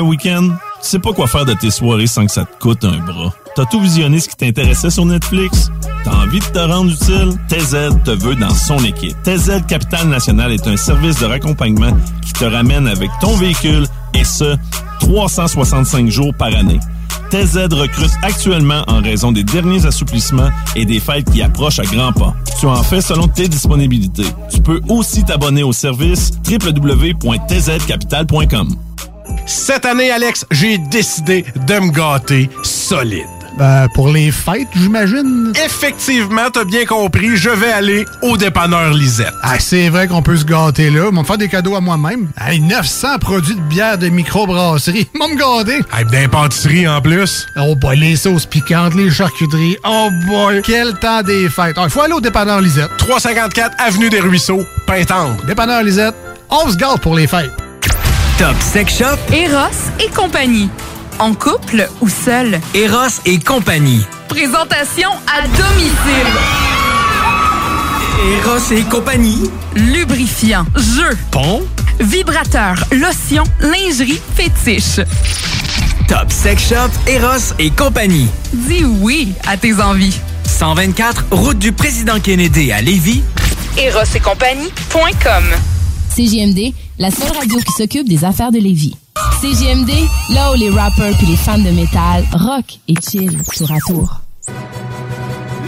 Le week-end, tu sais pas quoi faire de tes soirées sans que ça te coûte un bras. T'as tout visionné ce qui t'intéressait sur Netflix? T'as envie de te rendre utile? TZ te veut dans son équipe. TZ Capital National est un service de raccompagnement qui te ramène avec ton véhicule et ce, 365 jours par année. TZ recrute actuellement en raison des derniers assouplissements et des fêtes qui approchent à grands pas. Tu en fais selon tes disponibilités. Tu peux aussi t'abonner au service www.tzcapital.com. Cette année, Alex, j'ai décidé de me gâter solide. Ben, pour les fêtes, j'imagine. Effectivement, t'as bien compris, je vais aller au dépanneur Lisette. Ah, c'est vrai qu'on peut se gâter là. Ils vont me faire des cadeaux à moi-même. Hey, 900 produits de bière de microbrasserie. Vont me gâter. Hey, d'impantisserie en plus. Oh boy, les sauces piquantes, les charcuteries. Oh boy, quel temps des fêtes. Il faut aller au dépanneur Lisette. 354 Avenue des Ruisseaux, Pintendre. Dépanneur Lisette, on se gâte pour les fêtes. Top Sex Shop, Eros et compagnie. En couple ou seul. Eros et compagnie. Présentation à domicile. Eros et compagnie. Lubrifiant, jeu, Pont. vibrateur, lotion, lingerie, fétiche. Top Sex Shop, Eros et compagnie. Dis oui à tes envies. 124, route du président Kennedy à Lévis. Eros et compagnie.com CJMD, la seule radio qui s'occupe des affaires de Lévis. CJMD, là où les rappers puis les fans de métal rock et chill tour à tour.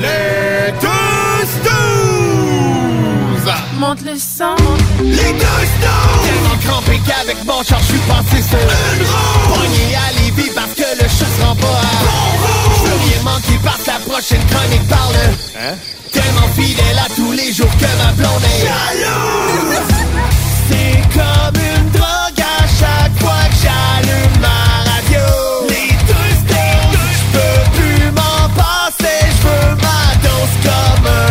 Les tous douze! Monte le sang. Les douze! Tellement crampé qu'avec mon char, je suis passé sur une roue! Pogné à Lévis parce que le chat se rend pas à bon Je veux rien manquer parce que la prochaine chronique parle Hein? Tellement fidèle à tous les jours que ma blonde est jalouse! C'est comme une drogue à chaque fois que j'allume ma radio. Les je peux plus m'en passer, je ma comme un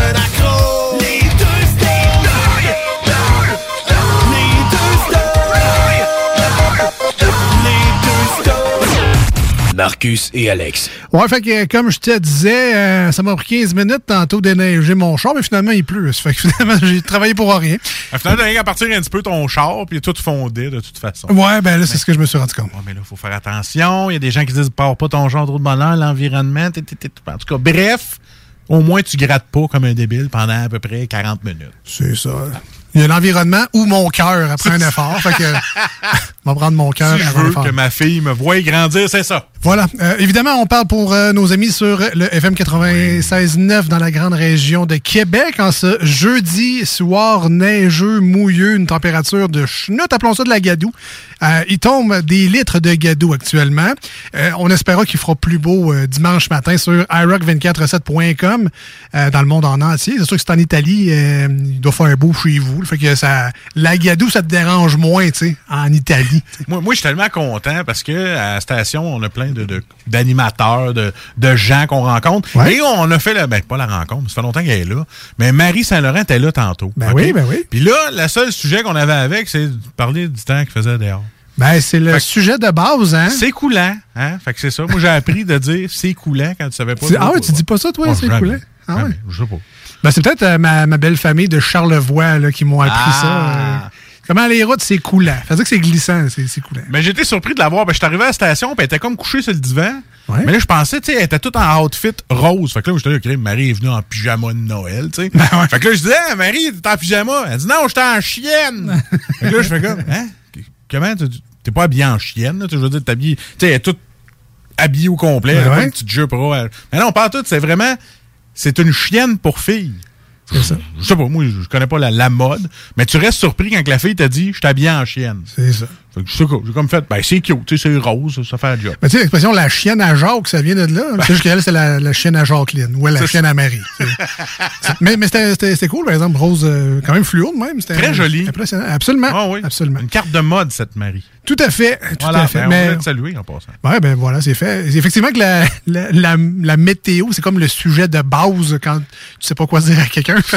Marcus et Alex. Ouais, fait que comme je te disais, euh, ça m'a pris 15 minutes tantôt déneiger mon char, mais finalement il pleut. Fait que finalement j'ai travaillé pour rien. Finalement, t'as rien qu'à partir un petit peu ton char, puis tout fondé de toute façon. Ouais, ben là, c'est ce que je me suis rendu compte. Ouais, mais là, faut faire attention. Il y a des gens qui disent, pars pas ton char trop de bonheur, l'environnement. t'es- t'es- t'es- En tout cas, bref, au moins, tu grattes pas comme un débile pendant à peu près 40 minutes. C'est ça. Il y a l'environnement ou mon cœur après un effort. Fait que, prendre mon cœur Si je veux que ma fille me voie grandir, c'est ça. Voilà. Euh, évidemment, on parle pour euh, nos amis sur le FM 96.9 dans la grande région de Québec en ce jeudi soir neigeux, mouilleux, une température de chenoute, appelons ça de la gadou. Euh, il tombe des litres de gadou actuellement. Euh, on espéra qu'il fera plus beau euh, dimanche matin sur iRock247.com euh, dans le monde en entier. C'est sûr que c'est en Italie, il doit faire beau chez vous. Fait que ça, la gadou, ça te dérange moins, tu sais, en Italie. Moi, moi je suis tellement content parce que à la station, on a plein d'animateurs, de, de gens qu'on rencontre. Ouais. Et on a fait, la, ben, pas la rencontre, ça fait longtemps qu'elle est là, mais Marie Saint-Laurent était là tantôt. Ben oui, ben oui. Puis là, le seul sujet qu'on avait avec, c'est de parler du temps qu'il faisait dehors. Ben, c'est le sujet de base, hein? C'est coulant, hein? Fait que c'est ça. Moi, j'ai appris de dire c'est coulant quand tu savais pas. Ah ouais, tu dis pas ça, toi, Oh, c'est coulant? Ah ouais. Je sais pas. Ben, c'est peut-être euh, ma, ma belle famille de Charlevoix là, qui m'ont appris ça. euh. Ah. Comment les routes, c'est coulant. Ça veut dire que c'est glissant, c'est coulant. Mais j'étais surpris de la voir. Ben, je suis arrivé à la station, puis elle était comme couchée sur le divan. Ouais. Mais là, je pensais, tu sais, elle était toute en outfit rose. Fait que là, j'étais là, ok, Marie est venue en pyjama de Noël, tu sais. Ben ouais. Fait que là, je disais, Hey, Marie, t'es en pyjama. Elle dit, non, j'étais en chienne. fait que là, je fais comme, hein? Comment? T'es pas habillé en chienne, là? Je veux dire, t'es habillé, tu sais, elle est toute habillée au complet. Ben ouais. une petite jupe rose. Mais non, pas tout. C'est vraiment, c'est une chienne pour fille. C'est ça. Je sais pas, moi, je connais pas la, la mode, mais tu restes surpris quand la fille t'a dit, je t'habille en chienne. C'est ça. Je j'ai comme fait, ben c'est cute, c'est rose, ça fait un job. Mais tu sais, l'expression la chienne à Jacques, ça vient de là. C'est juste qu'elle, c'est la, la chienne à Jacqueline. Ou la chienne à Marie. Mais mais c'était- cool, par exemple. Rose, euh, quand même fluo même. Très joli. Impressionnant. Absolument. Ah oui. Absolument. Une carte de mode, cette Marie. Tout à fait. Tout voilà, à fait. ben, on mais, te saluer en passant. Ouais, ben voilà, c'est fait. Effectivement que la, la, la, la météo, c'est comme le sujet de base quand tu sais pas quoi dire à quelqu'un.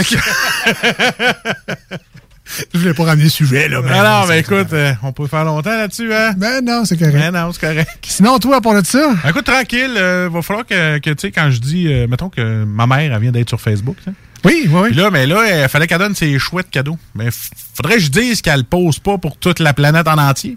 Je voulais pas ramener le sujet, là. mais ben c'est- écoute, euh, on peut faire longtemps là-dessus, hein? Ben non, c'est correct. Ben non, c'est correct. Sinon, toi, part de ça, Ben, Écoute, tranquille, euh, va falloir que, que, tu sais, quand je dis, euh, mettons que ma mère, elle vient d'être sur Facebook, oui, oui, oui. là, mais là, il fallait qu'elle donne ses chouettes cadeaux. Mais f- faudrait que je dise qu'elle pose pas pour toute la planète en entier.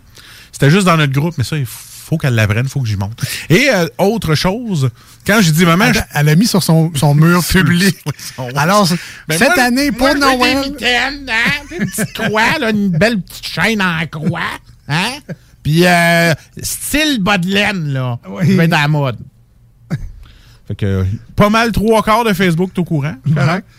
C'était juste dans notre groupe, mais ça, il faut qu'elle l'apprenne, faut que j'y monte. Et euh, autre chose, quand je dis maman, je- Elle, elle a mis sur son, son mur public. Son- Alors, Ben, cette moi, année, pour moi, Noël. Hein? Une petite croix, là, une belle petite chaîne en croix. Hein? Puis, euh, style bas de laine, là. Oui. Je vais être à la mode. fait que, pas mal trois quarts de Facebook, au courant. correct? Hein?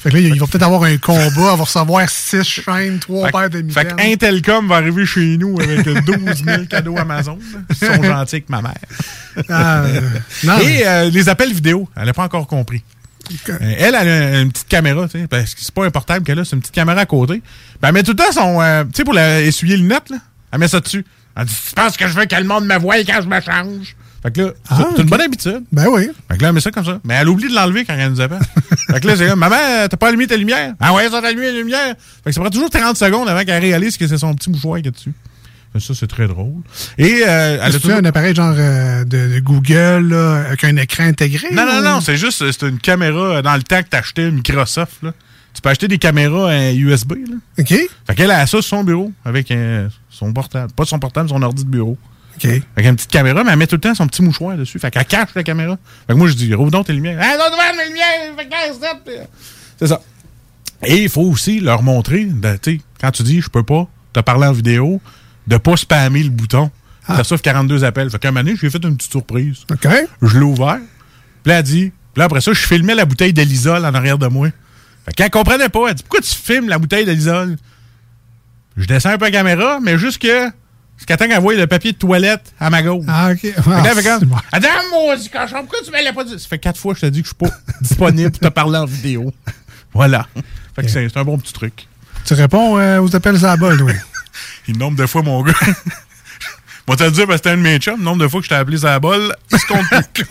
Fait que là, il va peut-être avoir un combat, elle va recevoir six chaînes, trois Fait, paires de mitaines. fait que Intelcom va arriver chez nous avec 12 000 cadeaux Amazon. Ils sont gentils avec ma mère. Ah, euh, non, Et euh, les appels vidéo, elle n'a pas encore compris. Euh, elle, elle a une petite caméra, tu sais, parce que c'est pas un portable qu'elle a, c'est une petite caméra à côté. Ben, elle met tout le temps son. euh, tu sais, pour la, essuyer le net, là, elle met ça dessus. Elle dit Tu penses que je veux que le monde me voie quand je me change? Fait que là, c'est Ah, c'est une bonne habitude. ben oui. Fait que là, elle met ça comme ça. Mais elle oublie de l'enlever quand elle nous appelle. fait que là, c'est comme Maman, t'as pas allumé ta lumière? Ah ouais, ça t'a allumé la lumière. Fait que ça prend toujours 30 secondes avant qu'elle réalise que c'est son petit mouchoir qui est dessus. Fait que Ça, c'est très drôle. Et euh, elle a toujours- un appareil genre euh, de, de Google, là, avec un écran intégré? Non, non, ou- non, c'est juste c'est une caméra euh, dans le temps que t'achetais Microsoft. Là. Tu peux acheter des caméras euh, USB. Là. OK. Fait qu'elle a ça sur son bureau avec euh, son portable. Pas son portable, son ordi de bureau. OK. Avec une petite caméra, mais elle met tout le temps son petit mouchoir dessus. Fait qu'elle cache la caméra. Fait que moi, je dis, rouvre donc tes lumières. Ah, non, devant mes lumières! Fait c'est- ça. Et il faut aussi leur montrer, ben, tu sais, quand tu dis, je peux pas te parler en vidéo, de pas spammer le bouton. Ah. Ça souffre 42 appels. Fait qu'à un moment donné, j'ai fait une petite surprise. OK. Je l'ai ouvert. Puis là, elle dit. Puis là, après ça, je filmais la bouteille de l'isole en arrière de moi. Fait qu'elle comprenait pas. Elle dit Pourquoi tu filmes la bouteille de l'isole Je descends un peu la caméra, mais juste que. Jusqu'à temps qu'elle voie le papier de toilette à ma gauche. Ah, OK. Ah, là, c'est bon. Maudit cochon, pourquoi tu me l'as pas dit Ça fait quatre fois que je te dis que je suis pas disponible pour te parler en vidéo. Voilà. Fait que c'est c'est un bon petit truc. Tu réponds euh, aux appels à la balle, oui. Le nombre de fois, mon gars. Moi, te le dire, parce que c'était un de mes chums, le nombre de fois que je t'ai appelé sur la balle, il se compte plus.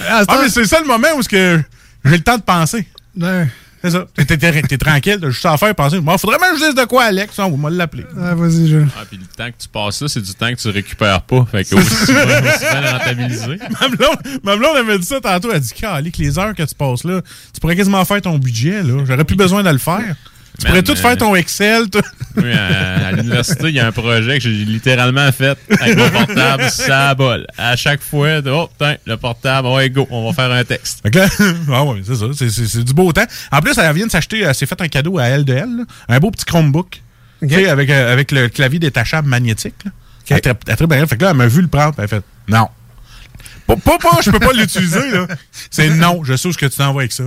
Ah, Ah, mais c'est ça le moment où j'ai le temps de penser. Ouais. C'est ça. T'es, t'es- t'es- t'es tranquille, t'as juste à faire penser. Moi, faudrait même que je dise de quoi, Alex. On va l'appeler. Ah, vas-y, je. Ah, puis le temps que tu passes là, c'est du temps que tu récupères pas. Fait que aussi bien, aussi bien le rentabiliser. Ma blonde, m'a dit ça tantôt. Elle dit, Calique, les heures que tu passes là, tu pourrais quasiment faire ton budget, là. J'aurais plus besoin de le faire. Tu Man, pourrais tout euh, faire ton Excel, tout. Oui, à, à l'université, il y a un projet que j'ai littéralement fait avec mon portable, ça bol. À chaque fois, oh, tiens, le portable, ouais, go, on va faire un texte. Fait que là, ah ouais, c'est ça. C'est, du beau temps. En plus, elle vient de s'acheter, elle s'est fait un cadeau à elle de elle, là. un beau petit Chromebook. Tu sais, avec, euh, avec le clavier détachable magnétique. Là. Elle, elle tripe bien. Fait que là, elle m'a vu le prendre. Elle a fait non. Pas, pas, pas, je peux pas l'utiliser, là. C'est non, je sais ce que tu t'envoies avec ça.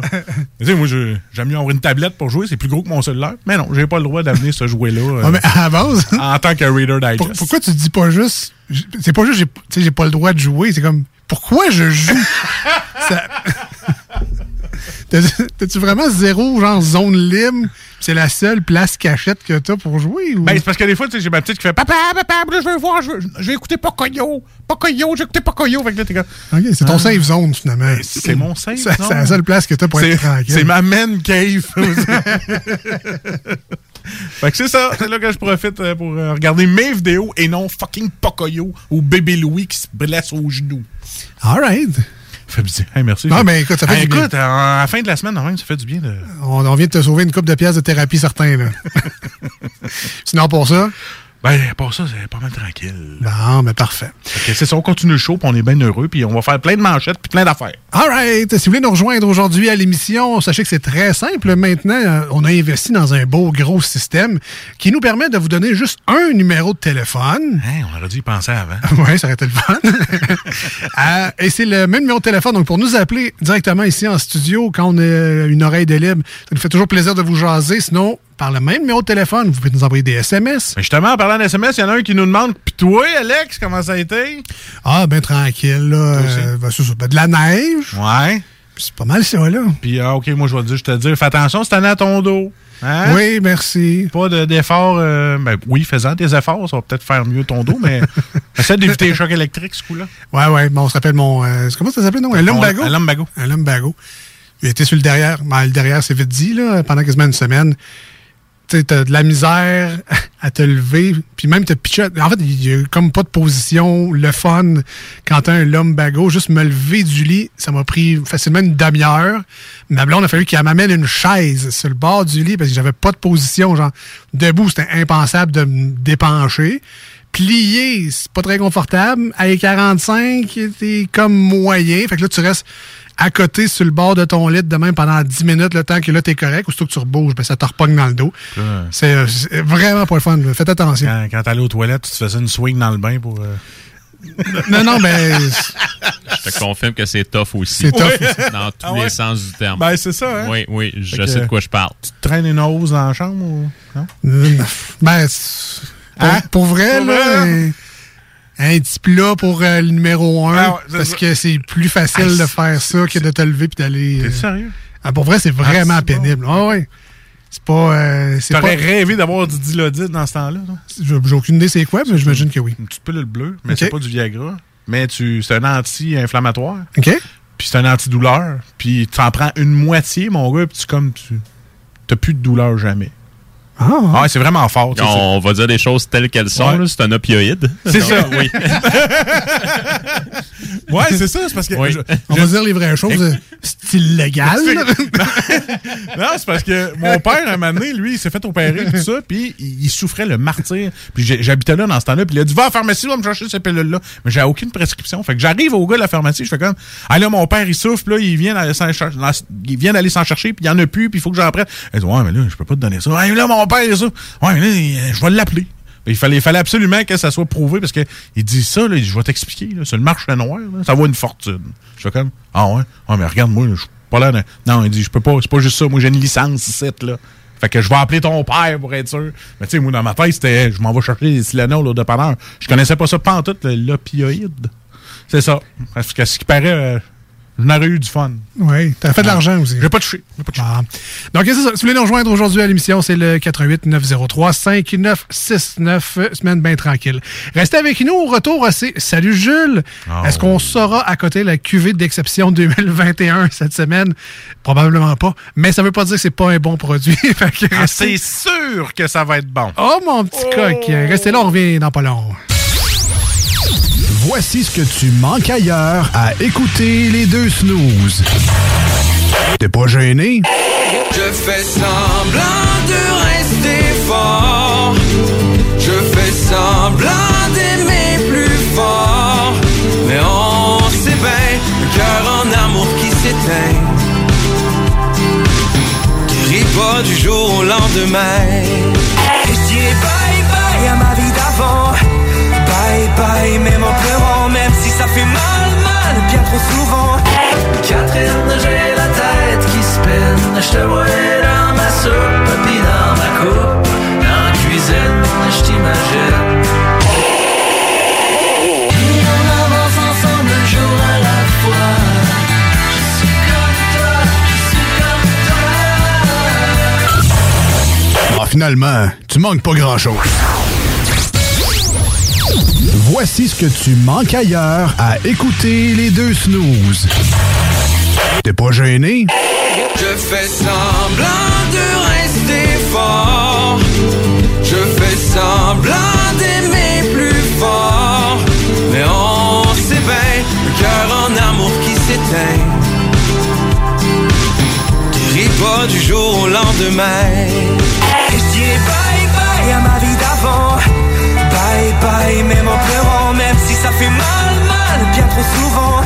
tu sais, moi, j'aime mieux avoir une tablette pour jouer, c'est plus gros que mon cellulaire. Mais non, j'ai pas le droit d'amener ce jouet-là euh, Ah, mais à la base, en tant que Reader Digest. pour- pourquoi tu dis pas juste. C'est pas juste, tu sais, j'ai pas le droit de jouer. C'est comme, pourquoi je joue? Ça- T'as-tu vraiment zéro, genre, zone libre? C'est la seule place cachette que t'as pour jouer? Ou... Ben, c'est parce que des fois, tu sais, j'ai ma petite qui fait Papa, papa, je veux voir, je veux, je vais écouter Pocoyo. Pocoyo, j'ai écouté Pocoyo. Fait que là, t'es comme. Ok, c'est ton save zone, finalement. Ben, c'est mon save zone. c'est la seule place que t'as pour être tranquille. c'est ma man cave. fait que c'est ça. C'est là que je profite euh, pour euh, regarder mes vidéos et non fucking Pocoyo ou bébé Louis qui se blesse au genou. All right. Fait bien. Hey, merci. Non, mais écoute, ça fait Hey, du bien. écoute, à la fin de la semaine, même, ça fait du bien de. On, on vient de te sauver une coupe de pièces de thérapie, certains. Là. Sinon, pour ça, Ben, pour ça, c'est pas mal tranquille. non, mais parfait. Fait que c'est ça, on continue le show, puis on est bien heureux, puis on va faire plein de manchettes, puis plein d'affaires. All right. Si vous voulez nous rejoindre aujourd'hui à l'émission, sachez que c'est très simple. Maintenant, euh, on a investi dans un beau gros système qui nous permet de vous donner juste un numéro de téléphone. Hein, on aurait dû y penser avant. oui, ça aurait été le fun. Euh, et c'est le même numéro de téléphone. Donc, pour nous appeler directement ici en studio, quand on a une oreille de libre, ça nous fait toujours plaisir de vous jaser. Sinon, par le même numéro de téléphone, vous pouvez nous envoyer des SMS. Mais justement, en parlant d'SMS, il y en a un qui nous demande Puis toi, Alex, comment ça a été Ah, ben tranquille, là. Euh, ben, c'est ça. Ben, de la neige. Ouais. C'est pas mal ça, là. Puis, ah, OK, moi, je vais te dire, je te dis, fais attention année à ton dos. Hein? Oui, merci. Pas de- d'efforts. euh, ben, oui, faisant des efforts, ça va peut-être faire mieux ton dos, mais essaie d'éviter les chocs électriques, ce coup-là. Ouais, ouais. Bon, on s'appelle mon. euh, comment ça s'appelle, non? Un lumbago? Un lumbago. Un lumbago. Il était sur le derrière. Ben, le derrière, c'est vite dit, là, pendant quasiment une semaine. Tu t'as de la misère à te lever, puis même te pitcher. En fait, il y a comme pas de position, le fun, quand t'as un lumbago. Juste me lever du lit, ça m'a pris facilement une demi-heure. Ma blonde a fallu qu'elle m'amène une chaise sur le bord du lit parce que j'avais pas de position. Genre, debout, c'était impensable de me dépencher. Plié, c'est pas très confortable. À 45, t'es comme moyen. Fait que là, tu restes à côté sur le bord de ton lit de même pendant 10 minutes, le temps que là, t'es correct. Aussitôt que tu rebouges, ben, ça te repogne dans le dos. C'est euh, c'est vraiment pas le fun. Faites attention. Quand, quand t'allais aux toilettes, tu te faisais une swing dans le bain pour. euh, Non, non, ben. Je te confirme que c'est tough aussi. C'est tough Oui. Dans tous Ah les sens du terme. Ben, c'est ça, hein? Oui, oui, je Fait que- sais de quoi je parle. Tu te traînes une hausse dans la chambre ou. Non? Ben, c'est- pour, Hein? pour vrai, Pour là, vrai? un, un petit plat pour euh, le numéro 1, Ah parce que c'est plus facile Ah, de c'est- faire ça que de te lever puis d'aller. T'es euh, sérieux? ah, pour vrai, c'est vraiment c'est bon. pénible. Ah ouais. C'est pas. euh, T'aurais pas rêvé d'avoir du dilodite dans ce temps-là, j'ai aucune idée c'est quoi, mais j'imagine que oui. Une petite pilule bleue, mais c'est pas du Viagra. Mais tu, c'est un anti-inflammatoire. OK? Puis c'est un antidouleur. Puis tu en prends une moitié, mon gars, puis tu comme tu. T'as plus de douleur jamais. Ah, Ah, c'est vraiment fort. tu sais, On va dire des choses telles qu'elles sont. Ouais. C'est un opioïde. C'est ça. Oui. Ouais, c'est ça. C'est parce que. Oui. je- On va dire les vraies choses. C'est illégal. non, c'est parce que mon père, un moment donné, lui, il s'est fait opérer tout ça, puis il, il souffrait le martyr. Puis j'habitais là dans ce temps-là, puis il a dit Va à la pharmacie, va me chercher ces pilules-là. Mais j'ai aucune prescription. Fait que j'arrive au gars de la pharmacie, je fais comme Ah là, mon père, il souffre, puis là, il vient d'aller s'en cher- dans- il vient d'aller s'en chercher, puis il y en a plus, puis il faut que j'en prenne. Elle dit Ouais, mais là, je peux pas te donner ça. Là, mon père, souffre. Ouais, là, il- je vais l'appeler. Il fallait, il fallait absolument que ça soit prouvé parce que il dit ça, là, je vais t'expliquer, là, sur le marché noir, là, ça vaut une fortune. Je fais comme, ah ouais, mais regarde-moi, là, je suis pas là. Non, il dit, je peux pas, c'est pas juste ça, moi j'ai une licence ici, là. Fait que je vais appeler ton père pour être sûr. Mais tu sais, moi, dans ma tête, c'était, je m'en vais chercher des Tylenol au dépanneur. Je connaissais pas ça pas en tout, le- l'opioïde. C'est ça. Parce que ce qui paraît, euh, je n'aurais eu du fun. Oui, t'as fait de l'argent aussi. J'ai pas touché. J'ai pas touché. Ah. Donc, c'est ça. Si vous voulez nous rejoindre aujourd'hui à l'émission, c'est le 88 903 5969. euh, Semaine bien tranquille. Restez avec nous. Au retour, c'est Salut Jules. Oh. Est-ce qu'on saura à côté la cuvée d'exception 2021 cette semaine? Probablement pas. Mais ça veut pas dire que c'est pas un bon produit. Ah, c'est sûr que ça va être bon. Oh, mon petit coq. Restez là, on revient dans pas long. Voici ce que tu manques ailleurs à écouter les deux snooze. T'es pas gêné? Je fais semblant de rester fort. Je fais semblant d'aimer plus fort. Mais on sait bien, le cœur en amour qui s'éteint. Guérit pas du jour au lendemain. Je dirais bye bye à ma vie d'avant. Bye bye, même en pleurant, trop souvent. Catherine, j'ai la tête qui spinne. Je te vois dans ma soupe, puis dans ma coupe. Dans la cuisine, je t'imagine. Et on avance ensemble jour à la fois. Ah, finalement, tu manques pas grand-chose. Voici ce que tu manques ailleurs à écouter les deux snooze. T'es pas gêné? Je fais semblant de rester fort. Je fais semblant d'aimer plus fort. Mais on bien, le cœur en amour qui s'éteint. bouteille. Tu ris pas du jour au lendemain. Et je dirais bye bye à ma vie d'avant. Bye bye, même en ça fait mal, mal, bien trop souvent.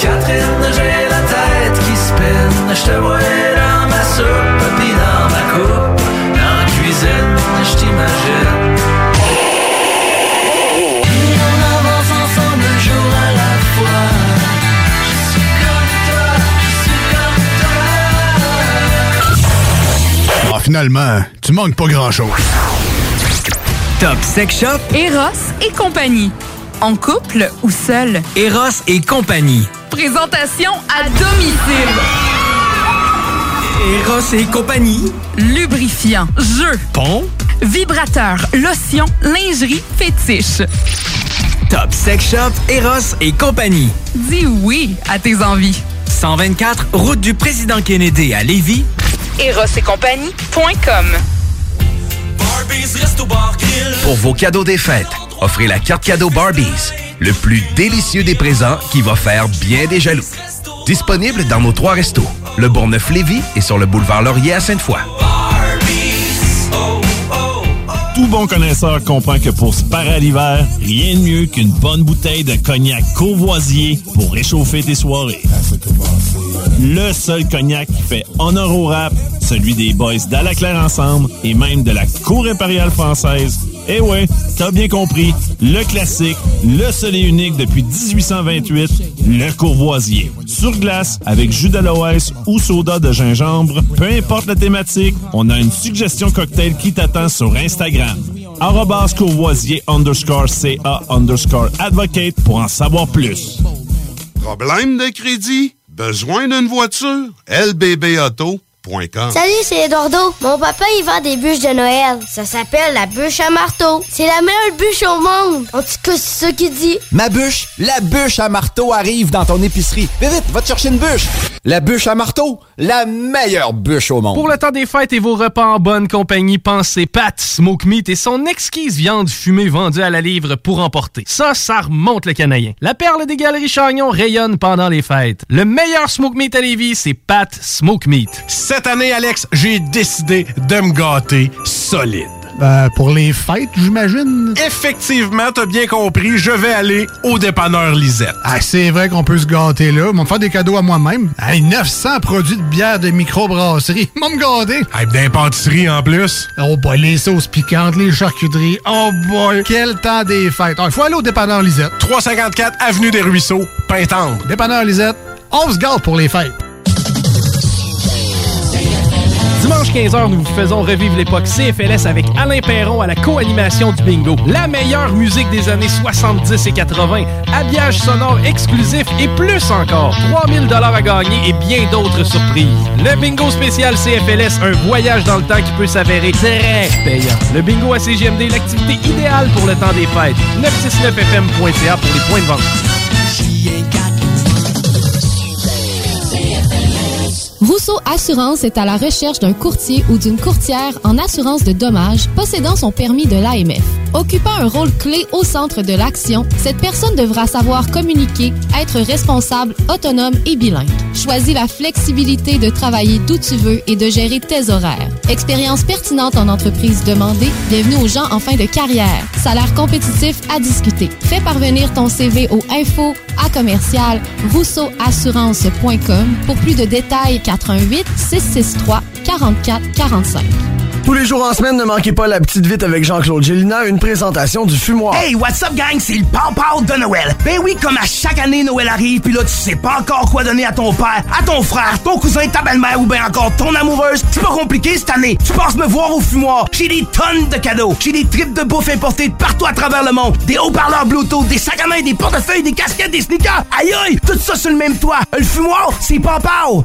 Catherine, j'ai la tête qui spinne. Je te vois dans ma soupe, puis dans ma coupe. Dans la cuisine, je t'imagine. On avance ensemble un jour à la fois. Je suis comme toi, je suis comme toi. Ah, finalement, tu manques pas grand-chose. Top Sex Shop, Eros et compagnie. En couple ou seul. Eros et compagnie. Présentation à domicile. Eros et compagnie. Lubrifiant, jeu, Pont. vibrateur, lotion, lingerie, fétiche. Top Sex Shop, Eros et compagnie. Dis oui à tes envies. 124, route du président Kennedy à Lévis. Eros et compagnie.com Pour vos cadeaux des fêtes, offrez la carte cadeau Barbies, le plus délicieux des présents qui va faire bien des jaloux. Disponible dans nos trois restos, le Bourgneuf-Lévis et sur le boulevard Laurier à Sainte-Foy. Tout bon connaisseur comprend que pour se parer à l'hiver, rien de mieux qu'une bonne bouteille de cognac courvoisier pour réchauffer tes soirées. Le seul cognac qui fait honneur au rap, celui des boys d'Alaclaire Ensemble et même de la Cour impériale française. Eh ouais, t'as bien compris, le classique, le seul et unique depuis 1828, le courvoisier. Sur glace, avec jus d'aloès ou soda de gingembre, peu importe la thématique, on a une suggestion cocktail qui t'attend sur Instagram. Arrobas courvoisier underscore CA underscore advocate pour en savoir plus. Problème de crédit? Besoin d'une voiture? Salut, c'est Eduardo. Mon papa, il vend des bûches de Noël. Ça s'appelle la bûche à marteau. C'est la meilleure bûche au monde. En tout cas, c'est ça qu'il dit. Ma bûche, la bûche à marteau arrive dans ton épicerie. Vite, vite, va te chercher une bûche. La bûche à marteau, la meilleure bûche au monde. Pour le temps des fêtes et vos repas en bonne compagnie, pensez Pat Smoke Meat et son exquise viande fumée vendue à la livre pour emporter. Ça, ça remonte le canadien. La perle des galeries Chagnon rayonne pendant les fêtes. Le meilleur Smoke Meat à Lévis, c'est Pat Smoke Meat. Cette année, Alex, j'ai décidé de me gâter solide. Ben, pour les fêtes, j'imagine. Effectivement, t'as bien compris, je vais aller au dépanneur Lisette. Ah, c'est vrai qu'on peut se gâter là. M'en faire des cadeaux à moi-même. Hey, 900 produits de bière de microbrasserie. M'en me gâter. Hey, d'impantisserie en plus. Oh boy, les sauces piquantes, les charcuteries. Oh boy, quel temps des fêtes. Il faut aller au dépanneur Lisette. 354 Avenue des Ruisseaux, Pintante. Dépanneur Lisette, on se gâte pour les fêtes. Dimanche 15h, nous vous faisons revivre l'époque CFLS avec Alain Perron à la co-animation du bingo. La meilleure musique des années 70 et 80, habillage sonore exclusif et plus encore. 3000 dollars à gagner et bien d'autres surprises. Le bingo spécial CFLS, un voyage dans le temps qui peut s'avérer très payant. Le bingo à CGMD, l'activité idéale pour le temps des fêtes. 969fm.ca pour les points de vente. Rousseau Assurance est à la recherche d'un courtier ou d'une courtière en assurance de dommages possédant son permis de l'AMF. Occupant un rôle clé au centre de l'action, cette personne devra savoir communiquer, être responsable, autonome et bilingue. Choisis la flexibilité de travailler d'où tu veux et de gérer tes horaires. Expérience pertinente en entreprise demandée, bienvenue aux gens en fin de carrière. Salaire compétitif à discuter. Fais parvenir ton CV au info à commercial rousseauassurance.com pour plus de détails 88 663 44 45. Tous les jours en semaine, ne manquez pas la petite vite avec Jean-Claude Gélina, une présentation du fumoir. Hey, what's up, gang? C'est le Pow de Noël. Ben oui, comme à chaque année, Noël arrive, puis là, tu sais pas encore quoi donner à ton père, à ton frère, ton cousin, ta belle-mère ou bien encore ton amoureuse. C'est pas compliqué cette année. Tu passes me voir au fumoir. J'ai des tonnes de cadeaux. J'ai des tripes de bouffe importées de partout à travers le monde. Des haut-parleurs Bluetooth, des sacs à main, des portefeuilles, des casquettes, des sneakers. Aïe aïe, tout ça sur le même toit. Le fumoir, c'est Pow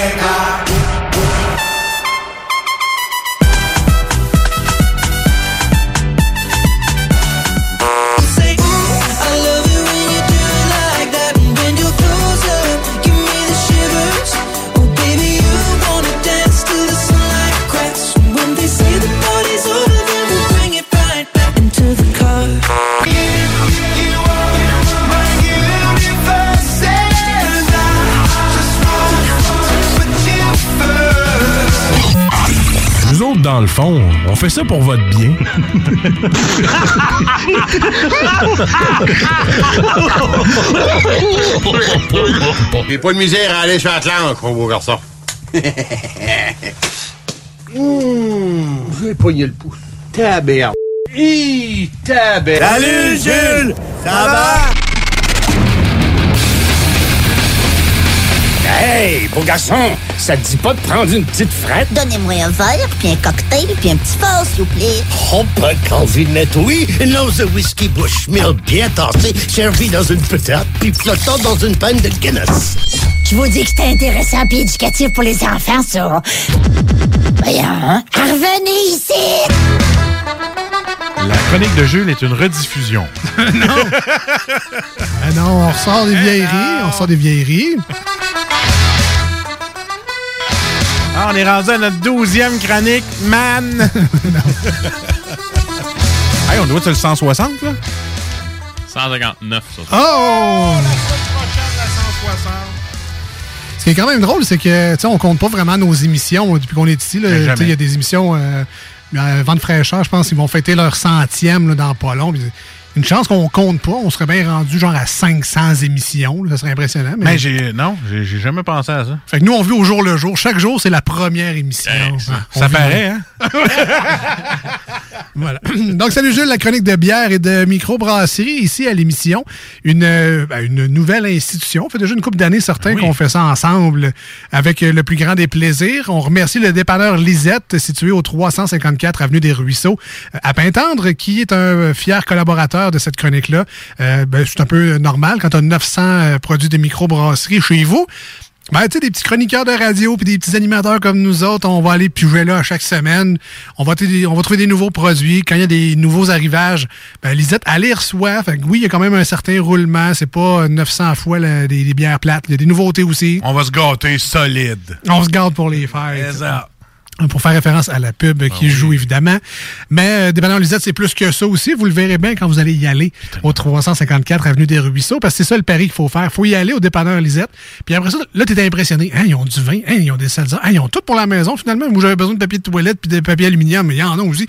Fond, on fait ça pour votre bien. J'ai pas de misère à aller sur l'Atlante, mon beau garçon. Mmh, J'ai pogné le pouce. Tabère. Hi, tabère. Salut, Jules! Ça va? Hey, beau garçon, ça te dit pas de prendre une petite frette? Donnez-moi un verre, puis un cocktail, puis un petit fort, s'il vous plaît. Oh, pas de calvinette, oui. Une once de whisky Bushmill bien tassé, servi dans une petite, puis flottant dans une panne de Guinness. Je vous dis que c'était intéressant puis éducatif pour les enfants, ça. Voyons, hein? Revenez ici! La chronique de Jules est une rediffusion. non! Ah non, on ressort des vieilleries, on sort des vieilleries. Ah, on est rendu à notre douzième chronique, man! hey, on doit être sur le 160, là? 159, ça. Oh! Ce qui est quand même drôle, c'est que, tu sais, on compte pas vraiment nos émissions depuis qu'on est ici. jamais. Il y a des émissions, euh, Vent de fraîcheur, je pense qu'ils vont fêter leur centième dans pas Une chance qu'on compte pas, on serait bien rendu genre à 500 émissions. là. Ça serait impressionnant. Mais, Mais j'ai. Non, j'ai jamais pensé à ça. Fait que nous, on vit au jour le jour. Chaque jour, c'est la première émission. Ah, on Ça vit- paraît, hein? Voilà. Donc, salut Jules, la chronique de bière et de microbrasserie ici à l'émission. Une, euh, ben, une nouvelle institution. Ça fait déjà une couple d'années, certains, qu'on fait ça ensemble avec euh, le plus grand des plaisirs. On remercie le dépanneur Lisette, situé au 354 Avenue des Ruisseaux, euh, à Pintendre, qui est un fier collaborateur de cette chronique-là. Euh, ben, c'est un peu normal quand on a 900 euh, produits de microbrasserie chez vous. Ben, tu sais, des petits chroniqueurs de radio puis des petits animateurs comme nous autres, on va aller piger là à chaque semaine. On va, on va trouver des nouveaux produits. Quand il y a des nouveaux arrivages, ben, Lisette, les reçoit. Fait que oui, il y a quand même un certain roulement. C'est pas 900 fois là, des, des bières plates. Il y a des nouveautés aussi. On va se gâter solide. On se garde pour les fêtes. Pour faire référence à la pub qui joue, évidemment. Mais euh, Dépanneur Lisette, c'est plus que ça aussi. Vous le verrez bien quand vous allez y aller au 354 Avenue des Ruisseaux, parce que c'est ça le pari qu'il faut faire. faut y aller au Dépanneur Lisette. Puis après ça, là, t'es impressionné. Hein, ils ont du vin, hein, ils ont des salsas, hein, ils ont tout pour la maison, finalement. Moi, j'avais besoin de papier de toilette puis de papier aluminium, mais il y en a aussi.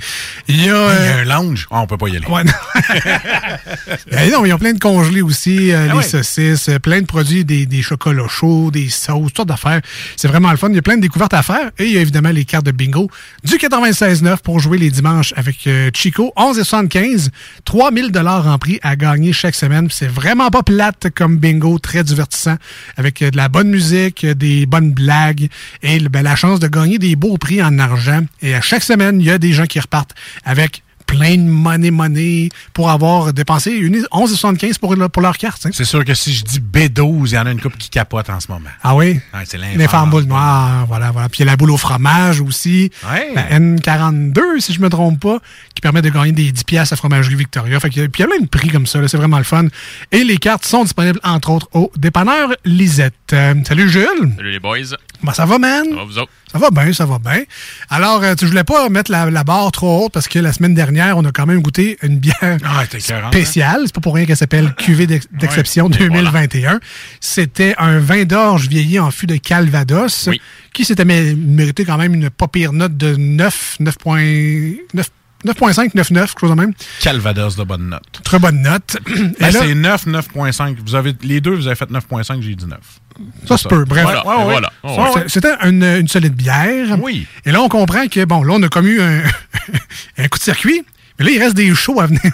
Il y a... Il y a euh, un lounge. Ah, on peut pas y aller. Ouais, non. Non, ils ont plein de congelés aussi, euh, Ah les ouais. saucisses, euh, plein de produits, des, des chocolats chauds, des sauces, toutes sortes d'affaires. C'est vraiment le fun. Il y a plein de découvertes à faire. Et il y a évidemment les cartes de bingo du 96.9 pour jouer les dimanches avec euh, Chico. 11,75. 3000 dollars en prix à gagner chaque semaine. C'est vraiment pas plate comme bingo, très divertissant, avec euh, de la bonne musique, euh, des bonnes blagues et ben, la chance de gagner des beaux prix en argent. Et à chaque semaine, il y a des gens qui repartent avec plein de money money pour avoir dépensé une 11,75 pour, le- pour leur carte. hein. C'est sûr que si je dis B12, il y en a une couple qui capote en ce moment. Ah oui? Ouais, c'est Les l'infâme. femmes boules noires, voilà, voilà. Puis il y a la boule au fromage aussi. La N42, si je me trompe pas, qui permet de gagner des 10 piastres à Fromagerie Victoria. Fait que, puis il y a plein de prix comme ça, là, c'est vraiment le fun. Et les cartes sont disponibles, entre autres, au dépanneur Lisette. Euh, salut Jules! Salut les boys. Ben, ça va, man? Ça va, vous autres? Ça va bien, ça va bien. Alors, euh, tu, voulais pas mettre la, la barre trop haute parce que la semaine dernière, on a quand même goûté une bière Ah, écœurant, spéciale. C'est pas pour rien qu'elle s'appelle Cuvée d'ex- d'exception Ouais, et 2021. C'était un vin d'orge vieilli en fût de Calvados qui s'était mé- mérité quand même une pas pire note de 9, 9.9. 9.5, 9.9, quelque chose de même. Calvados de bonne note. Très bonne note. Ben, c'est 9, 9.5. Vous avez, les deux, vous avez fait 9.5, j'ai dit 9. Ça se peut, bref. Voilà, Ouais, ouais. voilà. Ça, Ouais, ouais. c'est- C'était une, une solide bière. Oui. Et là, on comprend que, bon, là, on a un, un coup de circuit. Mais là, il reste des shows à venir.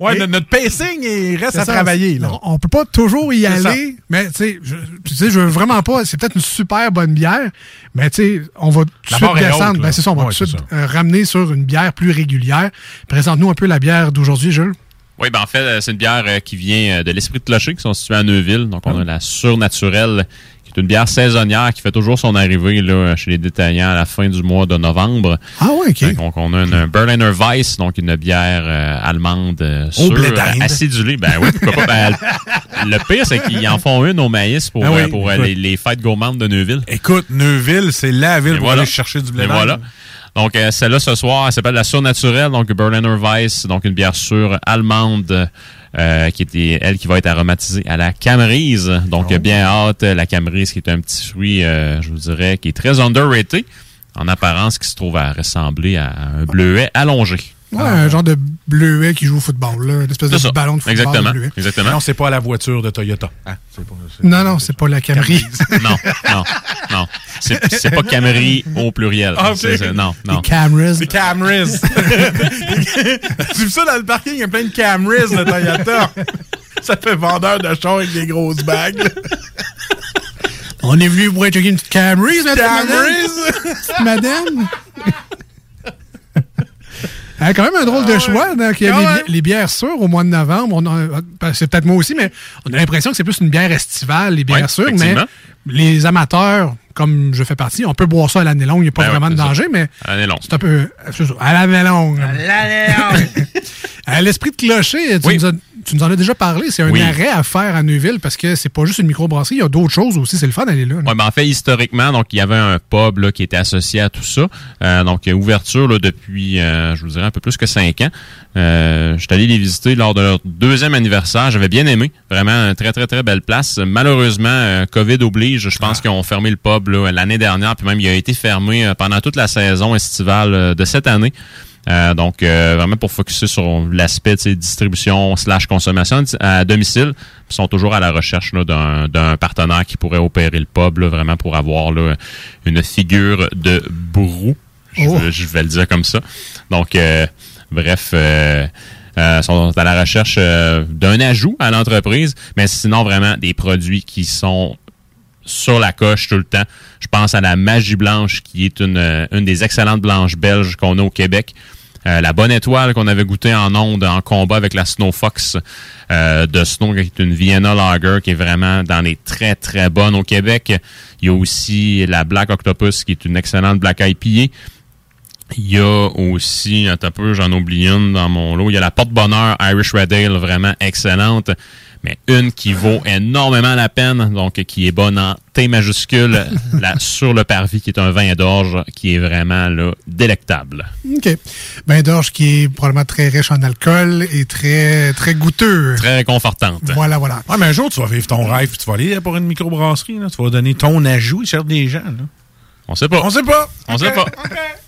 Ouais, Et- notre, pacing, il reste à ça, travailler. Là. On, on peut pas toujours y aller, mais tu sais, je, tu sais, je veux vraiment pas. C'est peut-être une super bonne bière, mais tu sais, on va tout de suite descendre. Ben, c'est ça, on va Ouais, tout de suite euh, ramener sur une bière plus régulière. Présente-nous un peu la bière d'aujourd'hui, Jules. Oui, ben en fait, euh, c'est une bière euh, qui vient de l'Esprit de Clocher, qui sont situés à Neuville. Donc, on a la Surnaturelle, une bière saisonnière qui fait toujours son arrivée là, chez les détaillants à la fin du mois de novembre. Ah ouais, OK. Donc, on a une, un Berliner Weiss, donc une bière euh, allemande euh, sûre, acidulée. Ben oui, pourquoi pas. Ben, le pire, c'est qu'ils en font une au maïs pour, Ah oui, euh, pour les, les fêtes gourmandes de Neuville. Écoute, Neuville, c'est la ville Et pour voilà. aller chercher du blé voilà. Donc, euh, celle-là, ce soir, elle s'appelle la Surnaturelle, donc Berliner Weiss, donc une bière sûre allemande, euh, qui était, elle, qui va être aromatisée à la camerise. Donc, Oh. bien hâte, la camerise, qui est un petit fruit, euh, je vous dirais, qui est très underrated. en apparence qui se trouve à ressembler à un bleuet allongé. Ouais, un genre de bleuet qui joue au football, là. Une espèce de ça. ballon de football. Exactement. de bleuet. Exactement. Non, c'est pas la voiture de Toyota. pas- c'est- Non, non, c'est pas la Camry. non, non, non. C'est pas Camry au pluriel. Ah, non, non. Les cameras. C'est Camrys. tu vu ça dans le parking, il y a plein de Camrys de Toyota. ça fait vendeur de chars avec des grosses bagues. On est venu pour checker une petite Camry, ça, Camrys! madame? Ah, quand même un drôle de choix. Donc, il y a Quand les, même. bi- les bières sûres au mois de novembre. Ben, c'est peut-être moi aussi, mais on a l'impression que c'est plus une bière estivale, les bières Ouais, sûres. Mais les amateurs, comme je fais partie, on peut boire ça à l'année longue. Il n'y a pas Ben ouais, vraiment de ça. danger, mais À l'année longue. c'est un peu c'est ça, à l'année longue. À l'esprit de clocher, tu, Oui. nous as- tu nous en as déjà parlé. C'est un Oui. arrêt à faire à Neuville parce que c'est pas juste une microbrasserie, il y a d'autres choses aussi. C'est le fun d'aller là. Ouais, ben en fait, historiquement, donc il y avait un pub là, qui était associé à tout ça. Euh, donc, il y a ouverture là, depuis, euh, je vous dirais, un peu plus que cinq ans. Euh, je suis allé les visiter lors de leur deuxième anniversaire. J'avais bien aimé. Vraiment, une très, très, très belle place. Malheureusement, euh, COVID oblige. Je pense qu'ils ont fermé le pub là, l'année dernière. Puis même, il a été fermé euh, pendant toute la saison estivale de cette année. Euh, donc, euh, vraiment pour focuser sur l'aspect distribution slash consommation à domicile. Ils sont toujours à la recherche là, d'un, d'un partenaire qui pourrait opérer le pub, là, vraiment pour avoir là, une figure de brou. Je, Oh. je vais le dire comme ça. Donc, euh, bref, euh, euh, sont à la recherche euh, d'un ajout à l'entreprise, mais sinon vraiment des produits qui sont sur la coche tout le temps. Je pense à la Magie Blanche, qui est une, une des excellentes blanches belges qu'on a au Québec. Euh, la bonne étoile qu'on avait goûté en onde en combat avec la Snow Fox euh, de Snow, qui est une Vienna Lager qui est vraiment dans les très très bonnes au Québec. Il y a aussi la Black Octopus qui est une excellente Black IPA. Il y a aussi, un peu, j'en oublie une dans mon lot. Il y a la Porte-Bonheur Irish Red Ale, vraiment excellente. Mais une qui vaut énormément la peine, donc qui est bonne en T majuscule, la Sur le Parvis, qui est un vin d'orge qui est vraiment là, délectable. OK. Ben d'orge qui est probablement très riche en alcool et très, très goûteux. Très réconfortante. Voilà, voilà. Ouais, mais un jour, tu vas vivre ton rêve, puis tu vas aller pour une microbrasserie, là. Tu vas donner ton ajout, ils cherchent des gens, là. On sait pas. On sait pas. On sait pas.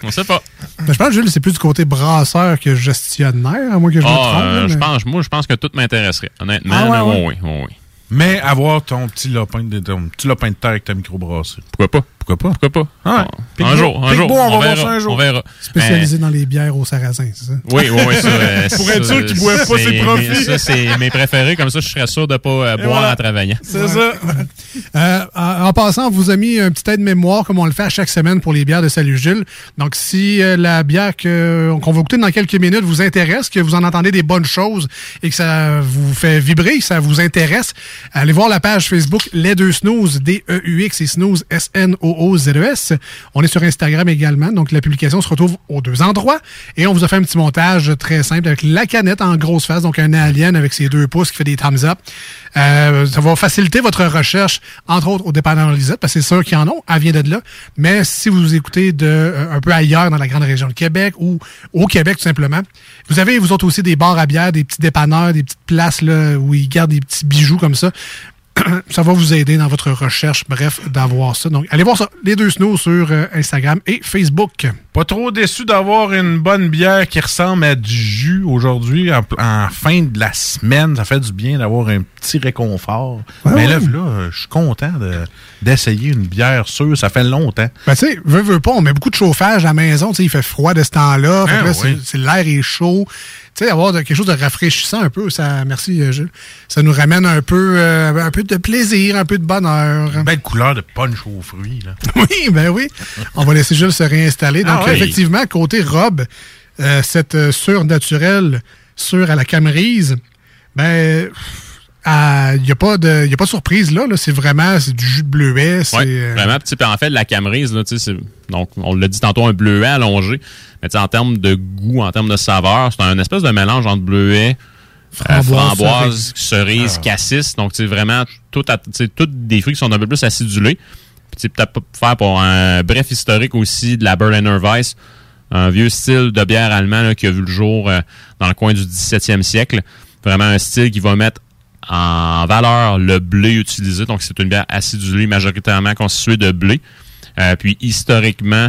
On sait pas. Ben, je pense, Jules, c'est plus du côté brasseur que gestionnaire, à moins que je me Ah, trompe. euh, là, je pense, moi, je pense que tout m'intéresserait. Honnêtement, Ah, ouais, là, ouais. oui, oui, oui. Mais avoir ton petit lopin de, ton petit lopin de terre avec ta microbrasserie. Pourquoi pas? Pourquoi pas? Pourquoi pas? Ah ouais. Un jour, un jour. on va voir verra, ça un jour. On verra. Spécialisé dans les bières au sarrasin, c'est ça? Oui, oui, oui. Ça, euh, Pour être sûr qu'ils boivent pas c'est ses mes- profits. Ça, c'est mes préférés. Comme ça, je serais sûr de pas euh, boire voilà. en travaillant. C'est ça. Euh, en, en passant, on vous a mis un petit aide-mémoire, comme on le fait à chaque semaine pour les bières de Salut Gilles. Donc, si euh, la bière qu'on va goûter dans quelques minutes vous intéresse, que vous en entendez des bonnes choses et que ça vous fait vibrer, que ça vous intéresse, allez voir la page Facebook Les Deux Snooze, D-E-U-X et Snooze, S-N-O-O-Z-E-S. On est sur Instagram également, donc la publication se retrouve aux deux endroits. Et on vous a fait un petit montage très simple avec la canette en grosse face, donc un alien avec ses deux pouces qui fait des thumbs up. Euh, ça va faciliter votre recherche, entre autres au dépanneur Lisette, parce que c'est sûr qu'ils en ont, elle vient de là. Mais si vous écoutez de euh, un peu ailleurs dans la grande région de Québec ou au Québec tout simplement, vous avez vous autres aussi des bars à bière, des petits dépanneurs, des petites places là, où ils gardent des petits bijoux comme ça. ça va vous aider dans votre recherche, bref, d'avoir ça. Donc, allez voir ça, les deux snows sur euh, Instagram et Facebook. Pas trop déçu d'avoir une bonne bière qui ressemble à du jus aujourd'hui, en, en fin de la semaine. Ça fait du bien d'avoir un petit réconfort. Mais là, là, euh, je suis content de- d'essayer une bière sûre. Ça fait longtemps. Ben, tu sais, veut, veut pas, on met beaucoup de chauffage à la maison. Tu sais, il fait froid de ce temps-là. Ah, c'est- oui. l'air est chaud. Tu sais, avoir de- quelque chose de rafraîchissant un peu, ça, merci euh, Jules. Ça nous ramène un peu, euh, un peu de plaisir, un peu de bonheur. Belle couleur de punch aux fruits. Là. Oui, ben oui. On va laisser Jules se réinstaller. Donc, Ah oui. effectivement, côté robe, euh, cette euh, surnaturelle sur à la camerise, ben, il n'y a, pas de y a pas de surprise là. là. C'est vraiment c'est du jus de bleuet. C'est, Ouais, euh, vraiment. En fait, la camerise, là, c'est- donc, on l'a dit tantôt, un bleuet allongé. Mais en termes de goût, en termes de saveur, c'est un espèce de mélange entre bleuet, euh, Framboise, cerise, Ah. cassis. Donc, sais, vraiment, tout à- toutes des fruits qui sont un peu plus acidulés. Peut-être faire pour un bref historique aussi de la Berliner Weiss, un vieux style de bière allemand qui a vu le jour euh, dans le coin du 17e siècle. Vraiment un style qui va mettre en valeur le blé utilisé. Donc, c'est une bière acidulée majoritairement constituée de blé. Euh, puis, historiquement,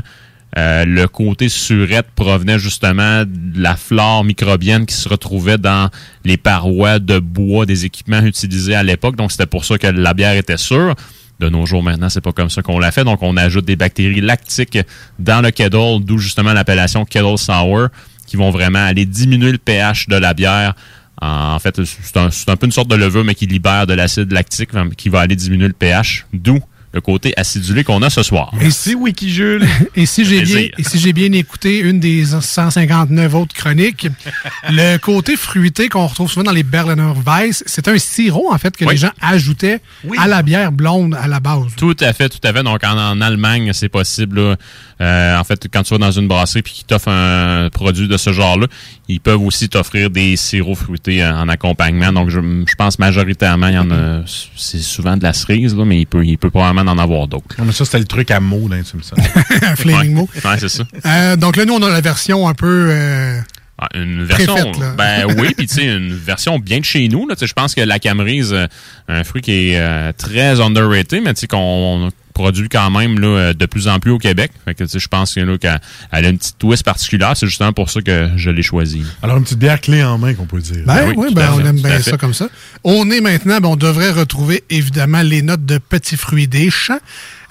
Euh, le côté surette provenait justement de la flore microbienne qui se retrouvait dans les parois de bois des équipements utilisés à l'époque. Donc, c'était pour ça que la bière était sûre. De nos jours maintenant, c'est pas comme ça qu'on l'a fait. Donc, on ajoute des bactéries lactiques dans le kettle, d'où justement l'appellation kettle sour, qui vont vraiment aller diminuer le pH de la bière. En fait, c'est un, peu une sorte de levure, mais qui libère de l'acide lactique, qui va aller diminuer le pH. D'où le côté acidulé qu'on a ce soir. Merci, Wikijule. Et si j'ai bien, et si j'ai bien écouté une des 159 autres chroniques, le côté fruité qu'on retrouve souvent dans les Berliner Weiss, c'est un sirop, en fait, que Oui. les gens ajoutaient à la bière blonde à la base. Tout à fait, tout à fait. Donc, en, en Allemagne, c'est possible. là. Euh, en fait, quand tu vas dans une brasserie puis qu'ils t'offrent un produit de ce genre-là, ils peuvent aussi t'offrir des sirops fruités en accompagnement. Donc, je, je pense majoritairement, il y en a. C'est souvent de la cerise, là, mais il peut, il peut probablement en avoir d'autres. Non, mais ça, c'était le truc à mots, là, tu me sens. Un flaming mot. Ouais, c'est ça. Euh, donc là, nous, on a la version un peu... euh, Ah, une version, là. ben oui, puis tu sais, une version bien de chez nous. Là, Tu sais, je pense que la camerise, euh, un fruit qui est euh, très underrated, mais tu sais qu'on produit quand même là, euh, de plus en plus au Québec. Fait que je pense que là, qu'elle elle a une petite twist particulière. C'est justement pour ça que je l'ai choisi. Alors, une petite bière clé en main, qu'on peut dire. Ben oui, tout ben, on aime bien ça comme ça. On est maintenant, ben, on devrait retrouver évidemment les notes de petits fruits des champs.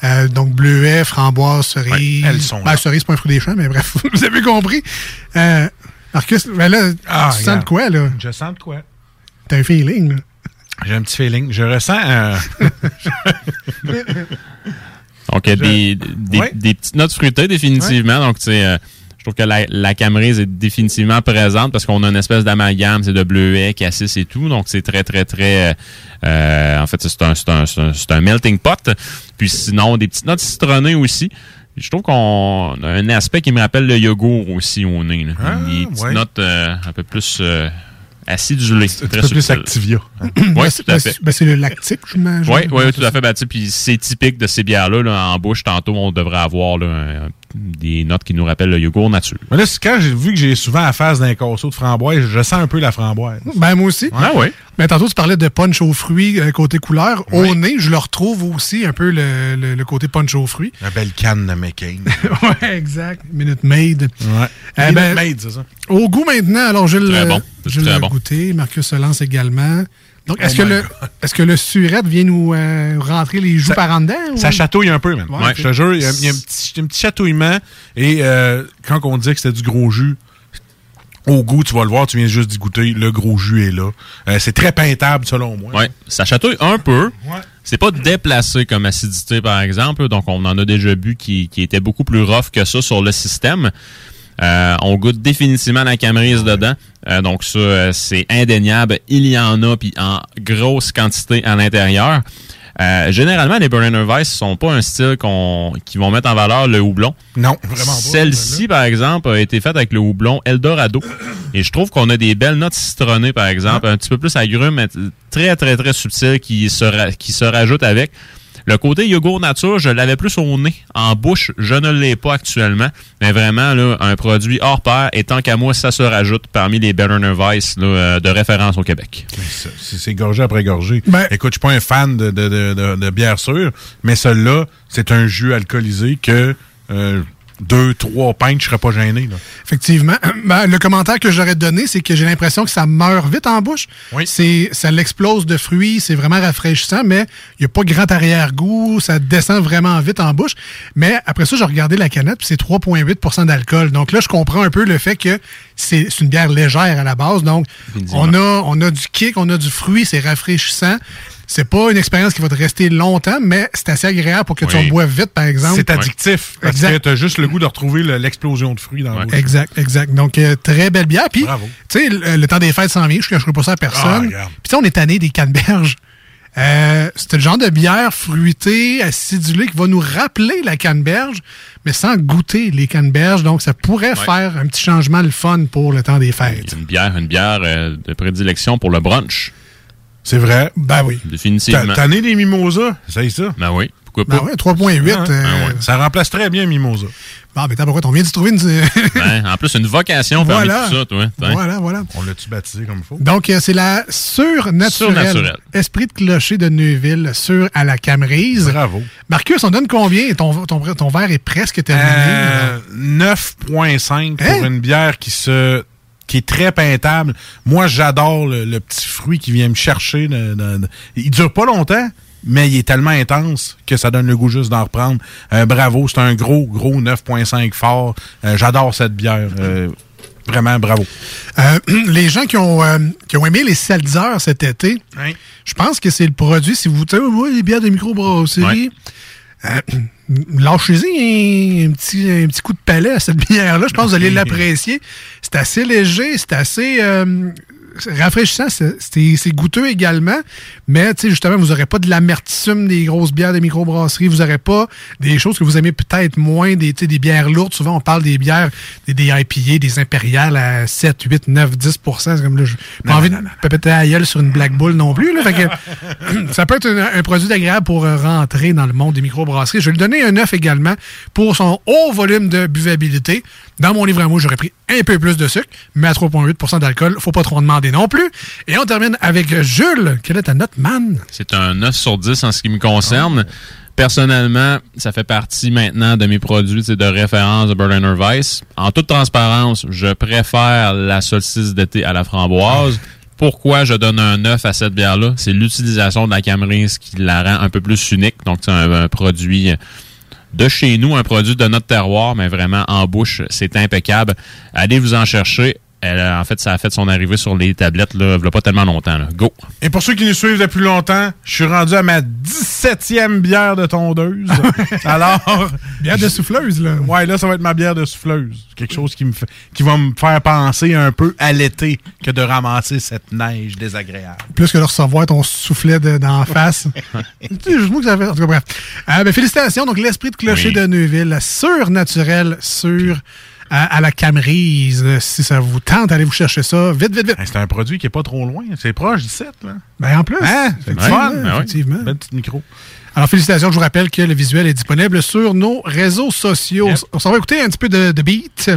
Euh, donc bleuet, framboise, cerise. Ouais, elles sont ben, cerise, pas un fruit des champs, mais bref, vous avez compris. Euh, Marcus, ben là, Ah, tu sens de quoi, là? Je sens de quoi? T'as un feeling, là. J'ai un petit feeling. Je ressens un... Donc, Je- des, des, des petites notes fruitées, définitivement. Donc, tu sais, euh, je trouve que la, la camerise est définitivement présente parce qu'on a une espèce d'amalgame, c'est de bleuet, cassis et tout. Donc, c'est très, très, très... euh, euh, en fait, c'est un, c'est un, c'est un, un melting pot. Puis sinon, des petites notes citronnées aussi. Je trouve qu'on a un aspect qui me rappelle le yogourt aussi au nez. là. Ah, des petites ouais. notes euh, un peu plus euh, acidulées. Un petit peu plus Activia. Oui, Ben, tout à fait. Ben, c'est le lactique, j'imagine. Oui, oui, tout à fait. Ben, puis c'est typique de ces bières-là. là, en bouche, tantôt, on devrait avoir là, un- des notes qui nous rappellent le yogourt nature. Mais là, c'est quand j'ai vu que j'ai souvent à face d'un casseau de framboise, je sens un peu la framboise. Ben, moi aussi. Ah oui. Ben, tantôt, tu parlais de punch aux fruits euh, côté couleur. Au nez, je le retrouve aussi un peu le, le- le côté punch aux fruits. La belle canne de McCain. ouais, exact. Minute Maid. Ouais. Eh Minute ben, Maid, c'est ça. Au goût maintenant, alors je Très le bon. Je très l'ai bon. goûté. Marcus se lance également. Donc, Oh est-ce que, le, est-ce que le surette vient nous euh, rentrer les joues Ça- par en dedans? ou- Ça chatouille un peu, man. Ouais, Je te jure, il y a, il y a un, petit, un petit chatouillement. Et euh, quand on dit que c'était du gros jus, au goût, tu vas le voir, tu viens juste d'y goûter, le gros jus est là. Euh, c'est très peintable, selon moi. Oui, ça chatouille un peu. Ouais. C'est pas déplacé comme acidité, par exemple. Donc, on en a déjà bu qui, qui était beaucoup plus rough que ça sur le système. Euh, on goûte définitivement la camerise dedans. Euh, donc, ça, euh, c'est indéniable. Il y en a, puis en grosse quantité à l'intérieur. Euh, généralement, les Berliner Weiss sont pas un style qu'on, qui vont mettre en valeur le houblon. Non, vraiment pas. Celle-ci, par exemple, a été faite avec le houblon Eldorado. Et je trouve qu'on a des belles notes citronnées, par exemple, un petit peu plus agrumes, mais très, très, très subtiles qui se, qui se rajoutent avec. Le côté yogourt nature, je l'avais plus au nez. En bouche, je ne l'ai pas actuellement. Mais vraiment, là, un produit hors pair, et tant qu'à moi, ça se rajoute parmi les Berliner Weiss là, euh, de référence au Québec. C'est- gorgé après gorgé. Ben- Écoute, je suis pas un fan de, de, de, de- de bière sûre, mais celui-là, c'est un jus alcoolisé que euh, deux, trois pintes, je serais pas gêné. Là. Effectivement. Ben, le commentaire que j'aurais donné, c'est que j'ai l'impression que ça meurt vite en bouche. Oui. C'est, ça l'explose de fruits, c'est vraiment rafraîchissant, mais il n'y a pas grand arrière-goût, ça descend vraiment vite en bouche. Mais après ça, j'ai regardé la canette, puis c'est 3,8% d'alcool. Donc là, je comprends un peu le fait que c'est, c'est une bière légère à la base. Donc, on a, on a du kick, on a du fruit, c'est rafraîchissant. C'est pas une expérience qui va te rester longtemps, mais c'est assez agréable pour que tu en boives vite, par exemple. C'est addictif. Parce Exact. que tu as juste le goût de retrouver le- l'explosion de fruits dans la bouche. Exact, exact. Donc, euh, très belle bière. Puis, Bravo. tu sais, le, le temps des fêtes s'en vient, je ne cacherai pas ça à Ah, personne. Puis, tu sais, on est tanné des canneberges. Euh, c'est le genre de bière fruitée, acidulée, qui va nous rappeler la canneberge, mais sans goûter les canneberges. Donc, ça pourrait faire un petit changement le fun pour le temps des fêtes. Une bière, une bière euh, de prédilection pour le brunch. C'est vrai? Ben oui. Définitivement. T'as né des mimosas, c'est ça? Ben oui. Pourquoi Ben pas? ouais, 3.8. Ah, euh, ah ouais. Ça remplace très bien Mimosa. Bon, mais t'as pourquoi on vient de se trouver une. Ben, en plus, une vocation parmi Voilà. tout ça, toi. Tiens. voilà, voilà. On l'a-tu baptisé comme il faut? Donc, euh, c'est la surnaturelle. Surnaturelle. Esprit de clocher de Neuville, sur à la Camerise. Bravo. Marcus, on donne combien? Ton, ton, ton verre est presque terminé. Euh, 9.5 pour Hein? une bière qui se qui est très peintable. Moi, j'adore le, le petit fruit qui vient me chercher. de- de- de- Il dure pas longtemps, mais il est tellement intense que ça donne le goût juste d'en reprendre. Euh, bravo, c'est un gros, gros 9.5 fort. Euh, j'adore cette bière. Euh, vraiment, bravo. Les gens qui ont, qui ont aimé les Seltzer cet été, je pense que c'est le produit, si vous... Ouais, les bières de microbrasserie, euh, lâchez-y un, un petit, un petit coup de palais à cette bière-là. Je pense que vous allez l'apprécier. C'est assez léger, c'est assez... euh, rafraîchissant, c'est- goûteux également, mais justement, vous n'aurez pas de l'amertume des grosses bières de microbrasserie, vous n'aurez pas des choses que vous aimez peut-être moins, des, des bières lourdes. Souvent, on parle des bières, des, des IPA, des impériales à 7, 8, 9, 10 C'est comme là, pas envie de péter la gueule sur une Black Bull non plus. Là, fait que, ça peut être un, un produit agréable pour euh, rentrer dans le monde des microbrasseries. Je vais lui donner un 9 également pour son haut volume de buvabilité. Dans mon livre à moi, j'aurais pris un peu plus de sucre, mais à 3,8% d'alcool, faut pas trop en demander non plus. Et on termine avec Jules. Quelle est ta note, man? C'est un 9 sur 10 en ce qui me concerne. Personnellement, ça fait partie maintenant de mes produits de référence de Berliner Weiss. En toute transparence, je préfère la solstice d'été à la framboise. Pourquoi je donne un 9 à cette bière-là? C'est l'utilisation de la Camerise qui la rend un peu plus unique. Donc, c'est un produit de chez nous, un produit de notre terroir, mais vraiment en bouche, c'est impeccable. Allez vous en chercher. Elle, a- en fait, ça a fait son arrivée sur les tablettes, là, il y a pas tellement longtemps. Là. Go! Et pour ceux qui nous suivent depuis longtemps, je suis rendu à ma 17e bière de tondeuse. Alors. Bière de souffleuse, là. Ouais, là, ça va être ma bière de souffleuse. Quelque chose qui, me fait, qui va me faire penser un peu à l'été que de ramasser cette neige désagréable. Plus que de recevoir ton soufflet de- d'en face. Tu sais, je que ça fait. En tout cas, bref. Euh, ben, félicitations. Donc, l'esprit de clocher Oui. de Neuville, la surnaturelle sur à, à la Camerise. Euh, Si ça vous tente, allez vous chercher ça. Vite, vite, vite. C'est un produit qui est pas trop loin. C'est proche du 7, là. Ben, en plus. Hein? effectivement, Fun, ben oui. effectivement. Belle petite micro. Alors, félicitations. Je vous rappelle que le visuel est disponible sur nos réseaux sociaux. On s'en va écouter un petit peu de, de beat.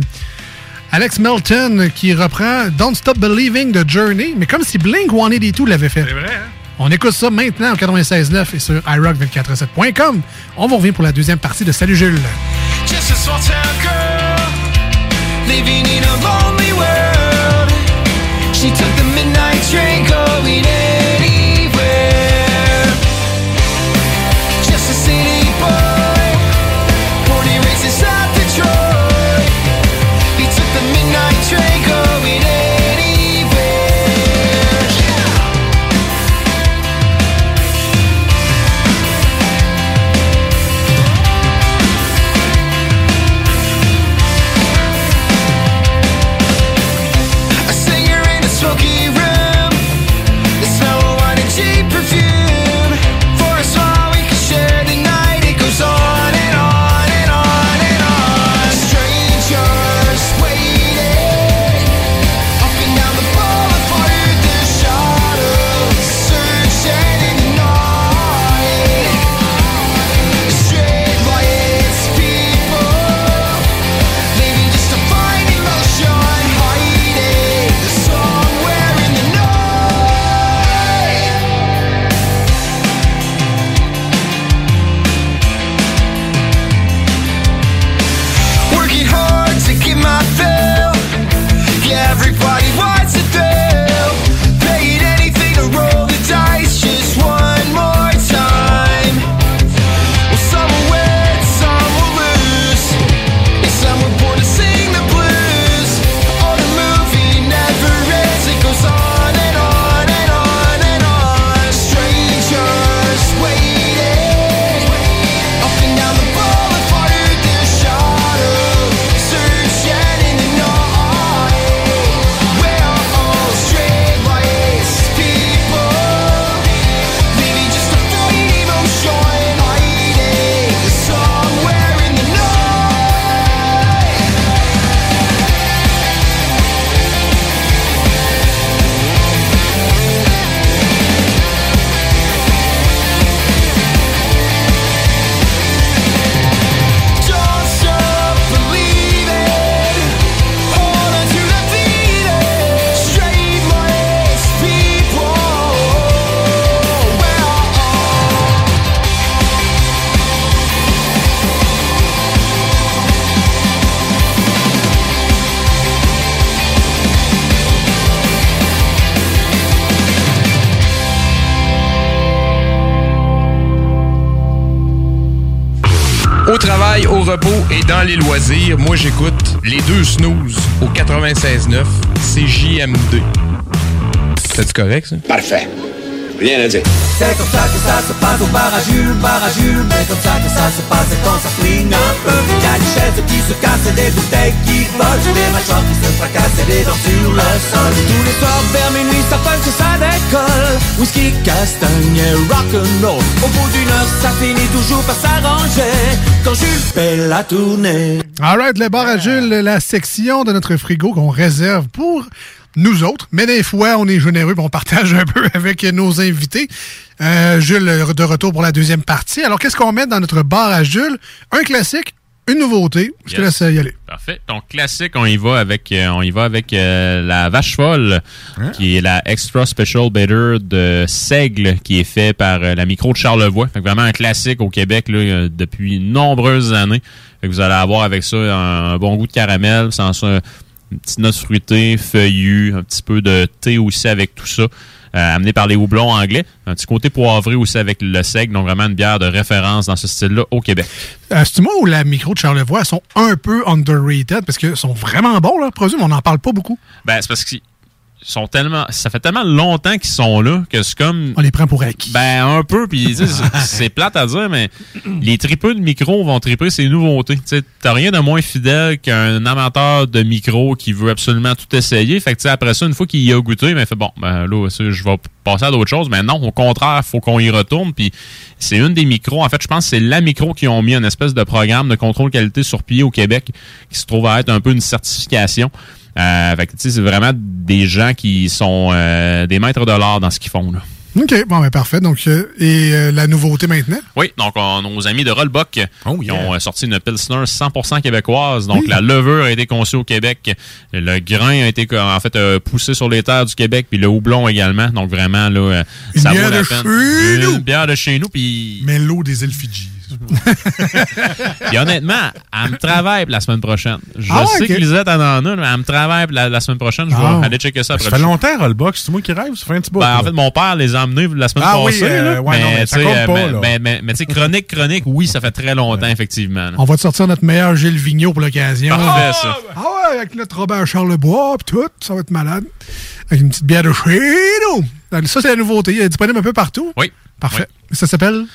Alex Melton qui reprend Don't Stop Believing de Journey, mais comme si Blink 182 l'avait fait. C'est vrai, hein? On écoute ça maintenant au 96.9 et sur iRock247.com. On vous revient pour la deuxième partie de Salut Jules. Just living in a lonely world. She took the midnight train going anywhere. Moi j'écoute les deux snooze au 96.9 CJMD. C'est correct ça? Parfait. Rien à dire. C'est comme ça que ça se passe au bar à Jules, bar à Jules. Mais comme ça que ça se passe quand ça swing un peu. Y a des chaises qui se cassent et des bouteilles qui volent. Des mâchoires qui se fracassent et des dents sur le sol. Tous les soirs vers minuit, ça punch et ça décolle. Whisky, castagne et rock'n'roll. Au bout d'une heure, ça finit toujours par s'arranger. Quand Jules fait la tournée. All right, le bar à Jules, la section de notre frigo qu'on réserve pour nous autres. Mais des fois, on est généreux et on partage un peu avec nos invités. Euh, Jules, de retour pour la deuxième partie. Alors, qu'est-ce qu'on met dans notre bar à Jules? Un classique, une nouveauté. Je te laisse y aller. Parfait. Donc classique, on y va avec euh, on y va avec euh, la vache folle, qui est la extra special better de Seigle, qui est fait par euh, la micro de Charlevoix. Fait que vraiment un classique au Québec là, euh, depuis nombreuses années. Fait que vous allez avoir avec ça un, un bon goût de caramel, sans ça une petite note fruitée, feuillue, un petit peu de thé aussi avec tout ça. Euh, amené par les houblons anglais. Un petit côté poivré aussi avec le seigle, donc vraiment une bière de référence dans ce style-là au Québec. Euh, C'est-tu moi où la micro de Charlevoix sont un peu underrated parce qu'ils sont vraiment bons, là, produits, mais on n'en parle pas beaucoup? Ben, c'est parce qu'ils sont tellement. Ça fait tellement longtemps qu'ils sont là que c'est comme. On les prend pour acquis. Ben, un peu, puis c'est- plate à dire, mais les tripeux de micro vont triper ces nouveautés. Tu sais, t'as rien de moins fidèle qu'un amateur de micro qui veut absolument tout essayer. Fait que, tu sais, après ça, une fois qu'il y a goûté, ben, il fait bon, ben là, je vais passer à d'autres choses. Mais non, au contraire, faut qu'on y retourne. Puis c'est une des micros. En fait, je pense que c'est la micro qui ont mis une espèce de programme de contrôle qualité sur pied au Québec qui se trouve à être un peu une certification. Euh, fait que, tu sais, c'est vraiment des gens qui sont euh, des maîtres de l'art dans ce qu'ils font, là. OK, bon, ben parfait. Donc, euh, et euh, la nouveauté maintenant? Oui, donc on, nos amis de Rollbuck yeah. ont euh, sorti une Pilsner 100% québécoise. Donc Oui. la levure a été conçue au Québec, le grain a été en fait euh, poussé sur les terres du Québec, puis le houblon également. Donc vraiment là, euh, Une ça bière vaut la de peine. chez nous. Une bière de chez nous, puis Mais l'eau des îles Fidji. puis honnêtement, elle me travaille la semaine prochaine. Je Ah sais ok. que Lisette en a, mais elle me travaille la, la semaine prochaine. Je vais Ah. aller checker ça après. Ça fait longtemps, Rollbox. C'est moi qui rêve. Ça fait un petit bout. Ben, en fait, mon père les a emmenés la semaine Ah oui, passée. euh, là. ouais, non, mais ça compte pas, mais- là. mais- mais- mais tu sais, chronique, chronique, oui, ça fait très longtemps, effectivement. là. On va te sortir notre meilleur Gilles Vigneault pour l'occasion. Parfait, ça. Ah ouais, avec notre Robert Charlebois pis tout, ça va être malade. Avec une petite bière de chez nous. Ça, c'est la nouveauté. Elle est disponible un peu partout. Oui. Parfait. Ça s'appelle?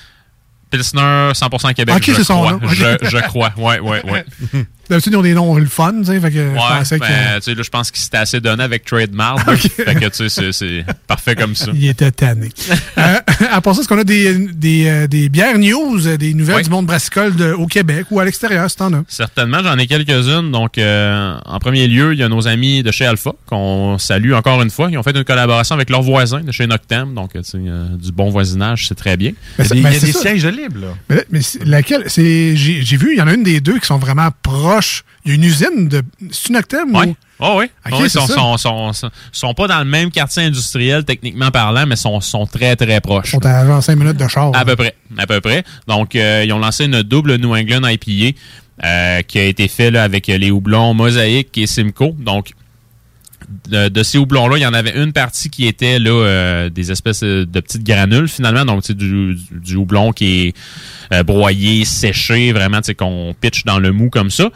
Pilsner 100% Québec. Ok, je c'est son crois. nom. Je, je crois. Ouais, ouais, ouais. D'habitude, ils ont des noms le fun, tu sais. Fait que je Ouais, pensais ben, que- tu sais, là, je pense qu'il s'était assez donné avec Trademark. Fait que, tu sais, c'est- parfait comme ça. Il était tanné. euh, à part ça, est-ce qu'on a des, des, euh, des bières news, euh, des nouvelles Oui. du monde brassicole de- au Québec ou à l'extérieur, si t'en as? Certainement, j'en ai quelques-unes. Donc, euh, en premier lieu, il y a nos amis de chez Alpha, qu'on salue encore une fois. Ils ont fait une collaboration avec leurs voisins de chez Noctem. Donc, tu sais, euh, du bon voisinage, c'est très bien. Ben, c'est- Il y ben, a des ça. sièges de libre, là. Mais, mais laquelle? C'est, j'ai, j'ai vu, il y en a une des deux qui sont vraiment proches. Il y a une usine de. C'est une Octem Oui. ou? Oh oui. Ok, oui, c'est sont, sont, sont, sont- sont pas dans le même quartier industriel, techniquement parlant, mais sont, sont très, très proches. Ils sont à genre 5 minutes de char. À peu près. À peu près. Donc, euh, ils ont lancé une double New England IPA euh, qui a été fait là, avec les houblons Mosaïque et Simcoe. Donc, de, ces houblons-là, il y en avait une partie qui était là euh, des espèces de petites granules finalement. Donc, du, du, du houblon qui est euh, broyé, séché, vraiment, tu sais, qu'on pitch dans le mou comme ça.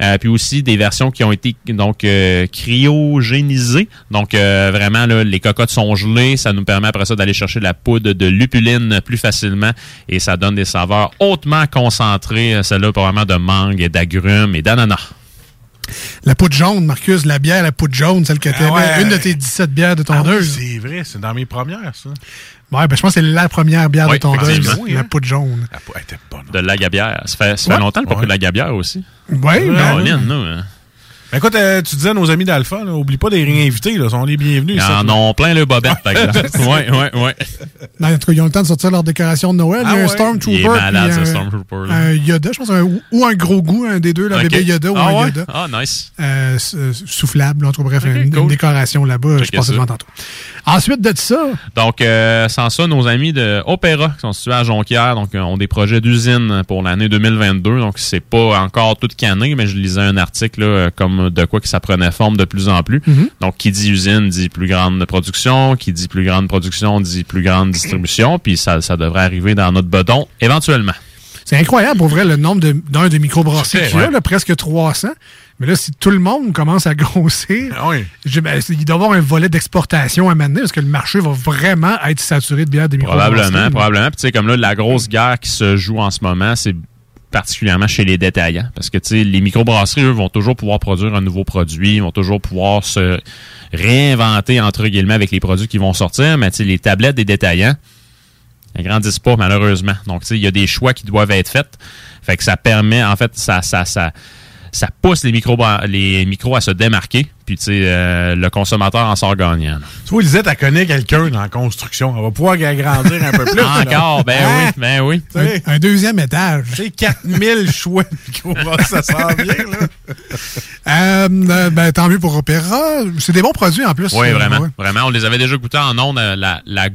Euh, puis aussi des versions qui ont été donc euh, cryogénisées. Donc euh, vraiment là, les cocottes sont gelées, ça nous permet après ça d'aller chercher la poudre de lupuline plus facilement et ça donne des saveurs hautement concentrées, celle-là probablement de mangue et d'agrumes et d'ananas. La poudre jaune, Marcus, la bière, la poudre jaune, celle que t'aimais. ouais. Une de tes 17 bières de Ah oui, tondeuse. c'est vrai, c'est dans mes premières, ça. ouais, ben je pense que c'est la première bière Oui, de tondeuse, effectivement. la poudre jaune. Elle était bonne. De la gabière. Ça fait, ça fait Ouais. longtemps qu'on Ouais. de la gabière aussi. Oui, ben, nous, hein. Ben écoute, euh, tu disais à nos amis d'Alpha, là, oublie pas de les réinviter, là, ils sont les bienvenus. Ils en ont plein le bobette, par exemple. ouais, ouais, ouais. Ben, en tout cas, ils ont le temps de sortir leur décoration de Noël. Ah il y a un ouais. Stormtrooper. Il est malade, un- Stormtrooper, là. Un Yoda, je pense, un- ou un gros goût, un des deux, la bébé Yoda ou Ah un ouais? Yoda. Ah, nice. Euh, euh, soufflable, en tout cas, bref, une, décoration là-bas. Je passais devant tantôt. Ensuite de ça, Donc, euh, sans ça, nos amis de Opéra, qui sont situés à Jonquière, donc, euh, ont des projets d'usine pour l'année 2022. Donc, c'est pas encore tout canné, mais je lisais un article là, euh, comme de quoi que ça prenait forme de plus en plus. Mhm. Donc, qui dit usine dit plus grande production, qui dit plus grande production dit plus grande distribution, puis ça, ça devrait arriver dans notre bedon éventuellement. C'est incroyable, pour vrai, le nombre de- d'un de, microbrasseries C'est qu'il y a, ouais. là, presque 300. Mais là, si tout le monde commence à grossir, je- ben, il doit y avoir un volet d'exportation à mener parce que le marché va vraiment être saturé de bières de microbrasseries. Probablement, probablement. Puis tu sais, comme là, la grosse guerre qui se joue en ce moment, c'est particulièrement chez les détaillants. Parce que tu sais, les microbrasseries, eux, vont toujours pouvoir produire un nouveau produit, ils vont toujours pouvoir se réinventer, entre guillemets, avec les produits qui vont sortir. Mais tu sais, les tablettes des détaillants, elles grandissent pas, malheureusement. Donc, tu sais, il y a des choix qui doivent être faits. Fait que ça permet, en fait, ça, ça, ça, ça pousse les micros, les micros à se démarquer. Puis, tu sais, euh, le consommateur en sort gagnant. là. Tu vois, Lisette, elle connaît quelqu'un dans la construction. Elle va pouvoir agrandir un peu plus. Encore, ben Hein? oui, ben oui. Un, un deuxième étage. Tu sais, 4000 choix de microbrasseries, ça sent bien, là. Euh, euh, ben, tant mieux pour Opéra. C'est des bons produits en plus. Oui, vraiment. ouais. Vraiment. On les avait déjà goûtés en ondes, la, la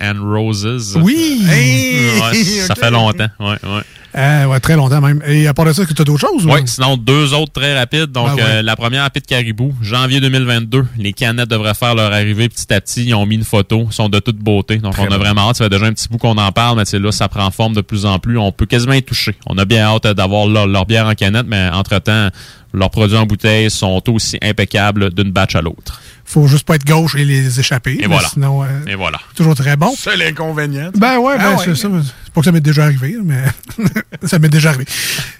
and Roses. Oui! Ouais, ça fait longtemps. Ouais, ouais. Euh, ouais, très longtemps même. Et à part de ça, est-ce que tu as d'autres choses? ou- Oui, sinon deux autres très rapides. Donc Ben ouais. euh, la première Pit Caribou, janvier 2022. Les canettes devraient faire leur arrivée petit à petit. Ils ont mis une photo, ils sont de toute beauté. Donc on a vraiment hâte. Ça fait déjà un petit bout qu'on en parle, mais tu sais, là ça prend forme de plus en plus. On peut quasiment y toucher. On a bien hâte d'avoir leur, leur bière en canette, mais entre temps leurs produits en bouteille sont aussi impeccables d'une batch à l'autre. Faut juste pas être gauche et les échapper. Et mais voilà. Sinon, euh, Et voilà. toujours très bon. C'est l'inconvénient. Ben ouais, ben Ah c'est ça. C'est pas que ça m'est déjà arrivé, mais ça m'est déjà arrivé.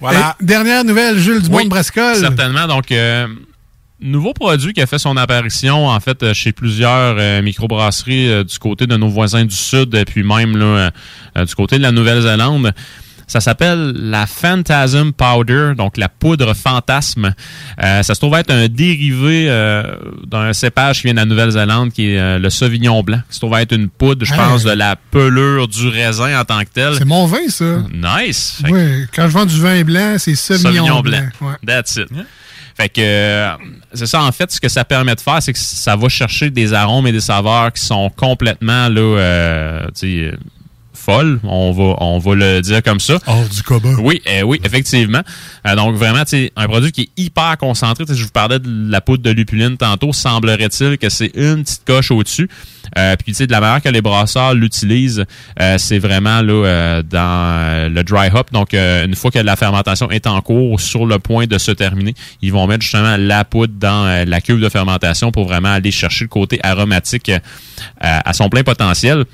Voilà. Et dernière nouvelle, Jules Dumont Oui, de Brascol. Certainement. Donc, euh, nouveau produit qui a fait son apparition, en fait, euh, chez plusieurs euh, microbrasseries euh, du côté de nos voisins du Sud, et puis même là, euh, euh, du côté de la Nouvelle-Zélande. Ça s'appelle la Phantasm Powder, donc la poudre fantasme. Euh, ça se trouve être un dérivé euh, d'un cépage qui vient de la Nouvelle-Zélande, qui est euh, le Sauvignon blanc. Ça se trouve être une poudre, je Hey. pense, de la pelure du raisin en tant que tel. C'est mon vin, ça. Nice. Que- Oui, quand je vends du vin blanc, c'est Sauvignon, Sauvignon blanc. blanc. Ouais. That's it. Fait que euh, c'est ça en fait ce que ça permet de faire c'est que ça va chercher des arômes et des saveurs qui sont complètement là euh, folles, on va on va le dire comme ça. Hors du commun. Oui, euh, oui, effectivement. Euh, donc vraiment, tu sais, un produit qui est hyper concentré. Je vous parlais de la poudre de lupuline tantôt. Semblerait-il que c'est une petite coche au-dessus. Euh, puis tu sais, de la manière que les brasseurs l'utilisent, euh, c'est vraiment là euh, dans le dry hop. Donc euh, une fois que la fermentation est en cours, sur le point de se terminer, ils vont mettre justement la poudre dans la cuve de fermentation pour vraiment aller chercher le côté aromatique euh, à son plein potentiel.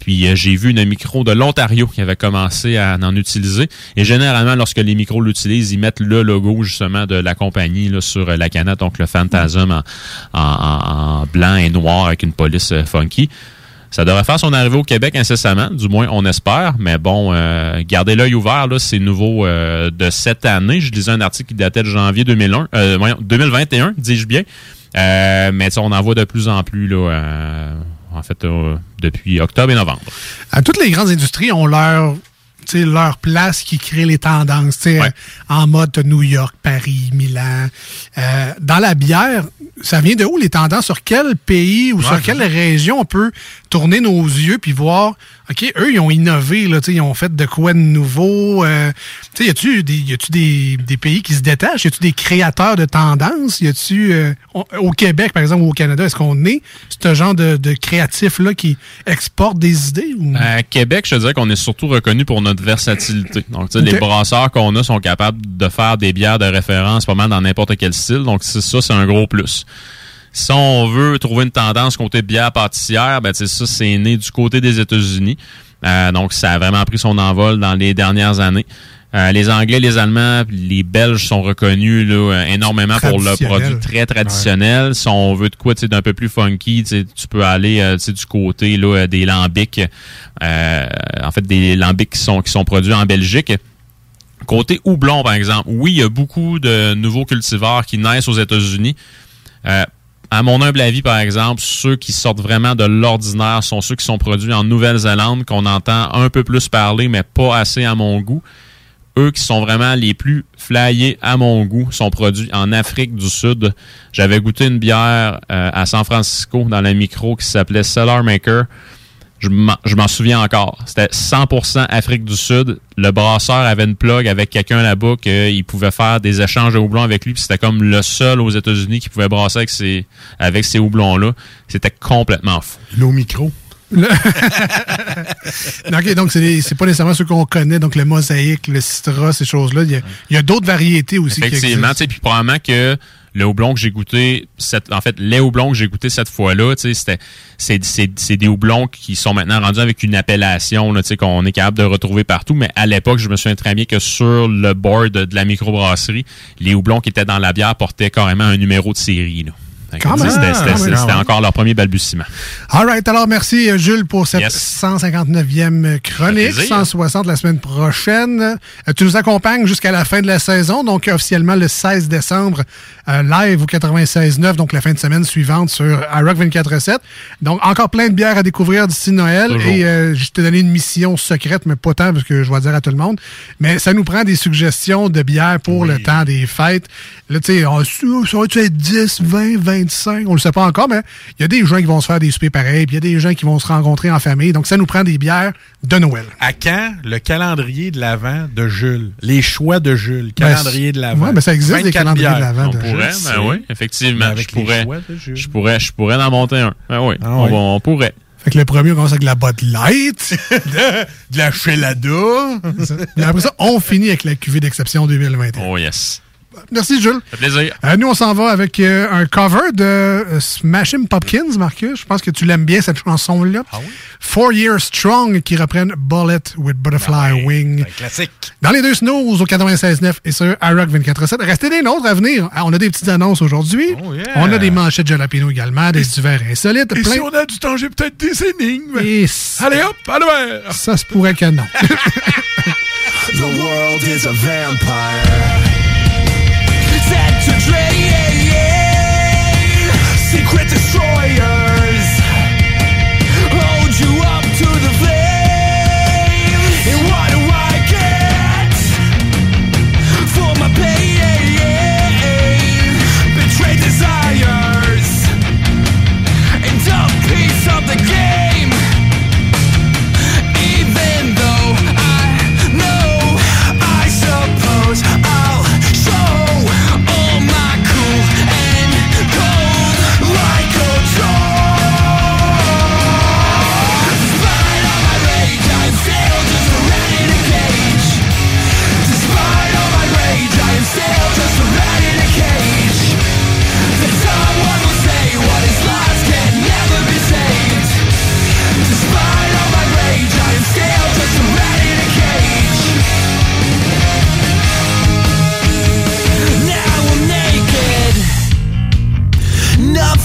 Puis euh, j'ai vu une micro de l'Ontario qui avait commencé à en utiliser. Et généralement, lorsque les micros l'utilisent, ils mettent le logo justement de la compagnie là, sur euh, la canette, donc le Phantasm en, en- en- blanc et noir avec une police euh, funky. Ça devrait faire son arrivée au Québec incessamment, du moins on espère. Mais bon, euh, gardez l'œil ouvert, là, c'est nouveau euh, de cette année. Je lisais un article qui datait de janvier 2001, euh, voyons, 2021, dis-je bien. Mais on en voit de plus en plus là, en fait, euh, depuis octobre et novembre. À toutes les grandes industries ont leur, leur place qui crée les tendances. euh, En mode New York, Paris, Milan. Euh, dans la bière, ça vient de où les tendances? Sur quel pays ou Ouais, sur quelle région on peut tourner nos yeux puis voir, OK, eux, ils ont innové, là, tu sais, ils ont fait de quoi de nouveau? Euh, tu sais, y a-tu des, y a-tu des, des pays qui se détachent? Y a-tu des créateurs de tendances? Y a-tu, euh, au Québec, par exemple, ou au Canada, est-ce qu'on est ce genre de, de créatifs-là qui exportent des idées? Ou... À Québec, je te dirais qu'on est surtout reconnu pour notre versatilité. Donc, tu sais, Ok. les brasseurs qu'on a sont capables de faire des bières de référence pas mal dans n'importe quel style. Donc, c'est ça, c'est un gros plus. Si on veut trouver une tendance côté bière pâtissière, ben, ça, c'est né du côté des États-Unis. Euh, donc, ça a vraiment pris son envol dans les dernières années. Euh, les Anglais, les Allemands, les Belges sont reconnus là, euh, énormément pour le produit très traditionnel. Si on veut de quoi d'un peu plus funky, tu peux aller euh, du côté là, des lambics, euh, en fait des lambics qui sont, qui sont produits en Belgique. Côté houblon, par exemple, oui, il y a beaucoup de nouveaux cultivars qui naissent aux États-Unis. Euh, à mon humble avis, par exemple, ceux qui sortent vraiment de l'ordinaire sont ceux qui sont produits en Nouvelle-Zélande, qu'on entend un peu plus parler, mais pas assez à mon goût. Eux qui sont vraiment les plus flyés à mon goût sont produits en Afrique du Sud. J'avais goûté une bière euh, à San Francisco dans la micro qui s'appelait Cellar Maker. Je m'en je m'en souviens encore. C'était 100% Afrique du Sud. Le brasseur avait une plug avec quelqu'un là-bas qu'il pouvait faire des échanges de houblons avec lui. puis C'était comme le seul aux États-Unis qui pouvait brasser avec ces, avec ces houblons-là. C'était complètement fou. L'eau micro. OK, donc c'est c'est pas nécessairement ceux qu'on connaît, donc le mosaïque, le citra, ces choses-là. Il y a, il y a d'autres variétés aussi qui Effectivement, existent. tu sais, puis probablement que j'ai goûté, les houblons que j'ai goûté cette fois-là, c'est, des houblons qui sont maintenant rendus avec une appellation, qu'on est capable de retrouver partout. Mais à l'époque, je me souviens très bien que sur le board de la microbrasserie, les houblons qui étaient dans la bière portaient carrément un numéro de série. C'était, Ah, encore leur premier balbutiement. All right. Alors, merci, euh, Jules, pour cette 159e chronique. plaisir. 160 la semaine prochaine. Euh, tu nous accompagnes jusqu'à la fin de la saison, donc officiellement le 16 décembre, euh, live au 96.9, donc la fin de semaine suivante sur iRock 24.7. Donc, encore plein de bières à découvrir d'ici Noël. Toujours. Et euh, je t'ai donné une mission secrète, mais pas tant, parce que je vais dire à tout le monde. Mais ça nous prend des suggestions de bières pour le temps des fêtes. Là, tu sais, ça va-tu être 10, 20, 25? On le sait pas encore, mais il y a des gens qui vont se faire des soupers pareils, puis il y a des gens qui vont se rencontrer en famille. Donc, ça nous prend des bières de Noël. À quand le calendrier de l'Avent de Jules? Les choix de Jules. Ben, Calendrier de l'Avent. ouais, ben, ça existe, des 24 calendriers de l'Avent On de pourrait, Jules. ben oui, effectivement. Mais avec je pourrais, les choix de Jules. je pourrais, je pourrais en monter un. Ben oui, Ah on, ouais. va- on pourrait. Fait que le premier, on commence avec la Bud Light, de, de la Chelada. Après ça, on finit avec la cuvée d'exception 2021. Oh yes. Merci, Jules. Ça fait plaisir. Euh, nous, on s'en va avec euh, un cover de euh, Smashing Pumpkins, Marcus. Je pense que tu l'aimes bien, cette chanson-là. Ah Four Years Strong, qui reprennent Bullet with Butterfly Wing. Classique. Dans les deux snooze au 96.9 et sur iRock 24.7. Restez des nôtres à venir. Ah, on a des petites annonces aujourd'hui. On a des manchettes jalapeno également, des divers insolites. Et plein- si on a du temps, j'ai peut-être des énigmes. Et Allez hop, à l'heure. ça se pourrait que non. The world is a vampire. Set to drain. Secret destroyers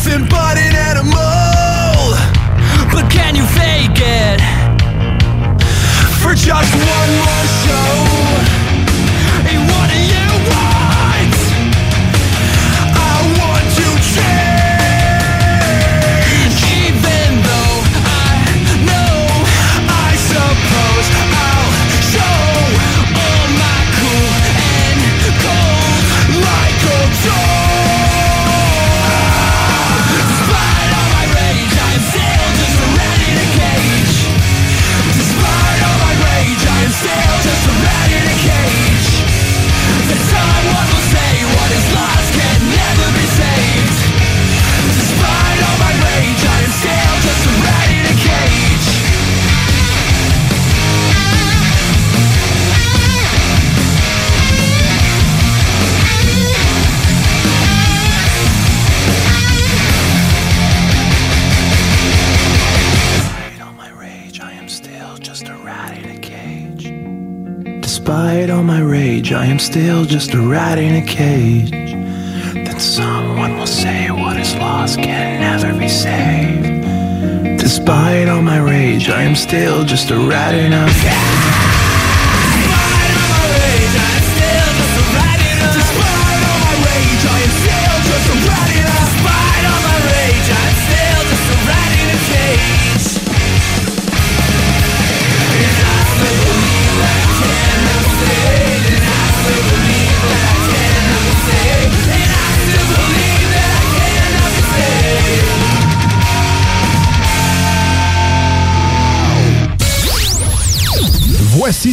but an animal. But can you fake it for just one more still just a rat in a cage. Then someone will say what is lost can never be saved. Despite all my rage, I am still just a rat in a cage. Voici ce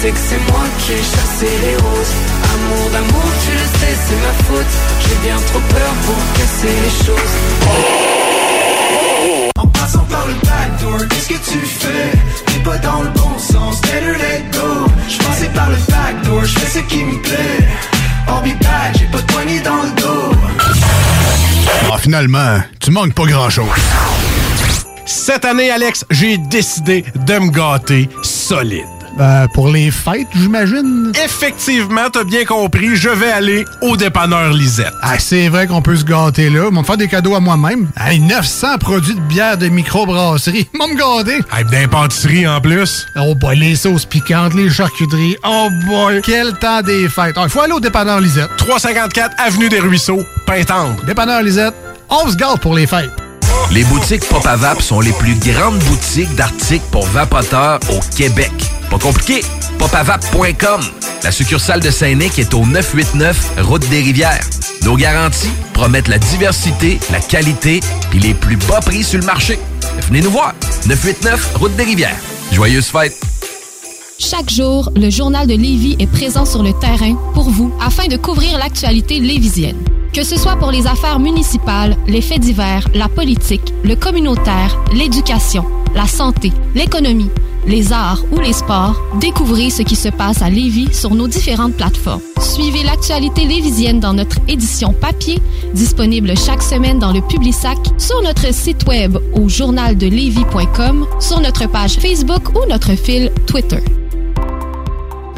sais que c'est moi qui ai chassé les roses. Amour d'amour, tu le sais, c'est ma faute. J'ai bien trop peur pour casser les choses. En passant par le backdoor, qu'est-ce que tu fais? T'es pas dans le bon sens, better let go Je par le backdoor, je fais ce qui me plaît back, j'ai pas de poignée dans le dos Ah, finalement, tu manques pas grand-chose. Cette année, Alex, j'ai décidé de me gâter solide. Ben, pour les fêtes, j'imagine? Effectivement, t'as bien compris, je vais aller au dépanneur Lisette. Ah, c'est vrai qu'on peut se gâter là. Ils vont me faire des cadeaux à moi-même. Hey, 900 produits de bière de microbrasserie. Ils vont me gâter. Hey, d'impantisserie en plus. Oh boy, les sauces piquantes, les charcuteries. Oh boy, quel temps des fêtes. Il faut aller au dépanneur Lisette. 354 Avenue des Ruisseaux, Pintendre. Dépanneur Lisette, on se gâte pour les fêtes. Les boutiques Pop à Vap sont les plus grandes boutiques d'articles pour vapoteurs au Québec. Pas compliqué, popavap.com. La succursale de Saint-Nic est au 989 Route des Rivières. Nos garanties promettent la diversité, la qualité et les plus bas prix sur le marché. Venez nous voir, 989 Route des Rivières. Joyeuses fêtes! Chaque jour, le journal de Lévis est présent sur le terrain pour vous afin de couvrir l'actualité lévisienne. Que ce soit pour les affaires municipales, les faits divers, la politique, le communautaire, l'éducation, la santé, l'économie, les arts ou les sports, découvrez ce qui se passe à Lévis sur nos différentes plateformes. Suivez l'actualité lévisienne dans notre édition papier, disponible chaque semaine dans le Publisac, sur notre site web au journaldelevis.com, sur notre page Facebook ou notre fil Twitter.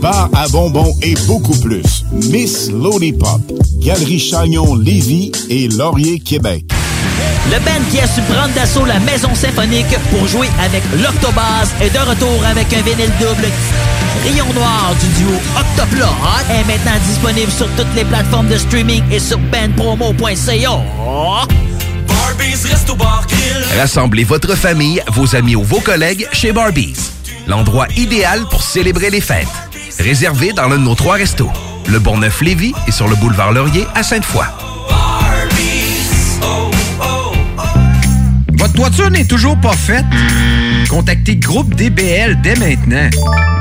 bar à bonbons et beaucoup plus. Miss Lollipop, Galerie Chagnon Lévis et Laurier Québec. Le band qui a su prendre d'assaut la maison symphonique pour jouer avec l'Octobase est de retour avec un vinyle double. Rayon Noir du duo Octoplot est maintenant disponible sur toutes les plateformes de streaming et sur bandpromo.ca. Rassemblez votre famille, vos amis ou vos collègues chez Barbies. L'endroit idéal pour célébrer les fêtes. Réservé dans l'un de nos trois restos. Le Bourgneuf-Lévis et sur le boulevard Laurier à Sainte-Foy. Votre toiture n'est toujours pas faite? Contactez Groupe DBL dès maintenant.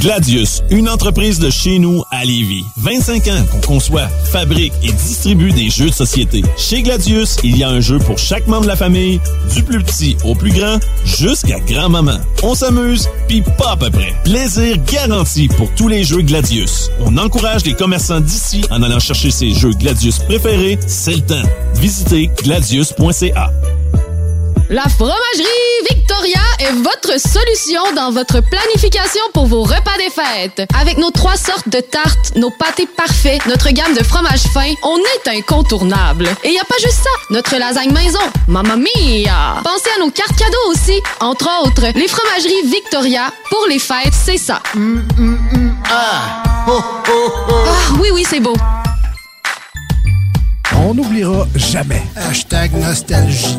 Gladius, une entreprise de chez nous à Lévis. 25 ans qu'on conçoit, fabrique et distribue des jeux de société. Chez Gladius, il y a un jeu pour chaque membre de la famille, du plus petit au plus grand, jusqu'à grand-maman. On s'amuse, puis pas à peu près. Plaisir garanti pour tous les jeux Gladius. On encourage les commerçants d'ici en allant chercher ses jeux Gladius préférés, c'est le temps. Visitez gladius.ca. La fromagerie Victoria est votre solution dans votre planification pour vos repas des fêtes. Avec nos trois sortes de tartes, nos pâtés parfaits, notre gamme de fromages fins, on est incontournable. Et y a pas juste ça, notre lasagne maison, mamma mia! Pensez à nos cartes cadeaux aussi, entre autres, les fromageries Victoria, pour les fêtes, c'est ça. Ah! Ah oui, oui, c'est beau. On n'oubliera jamais. Hashtag nostalgie.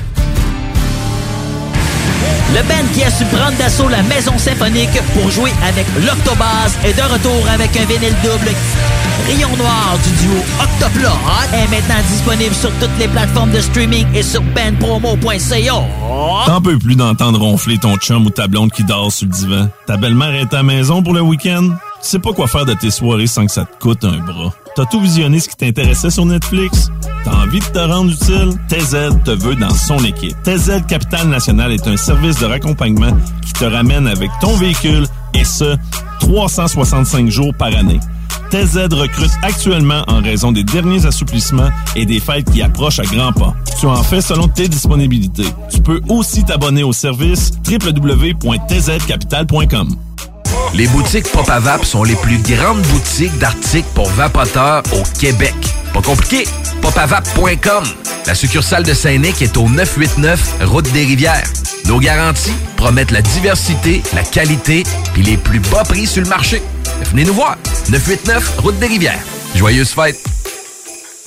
Le band qui a su prendre d'assaut la maison symphonique pour jouer avec l'Octobase est de retour avec un vinyle double. Rayon Noir du duo Octoplot est maintenant disponible sur toutes les plateformes de streaming et sur bandpromo.ca. T'en peux plus d'entendre ronfler ton chum ou ta blonde qui dort sur le divan. Ta belle-mère est à la maison pour le week-end? Tu sais pas quoi faire de tes soirées sans que ça te coûte un bras. T'as tout visionné ce qui t'intéressait sur Netflix? T'as envie de te rendre utile? TZ te veut dans son équipe. TZ Capital National est un service de raccompagnement qui te ramène avec ton véhicule et ce, 365 jours par année. TZ recrute actuellement en raison des derniers assouplissements et des fêtes qui approchent à grands pas. Tu en fais selon tes disponibilités. Tu peux aussi t'abonner au service www.tzcapital.com. Les boutiques Pop à sont les plus grandes boutiques d'articles pour vapoteurs au Québec. Pas compliqué, popavape.com. La succursale de Saint-Nic est au 989 Route des Rivières. Nos garanties promettent la diversité, la qualité puis les plus bas prix sur le marché. Venez nous voir. 989 Route des Rivières. Joyeuses fêtes.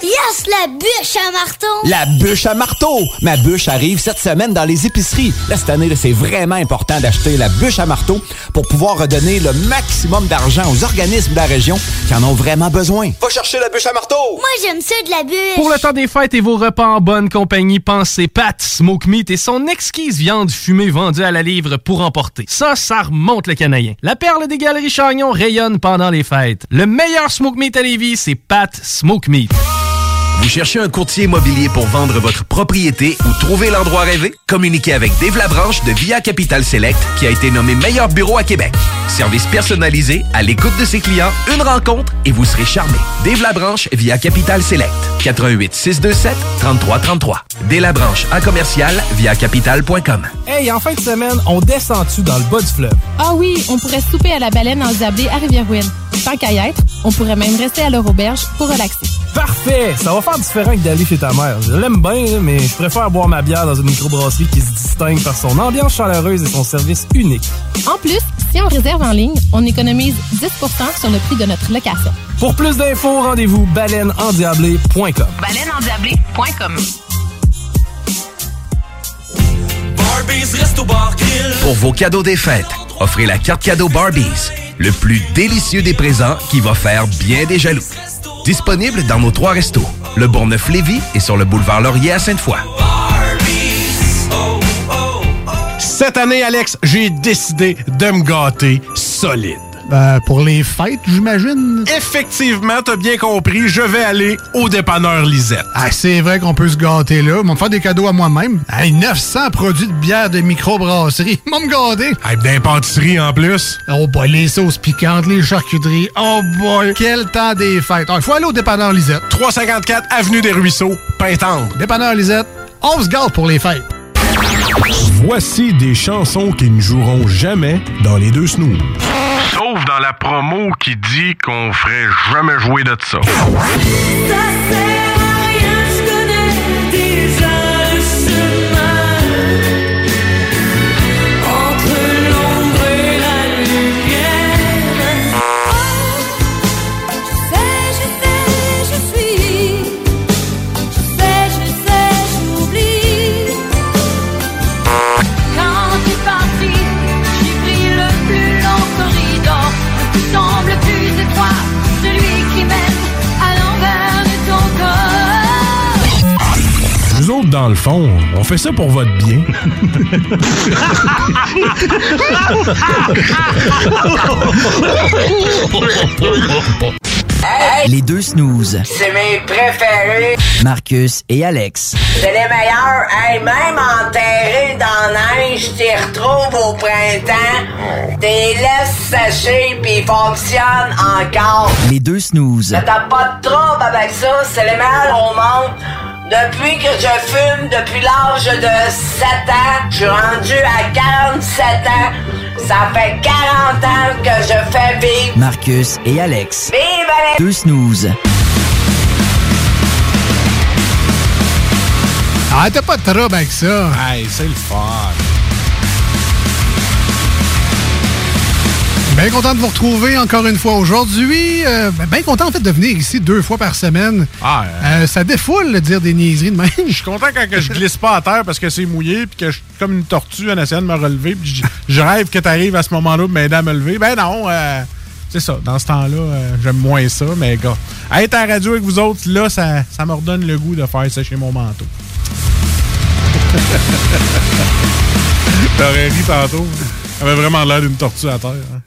Yes, la bûche à marteau! La bûche à marteau! Ma bûche arrive cette semaine dans les épiceries. Là, cette année, c'est vraiment important d'acheter la bûche à marteau pour pouvoir redonner le maximum d'argent aux organismes de la région qui en ont vraiment besoin. Va chercher la bûche à marteau! Moi, j'aime ça de la bûche! Pour le temps des fêtes et vos repas en bonne compagnie, pensez Pat Smoke Meat et son exquise viande fumée vendue à la livre pour emporter. Ça, ça remonte le canadien. La perle des galeries Chagnon rayonne pendant les fêtes. Le meilleur Smoke Meat à Lévis, c'est Pat Smoke Meat. Vous cherchez un courtier immobilier pour vendre votre propriété ou trouver l'endroit rêvé? Communiquez avec Dave Labranche de Via Capital Select qui a été nommé meilleur bureau à Québec. Service personnalisé, à l'écoute de ses clients, une rencontre et vous serez charmé. Dave Labranche via Capital Select. 88 627 3333. Dave Labranche à commercial via capital.com. Hey, en fin de semaine, on descend-tu dans le bas du fleuve? Ah oui, on pourrait souper à la baleine en Zablé à Rivière-Ouine. Tant qu'à y être, on pourrait même rester à leur auberge pour relaxer. Parfait! Ça va faire différent que d'aller chez ta mère. Je l'aime bien, mais je préfère boire ma bière dans une microbrasserie qui se distingue par son ambiance chaleureuse et son service unique. En plus, si on réserve en ligne, on économise 10% sur le prix de notre location. Pour plus d'infos, rendez-vous baleineendiablé.com. Baleineendiablé.com Pour vos cadeaux des fêtes, offrez la carte cadeau Barbies, le plus délicieux des présents qui va faire bien des jaloux. Disponible dans nos trois restos, le Bourgneuf-Lévis et sur le boulevard Laurier à Sainte-Foy. Cette année, Alex, j'ai décidé de me gâter solide. Ben, pour les fêtes, j'imagine. Effectivement, t'as bien compris, je vais aller au dépanneur Lisette. Ah, c'est vrai qu'on peut se gâter là. Ils vont me faire des cadeaux à moi-même. Hey, 900 produits de bière de microbrasserie. Ils vont me gâter. Hey, d'impantisserie en plus. Oh boy, les sauces piquantes, les charcuteries. Oh boy, quel temps des fêtes. Il faut aller au dépanneur Lisette. 354 Avenue des Ruisseaux, Pintendre. Dépanneur Lisette, on se gâte pour les fêtes. Voici des chansons qui ne joueront jamais dans les deux snooze. Sauf dans la promo qui dit qu'on ferait jamais jouer de ça. Fond, on fait ça pour votre bien. Les deux snooze. C'est mes préférés. Marcus et Alex. C'est les meilleurs. Hey, même enterrés dans la neige, t'y retrouves au printemps. T'es laisses sécher pis ils fonctionnent encore. Les deux snooze. T'as pas de trouble avec ça. C'est les meilleurs au monde. Depuis que je fume, depuis l'âge de 7 ans, je suis rendu à 47 ans. Ça fait 40 ans que je fais vivre. Marcus et Alex. Vive Alex! Deux snooze. Ah, t'as pas de trouble avec ça. Hey, c'est le fun. Bien content de vous retrouver encore une fois aujourd'hui. Euh, ben, bien content en fait de venir ici deux fois par semaine. Ah, Euh, ça défoule de dire des niaiseries de même. Je suis content quand que je glisse pas à terre parce que c'est mouillé puis que je suis comme une tortue en essayant de me relever puis je, rêve que tu arrives à ce moment-là pour m'aider à me lever. Ben non, euh, c'est ça. Dans ce temps-là, euh, j'aime moins ça, mais gars, être à la radio avec vous autres, là, ça, ça me redonne le goût de faire sécher mon manteau. T'aurais ri tantôt. J'avais vraiment l'air d'une tortue à terre. hein.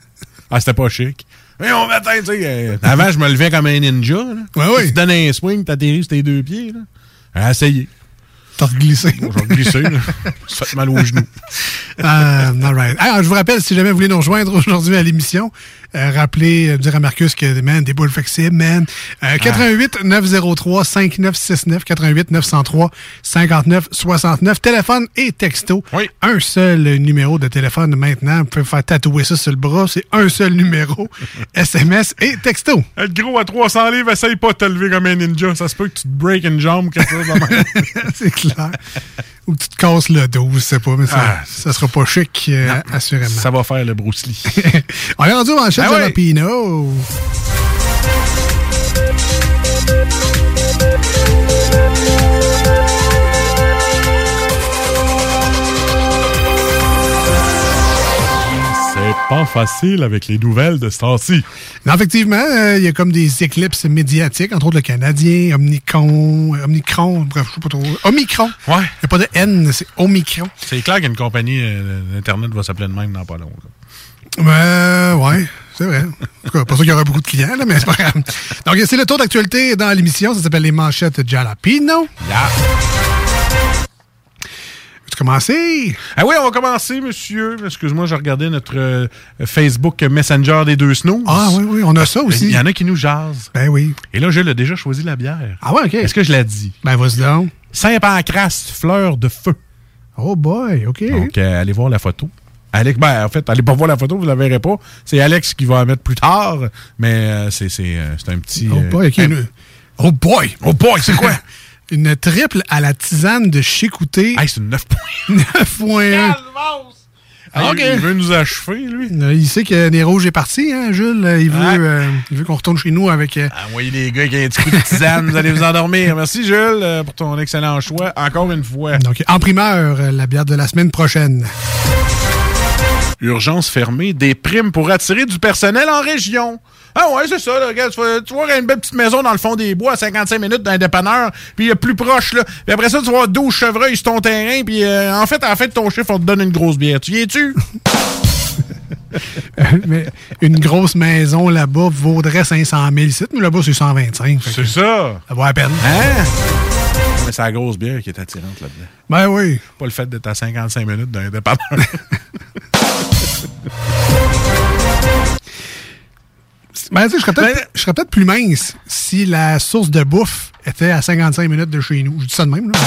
Ah, c'était pas chic. Mais on matin, tu sais, euh, avant, je me levais comme un ninja. Là. Ouais, ouais. Tu te donnes un swing, t'atterris sur tes deux pieds. Là. Essayez. T'as glissé. Bon, glisser, là. Ça fait mal aux genoux. Euh, all right. Alors, je vous rappelle, si jamais vous voulez nous rejoindre aujourd'hui à l'émission, euh, rappelez, euh, dire à Marcus que, man, des boules flexibles, man. Euh, 88 903 5969 88 903 59 69 téléphone et texto. Un seul numéro de téléphone maintenant. Vous pouvez faire tatouer ça sur le bras. C'est un seul numéro. SMS et texto. Être gros à 300 livres, essaye pas de te lever comme un ninja. Ça se peut que tu te break une jambe ou quelque chose de. C'est clair. Ou que tu te casses le dos, je sais pas, mais ça, Ah. ça sera pas chic, euh, assurément. Ça va faire le Bruce Lee. On est rendu manchette Ah. Jalapino. Pas facile avec les nouvelles de ce temps-ci. Non, effectivement, euh, il y a comme des éclipses médiatiques, entre autres le Canadien, Omnicron, euh, Omnicron, bref, je sais pas trop. Omicron. Ouais. Il n'y a pas de N, c'est Omicron. C'est clair qu'une compagnie euh, d'Internet va s'appeler de même dans pas long. là. Euh, ouais, c'est vrai. En tout cas, pas sûr qu'il y aura beaucoup de clients, là, mais c'est pas grave. Donc, c'est le tour d'actualité dans l'émission. Ça s'appelle les manchettes Jalapino. Yeah. Tu commencer? Ah oui, on va commencer, monsieur. Excuse-moi, je regardais notre euh, Facebook Messenger des deux snows. Ah oui, oui, on a ça aussi. Il y en a qui nous jasent. Ben oui. Et là, Gilles a déjà choisi la bière. Ah ouais, OK. Est-ce que je l'ai dit? Ben, vas-y donc. Saint-Pancras, fleur de feu. Oh boy, OK. Donc, euh, allez voir la photo. Alex, ben, en fait, allez pas voir la photo, vous la verrez pas. C'est Alex qui va la mettre plus tard, mais euh, c'est c'est, euh, c'est un petit... Oh euh, boy, OK. un- une- Oh boy! Oh boy, c'est quoi? Une triple à la tisane de Chicouté. Hey, c'est une 9 9.1. Ah, OK. Il veut nous achever, lui. Euh, Il sait que les rouges est parti, hein, Jules? Euh, Il veut, euh, veut qu'on retourne chez nous avec... euh, Envoyez les gars avec un petit coup de tisane, vous allez vous endormir. Merci, Jules, euh, pour ton excellent choix. Encore une fois. donc, en primeur, euh, la bière de la semaine prochaine. Urgence fermée, des primes pour attirer du personnel en région. Ah ouais, c'est ça, là, regarde, tu vas, tu vas avoir une belle petite maison dans le fond des bois à 55 minutes d'un dépanneur, puis euh, plus proche, là. Puis après ça, tu vas avoir 12 chevreuils sur ton terrain, puis euh, en fait, à la fin de ton chiffre, on te donne une grosse bière. Tu viens-tu? mais une grosse maison là-bas vaudrait 500 000 sites, mais là-bas, c'est 125. fait que C'est ça. Ça vaut la peine. Hein? Mais c'est la grosse bière qui est attirante là-dedans. Ben oui. Pas le fait d'être à 55 minutes d'un dépanneur. Ben, tu sais, je serais peut-être plus mince si la source de bouffe était à 55 minutes de chez nous. Je dis ça de même, là.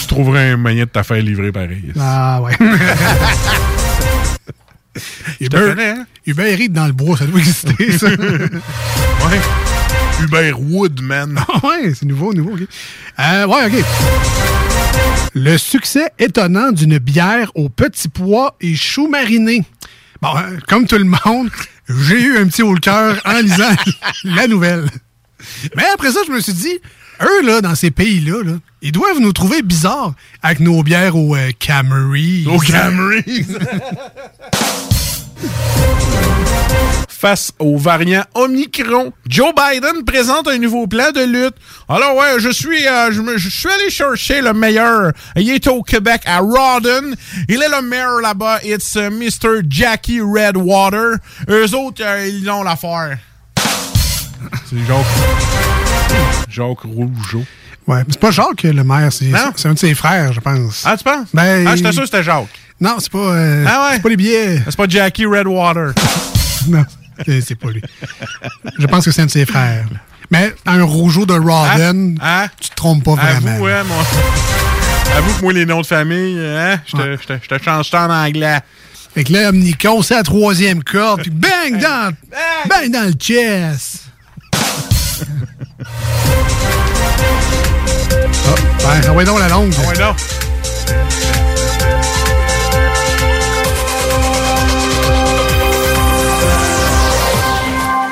tu trouverais un moyen de t'affaire livrer pareil. Ah, ouais. Connais, hein? Dans le bois, ça doit exister, ça. Ouais. Hubert Wood, man. Ah ouais, c'est nouveau, nouveau, OK. Euh, ouais, OK. Le succès étonnant d'une bière aux petits pois et choux marinés. Bon, euh, comme tout le monde, j'ai eu un petit haut le cœur en lisant la nouvelle. Mais après ça, je me suis dit, eux, là, dans ces pays-là, là, ils doivent nous trouver bizarres avec nos bières au euh. Au Camry. face au variant Omicron. Joe Biden présente un nouveau plan de lutte. Alors ouais, je suis, euh, je, je suis allé chercher le meilleur. Il est au Québec à Rawdon. Il est le maire là-bas. It's euh, Mr. Jackie Redwater. Eux autres, euh, ils ont l'affaire. C'est Jacques. Jacques Rougeau. Ouais, mais c'est pas Jacques le maire, c'est Non. c'est un de ses frères, je pense. Ah, tu penses? Ben, Ah, j'étais sûr que c'était Jacques. Non, c'est pas. euh, Ah ouais? C'est pas les billets. C'est pas Jackie Redwater. non, c'est pas lui. Je pense que c'est un de ses frères. Mais un rougeau de Rawdon, Hein? tu te trompes pas vraiment. Avoue, ouais, moi. Avoue que moi, les noms de famille, hein, je te- change ça en anglais. Fait que là, Omnicon, c'est la troisième corde, puis bang dans, bang dans le chest. Ah, ben, ah ouais, donc la longue. Ah ouais,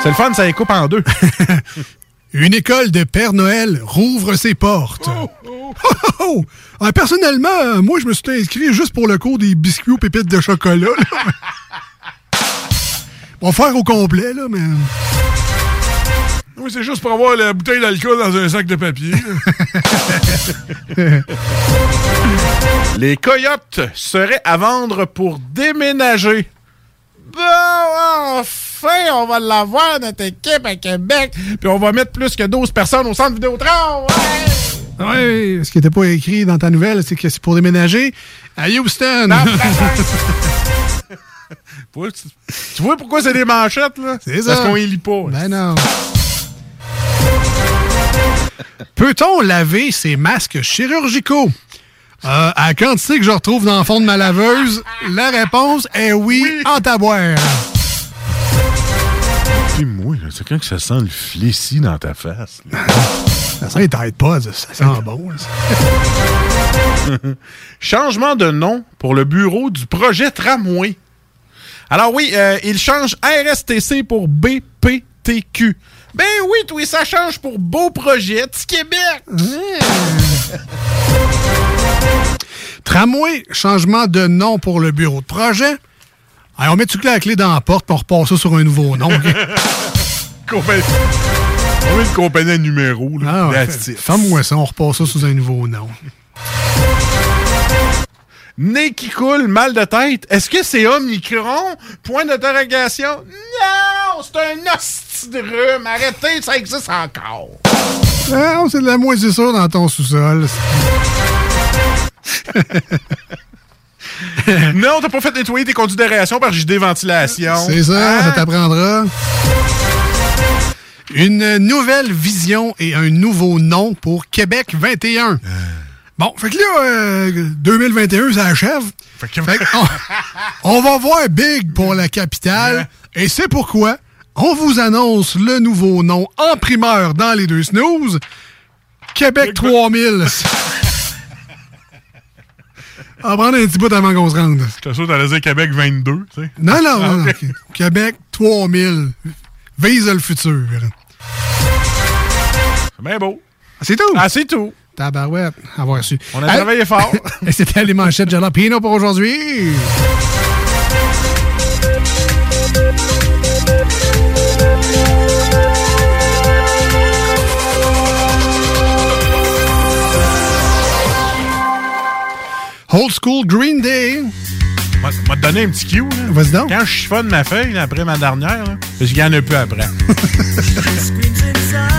C'est le fun, ça les coupe en deux. Une école de Père Noël rouvre ses portes. Oh, oh, oh. Ah, personnellement, euh, moi, je me suis inscrit juste pour le cours des biscuits aux pépites de chocolat. On va faire au complet, là, mais... Oui, c'est juste pour avoir la bouteille d'alcool dans un sac de papier. Les coyotes seraient à vendre pour déménager. Bon, enfin, on va l'avoir, notre équipe à Québec. Puis on va mettre plus que 12 personnes au centre Vidéotron. Ouais! Ouais, ce qui n'était pas écrit dans ta nouvelle, c'est que c'est pour déménager à Houston. Tu, vois pourquoi c'est des manchettes, là? C'est Parce ça. qu'on les lit pas. Ben non. Peut-on laver ces masques chirurgicaux? Euh, à la quantité que je retrouve dans le fond de ma laveuse, la réponse est oui, en taboire. C'est quand que ça sent le fléci dans ta face. Ça sent les Tide Pods, ça sent bon. ça. Changement de nom pour le bureau du projet Tramway. Alors oui, euh, il change RSTC pour BPTQ. Ben oui, toi, ça change pour Beau Projet du Québec. Tramway, changement de nom pour le bureau de projet. Allez, on met-tu la clé dans la porte pour repasser sur un nouveau nom? Compagnie- met une compagnie à numéro. Là. Ah. Femme-moi ça, on repasse ça sous un nouveau nom. Nez qui coule, mal de tête. Est-ce que c'est Omicron? Point d'interrogation. Non, c'est un rhume. Arrêtez, ça existe encore. Ah, c'est de la moisissure dans ton sous-sol. non, t'as pas fait nettoyer tes conduits d'aération par JD Ventilation. C'est ça, Hein? ça t'apprendra. Une nouvelle vision et un nouveau nom pour Québec 21. Bon, fait que là, euh, 2021, ça achève. Fait que on, on va voir Big pour la capitale. Et c'est pourquoi on vous annonce le nouveau nom en primeur dans les deux snooze. Québec 3000. On va prendre un petit bout avant qu'on se rende. J'étais sûr que t'allais dire Québec 22, tu sais. Non, non, non. Ah. Québec 3000. Vise le futur. C'est bien beau. C'est tout? Ah, c'est tout. Tabarouette, avoir su. On a Allez. travaillé fort. Et c'était les manchettes Jalapino pour aujourd'hui. Old School Green Day. M'a donné un petit cue. Vas-y donc. Quand je chiffonne ma feuille là, après ma dernière, là, parce qu'il y en a plus après.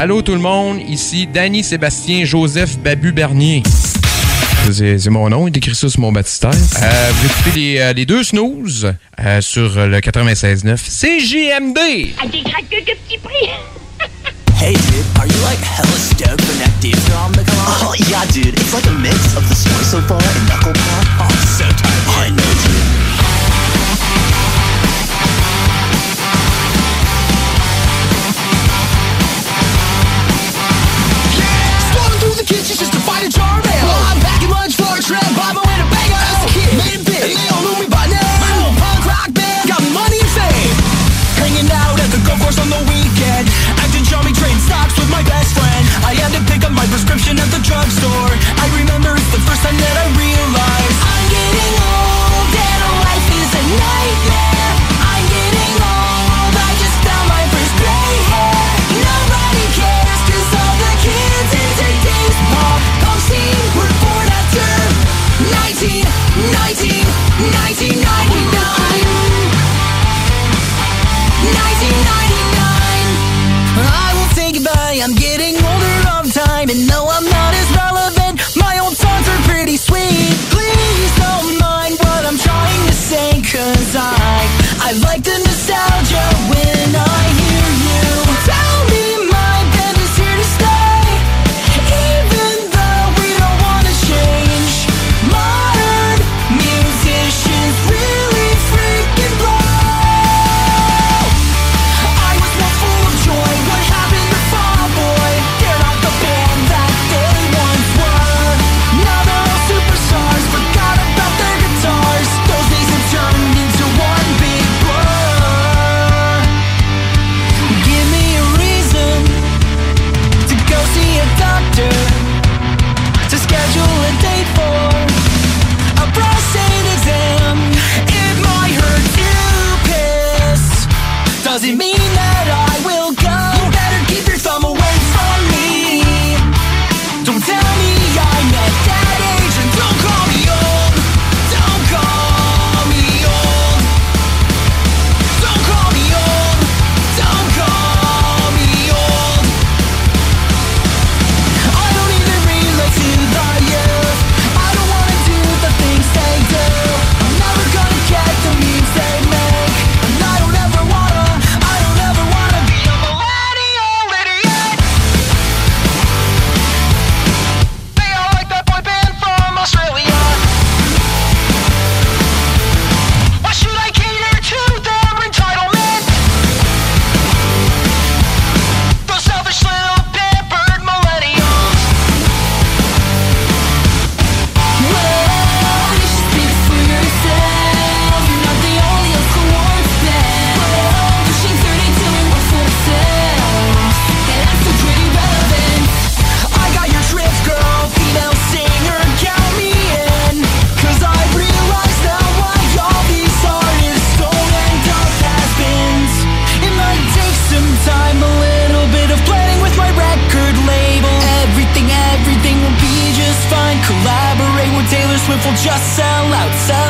Allô tout le monde, ici Danny Sébastien Joseph Babu Bernier. C'est mon nom, il écrit ça sur mon baptistère. Euh, vous écoutez les, euh, les deux snooze euh, sur euh, le 96.9 CGMD. À des de prix. Hey dude, are you like hella stoked when that dude on the Oh yeah dude, it's like a mix of the soy so far and knuckle pop. Oh, so tight. I know trap with a banger. As kid, made it big, and they all knew me by. My punk rock band got money and fame. Hanging out at the golf course on the weekend, acting trading stocks with my best friend. I had to pick up my prescription at the drugstore. I remember it's the first time that I. We'll just sell out, sell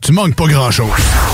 Tu manques pas grand-chose.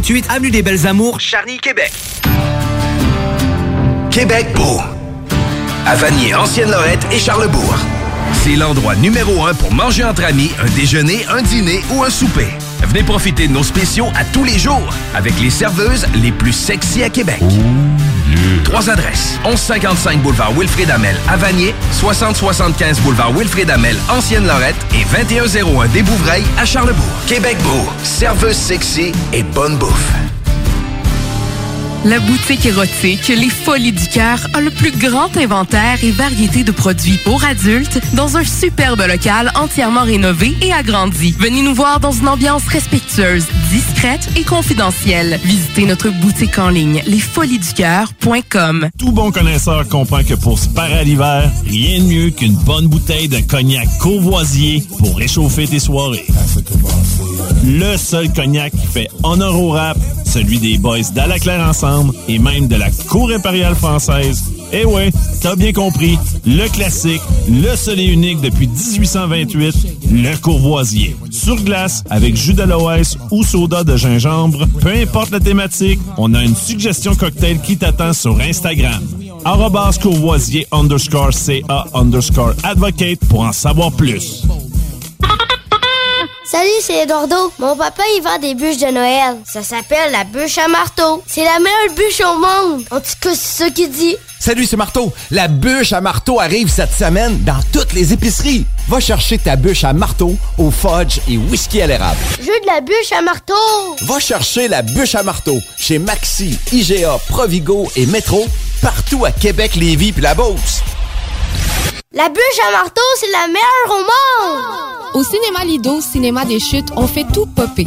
3648 Avenue des Belles Amours, Charny, Québec. Québec beau. À Vanier, Ancienne-Lorette et Charlebourg. C'est l'endroit numéro un pour manger entre amis, un déjeuner, un dîner ou un souper. Venez profiter de nos spéciaux à tous les jours avec les serveuses les plus sexy à Québec. Trois adresses. 1155 boulevard Wilfrid Amel à Vanier, 6075 boulevard Wilfrid Amel, Ancienne-Lorette et 2101 des Bouvrailles à Charlebourg. Québec beau, serveuse sexy et bonne bouffe. La boutique érotique Les Folies du Cœur a le plus grand inventaire et variété de produits pour adultes dans un superbe local entièrement rénové et agrandi. Venez nous voir dans une ambiance respectueuse, discrète et confidentielle. Visitez notre boutique en ligne lesfoliesducoeur.com. Tout bon connaisseur comprend que pour se parer à l'hiver, rien de mieux qu'une bonne bouteille de cognac courvoisier pour réchauffer tes soirées. Le seul cognac qui fait honneur au rap, celui des boys d'Alaclaire Ensemble et même de la Cour impériale française. Eh ouais, t'as bien compris, le classique, le seul et unique depuis 1828, le courvoisier. Sur glace, avec jus d'aloès ou soda de gingembre, peu importe la thématique, on a une suggestion cocktail qui t'attend sur Instagram. Arrobas courvoisier underscore CA underscore advocate pour en savoir plus. Salut, c'est Eduardo. Mon papa, il vend des bûches de Noël. Ça s'appelle la bûche à marteau. C'est la meilleure bûche au monde. En tout cas, c'est ça qu'il dit. Salut, c'est Marteau. La bûche à marteau arrive cette semaine dans toutes les épiceries. Va chercher ta bûche à marteau au fudge et whisky à l'érable. Je veux de la bûche à marteau. Va chercher la bûche à marteau chez Maxi, IGA, Provigo et Métro, partout à Québec, Lévis puis la Beauce. La bûche à marteau, c'est la meilleure au monde. Au cinéma Lido, cinéma des chutes, on fait tout popper.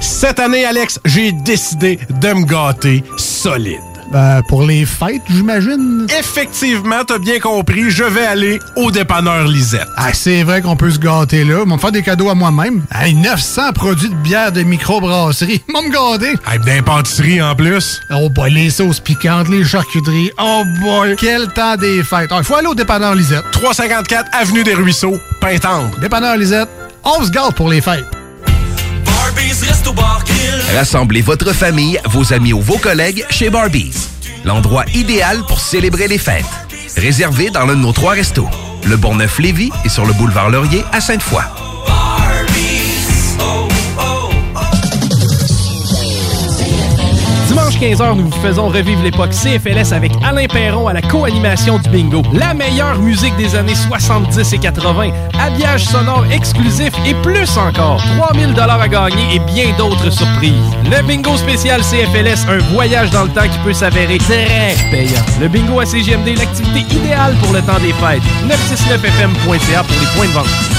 Cette année, Alex, j'ai décidé de me gâter solide. Ben, pour les fêtes, j'imagine? Effectivement, t'as bien compris, je vais aller au dépanneur Lisette. Ah, c'est vrai qu'on peut se gâter là. Ils me faire des cadeaux à moi-même. Hey, 900 produits de bière de microbrasserie. Ils me gâter. Hey, d'impantisserie en plus. Oh boy, les sauces piquantes, les charcuteries. Oh boy, quel temps des fêtes. Il faut aller au dépanneur Lisette. 354 Avenue des Ruisseaux, Pintendre. Dépanneur Lisette, on se gâte pour les fêtes. Rassemblez votre famille, vos amis ou vos collègues chez Barbies. L'endroit idéal pour célébrer les fêtes. Réservé dans l'un de nos trois restos. Le Bonneuf-Lévis et sur le boulevard Laurier à Sainte-Foy. 15h, nous vous faisons revivre l'époque CFLS avec Alain Perron à la co-animation du bingo. La meilleure musique des années 70 et 80, habillage sonore exclusif et plus encore. 3000 dollars à gagner et bien d'autres surprises. Le bingo spécial CFLS, un voyage dans le temps qui peut s'avérer très payant. Le bingo à CGMD, l'activité idéale pour le temps des fêtes. 969fm.ca pour les points de vente.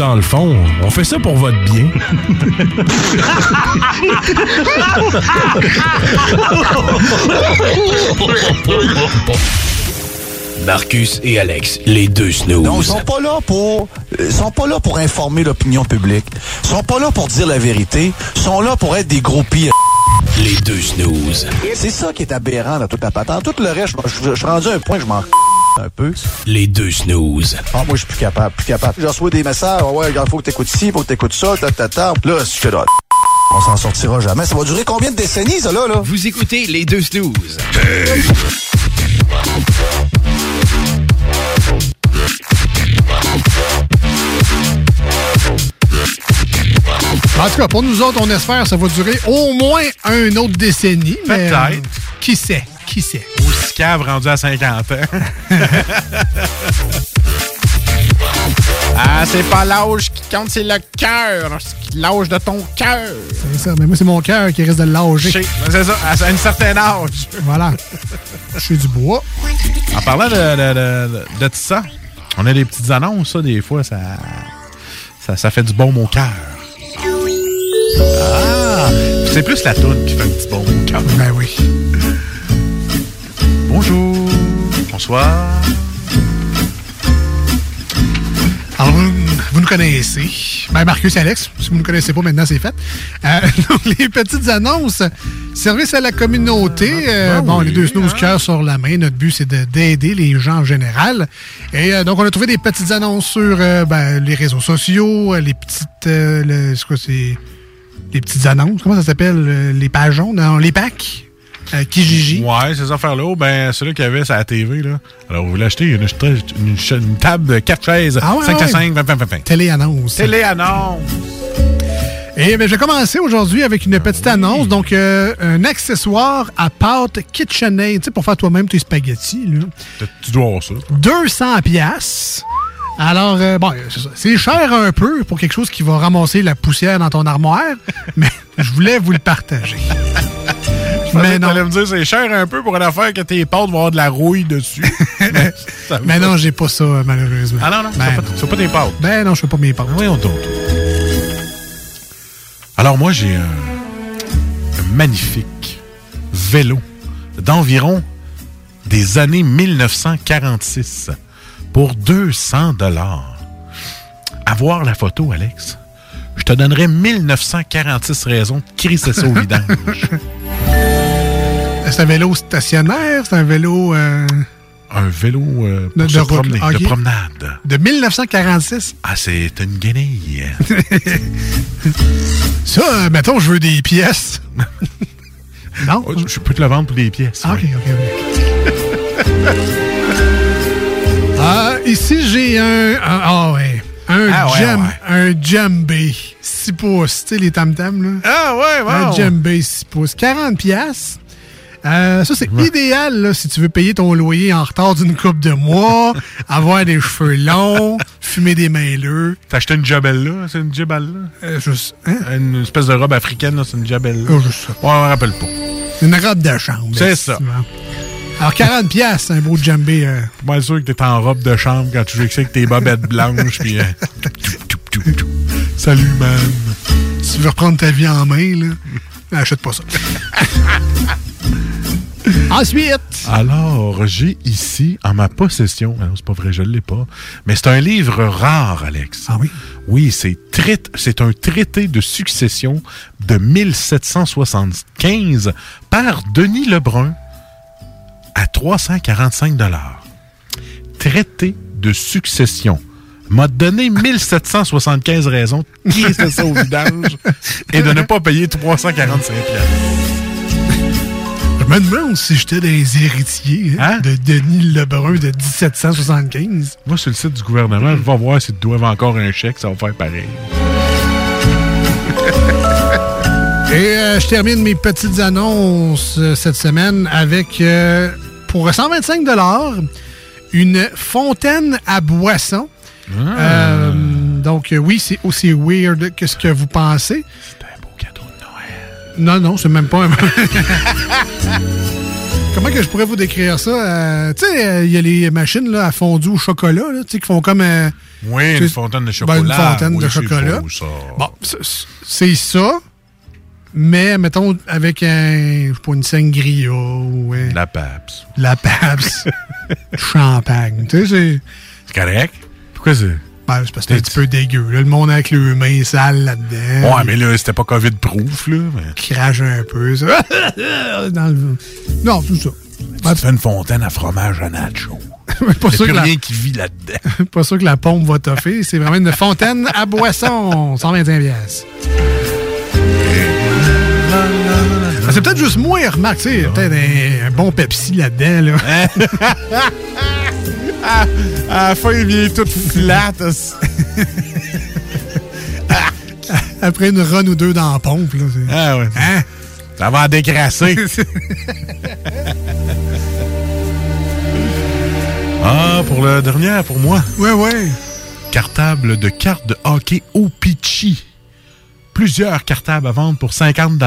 Dans le fond, on fait ça pour votre bien. Marcus et Alex, les deux snooze. Non, ils sont pas là pour ils sont pas là pour informer l'opinion publique. Ils sont pas là pour dire la vérité. Ils sont là pour être des gros pires. Les deux snooze. C'est ça qui est aberrant dans toute la patente. Tout le reste, je, suis rendu à un point que je m'en un peu. Les deux snooze. Ah, moi, je suis plus capable, plus capable. Je reçois des messages, Ah ouais, il faut que t'écoutes ci, faut que t'écoutes ça, ta, ta, ta. Là, je fais là. On s'en sortira jamais. Ça va durer combien de décennies, ça, là, là? Vous écoutez les deux snooze. En tout cas, pour nous autres, on espère que ça va durer au moins une autre décennie. mais, Peut-être. euh, qui sait? Qui sait? Cave rendu à 50 ans. ah, c'est pas l'âge qui compte, c'est le cœur. C'est L'âge de ton cœur. C'est ça. Mais moi, c'est mon cœur qui risque de l'âger. C'est c'est ça, à un certain âge. Voilà. Je suis du bois. En parlant de, de, de, de tout ça, on a des petites annonces, ça, des fois, ça, ça, ça fait du bon au cœur. Ah! C'est plus la toune qui fait un petit bon au cœur. Ben oui. Bonjour. Bonsoir. Alors, vous, vous nous connaissez. Ben, Marcus et Alex, si vous ne nous connaissez pas, maintenant, c'est fait. Euh, donc, les petites annonces. Service à la communauté. Euh, bon, les deux snooze cœur sur la main. Notre but, c'est de- d'aider les gens en général. Et euh, donc, on a trouvé des petites annonces sur ben, les réseaux sociaux, les petites... le- c'est quoi, c'est... Les petites annonces. Comment ça s'appelle? Les pages jaunes? Non, les packs? Euh, Kijiji. Ouais, ces affaires-là, ben, celui qu'il y avait, c'est à la TV, là. Alors, vous voulez acheter une, une, une table de 4 chaises, Ah ouais, 5 à ouais. 5, 20, 20, 20, 20. Télé-annonce. Télé-annonce. Et ben, je vais commencer aujourd'hui avec une petite annonce. Donc, euh, un accessoire à pâte KitchenAid, tu sais, pour faire toi-même tes spaghettis. Là. Tu dois avoir ça. 200 pièces. Alors, euh, bon. C'est cher un peu pour quelque chose qui va ramasser la poussière dans ton armoire, mais je voulais vous le partager. Mais non. me dire, c'est cher un peu pour une affaire que tes pâtes vont avoir de la rouille dessus. mais Mais non, j'ai pas ça, euh, malheureusement. Ah non, non, Ben, c'est pas, pas tes pâtes. Ben non, je fais pas mes pâtes. Oui, on. Alors moi, j'ai un, un magnifique vélo d'environ des années 1946 pour 200 dollars. À voir la photo, Alex, je te donnerais 1946 raisons de crisser ça au vidange. C'est un vélo stationnaire, c'est un vélo euh, Un vélo euh, pour de, se de route, promener, là. de Ok. promenade. De 1946. Ah, c'est une guenille. Ça, euh, mettons, je veux des pièces. non? Oh, Je peux te le vendre pour des pièces. Ah, OK, ouais. OK, OK. Ah, ici, j'ai un... un- Ah, ouais. Un Ah, ouais, djem- ouais. un djembé. 6 pouces. Tu sais, les tam-tams, là? Ah, ouais, Un wow. djembé 6 pouces. 40 piastres. Euh, ça, c'est idéal là, si tu veux payer ton loyer en retard d'une coupe de mois, avoir des cheveux longs, fumer des mailleux. T'as acheté une jabella, c'est une jabella? Euh, juste, hein? Une espèce de robe africaine, là, c'est une jabella. Oh, je sais Ouais, on me rappelle pas. Une robe de chambre. C'est ça. Alors, 40 piastres, un beau djembé. euh, Je suis sûr que t'es en robe de chambre quand tu joues avec tes bobettes blanches. puis, euh, Salut, man. si tu veux reprendre ta vie en main, là, achète pas ça. Ensuite, Alors, j'ai ici, en ma possession, c'est pas vrai, je l'ai pas, mais c'est un livre rare, Alex. Ah oui? Oui, c'est un traité de succession de 1775 par Denis Lebrun à 345 Traité de succession. M'a donné 1775 raisons de ça au vidange et de ne pas payer 345 je me demande si j'étais des héritiers hein, de Denis Lebrun de 1775. Moi, sur le site du gouvernement, je vais voir s'ils te doivent encore un chèque, ça va faire pareil. Et euh, je termine mes petites annonces euh, cette semaine avec, euh, pour 125 une fontaine à boisson. Euh, donc, oui, c'est aussi weird que ce que vous pensez. Non, non, c'est même pas un... Comment que je pourrais vous décrire ça? Euh, tu sais, euh, il y a les machines là, à fondu au chocolat, tu sais, qui font comme... euh, Oui, une fontaine de ben, chocolat. une fontaine Oui, de chocolat. beau, ça. Bon, c'est- ça, mais mettons avec un, je sais pas, une sangria ou euh, La PAPS. la PAPS, champagne. Tu sais, c'est. C'est correct? Pourquoi c'est. C'est parce que c'est un petit peu dégueu. là. Le monde avec les mains sales là-dedans. Ouais, mais là, c'était pas COVID-proof, là. Mais... Crache un peu, ça. Dans le... Non, tout ça. Tu te fais une fontaine à fromage à nacho. pas Il sûr que la- plus rien qui vit là-dedans. Pas sûr que la pompe va toffer. C'est vraiment une fontaine à boisson. 125 pièces. Ah, C'est peut-être juste moi, remarque. tu sais, il y a Peut-être un, un bon Pepsi là-dedans. Là. À, à la fin, il vient tout flat. Après une run ou deux dans la pompe. Là, ah ouais. Hein? Ça va en décrasser. ah, pour la dernière, pour moi. Ouais, ouais. Cartable de cartes de hockey Opichi. Plusieurs cartables à vendre pour 50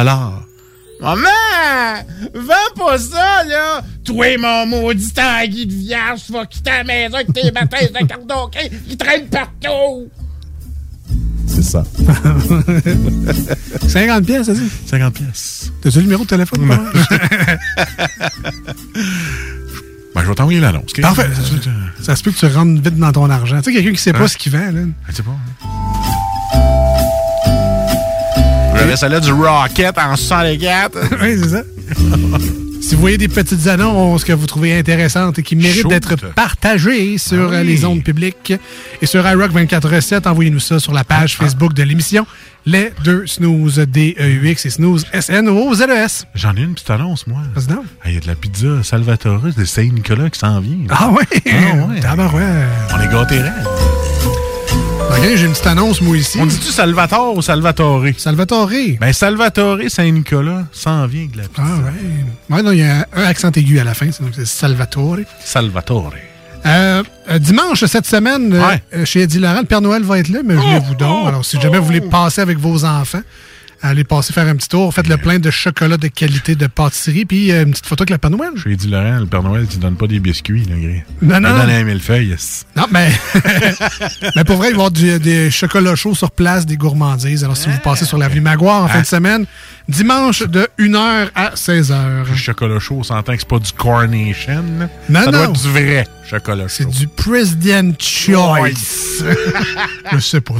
Maman! Vends pas ça, là! Toi, mon maudit tanguy de vierge, tu vas quitter la maison avec tes baptêmes de d'hockey qui traînent partout! C'est ça. 50 pièces, ça? Dit? 50 pièces. T'as-tu le numéro de téléphone? Ben, je vais t'envoyer l'annonce. ok? Parfait. Ça se peut que tu rentres vite dans ton argent. Tu sais, quelqu'un qui sait Hein? pas ce qu'il vend, là. Je sais pas. J'avais celle-là du Rocket en 64. oui, c'est ça. si vous voyez des petites annonces que vous trouvez intéressantes et qui méritent d'être partagées sur Ah oui. les ondes publiques et sur iRock 24.7, envoyez-nous ça sur la page Facebook de l'émission. Les deux snooze D-E-U-X et snooze S-N-O-Z-E-S. J'en ai une petite annonce, moi. Vas-y donc. Ah, Il y a de la pizza Salvatore de Saint-Nicolas qui s'en vient. là. Ah ouais? Ah ouais. Tabarouette. On est gâtés. Ok, j'ai une petite annonce, moi, ici. On dit-tu Salvatore ou Salvatore? Salvatore. Ben, Salvatore Saint-Nicolas s'en vient avec la pizza. Ah ouais. Ouais, non, il y a un accent aigu à la fin, c'est- donc c'est Salvatore. Salvatore. Euh, euh, dimanche cette semaine, euh, Ouais. euh, chez Eddie Laurent, le Père Noël va être là, mais venez vous donc. Alors, si jamais vous voulez passer avec vos enfants, allez passer faire un petit tour. Faites le plein de chocolat de qualité de pâtisserie, puis euh, une petite photo avec le Père Noël. Je lui ai dit, Laurent, le Père Noël, tu donnes pas des biscuits, là, Gré. Non, non. Il donne un millefeuille. yes. Non, mais, mais pour vrai, il va y avoir du- des chocolats chauds sur place, des gourmandises. Alors, si vous passez sur l'avenue Maguire en fin de semaine, dimanche de 1h à 16h. Le chocolat chaud, on s'entend que c'est pas du Carnation. là. Non, ça doit non. être du vrai chocolat chaud. C'est du President Choice. Je sais pas,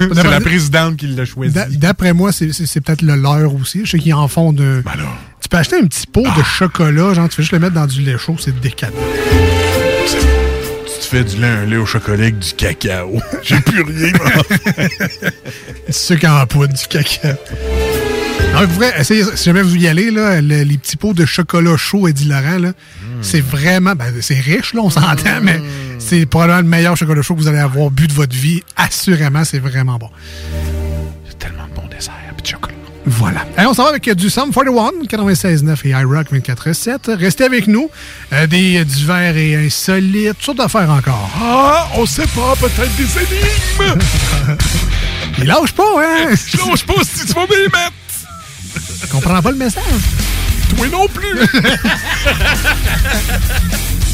c'est la présidente qui l'a choisi. D'a- D'après moi, c'est- peut-être le leur aussi. Je sais qu'ils en font de. Ben tu peux acheter un petit pot de chocolat, genre tu fais juste le mettre dans du lait chaud, c'est décadent. Tu te fais du lait, un lait au chocolat avec du cacao. J'ai plus rien. C'est sucre en poudre, du caca. Non, essayez, si jamais vous y allez, là, le- les petits pots de chocolat chaud Eddie Laurent, là, c'est vraiment. Ben, c'est riche, là, on s'entend, mais c'est probablement le meilleur chocolat chaud que vous allez avoir bu de votre vie. Assurément, c'est vraiment bon. Tellement de bon dessert, de chocolat. Voilà. Allez, on s'en va avec euh, du Sum 41, 96.9 et iRock 24.7. Restez avec nous. Euh, des, du verre et insolite, toutes sortes d'affaires encore. Ah, on sait pas, peut-être des énigmes. Il lâche pas, hein? Je lâche pas si tu vas m'y mettre. Je comprends pas le message. Toi non plus.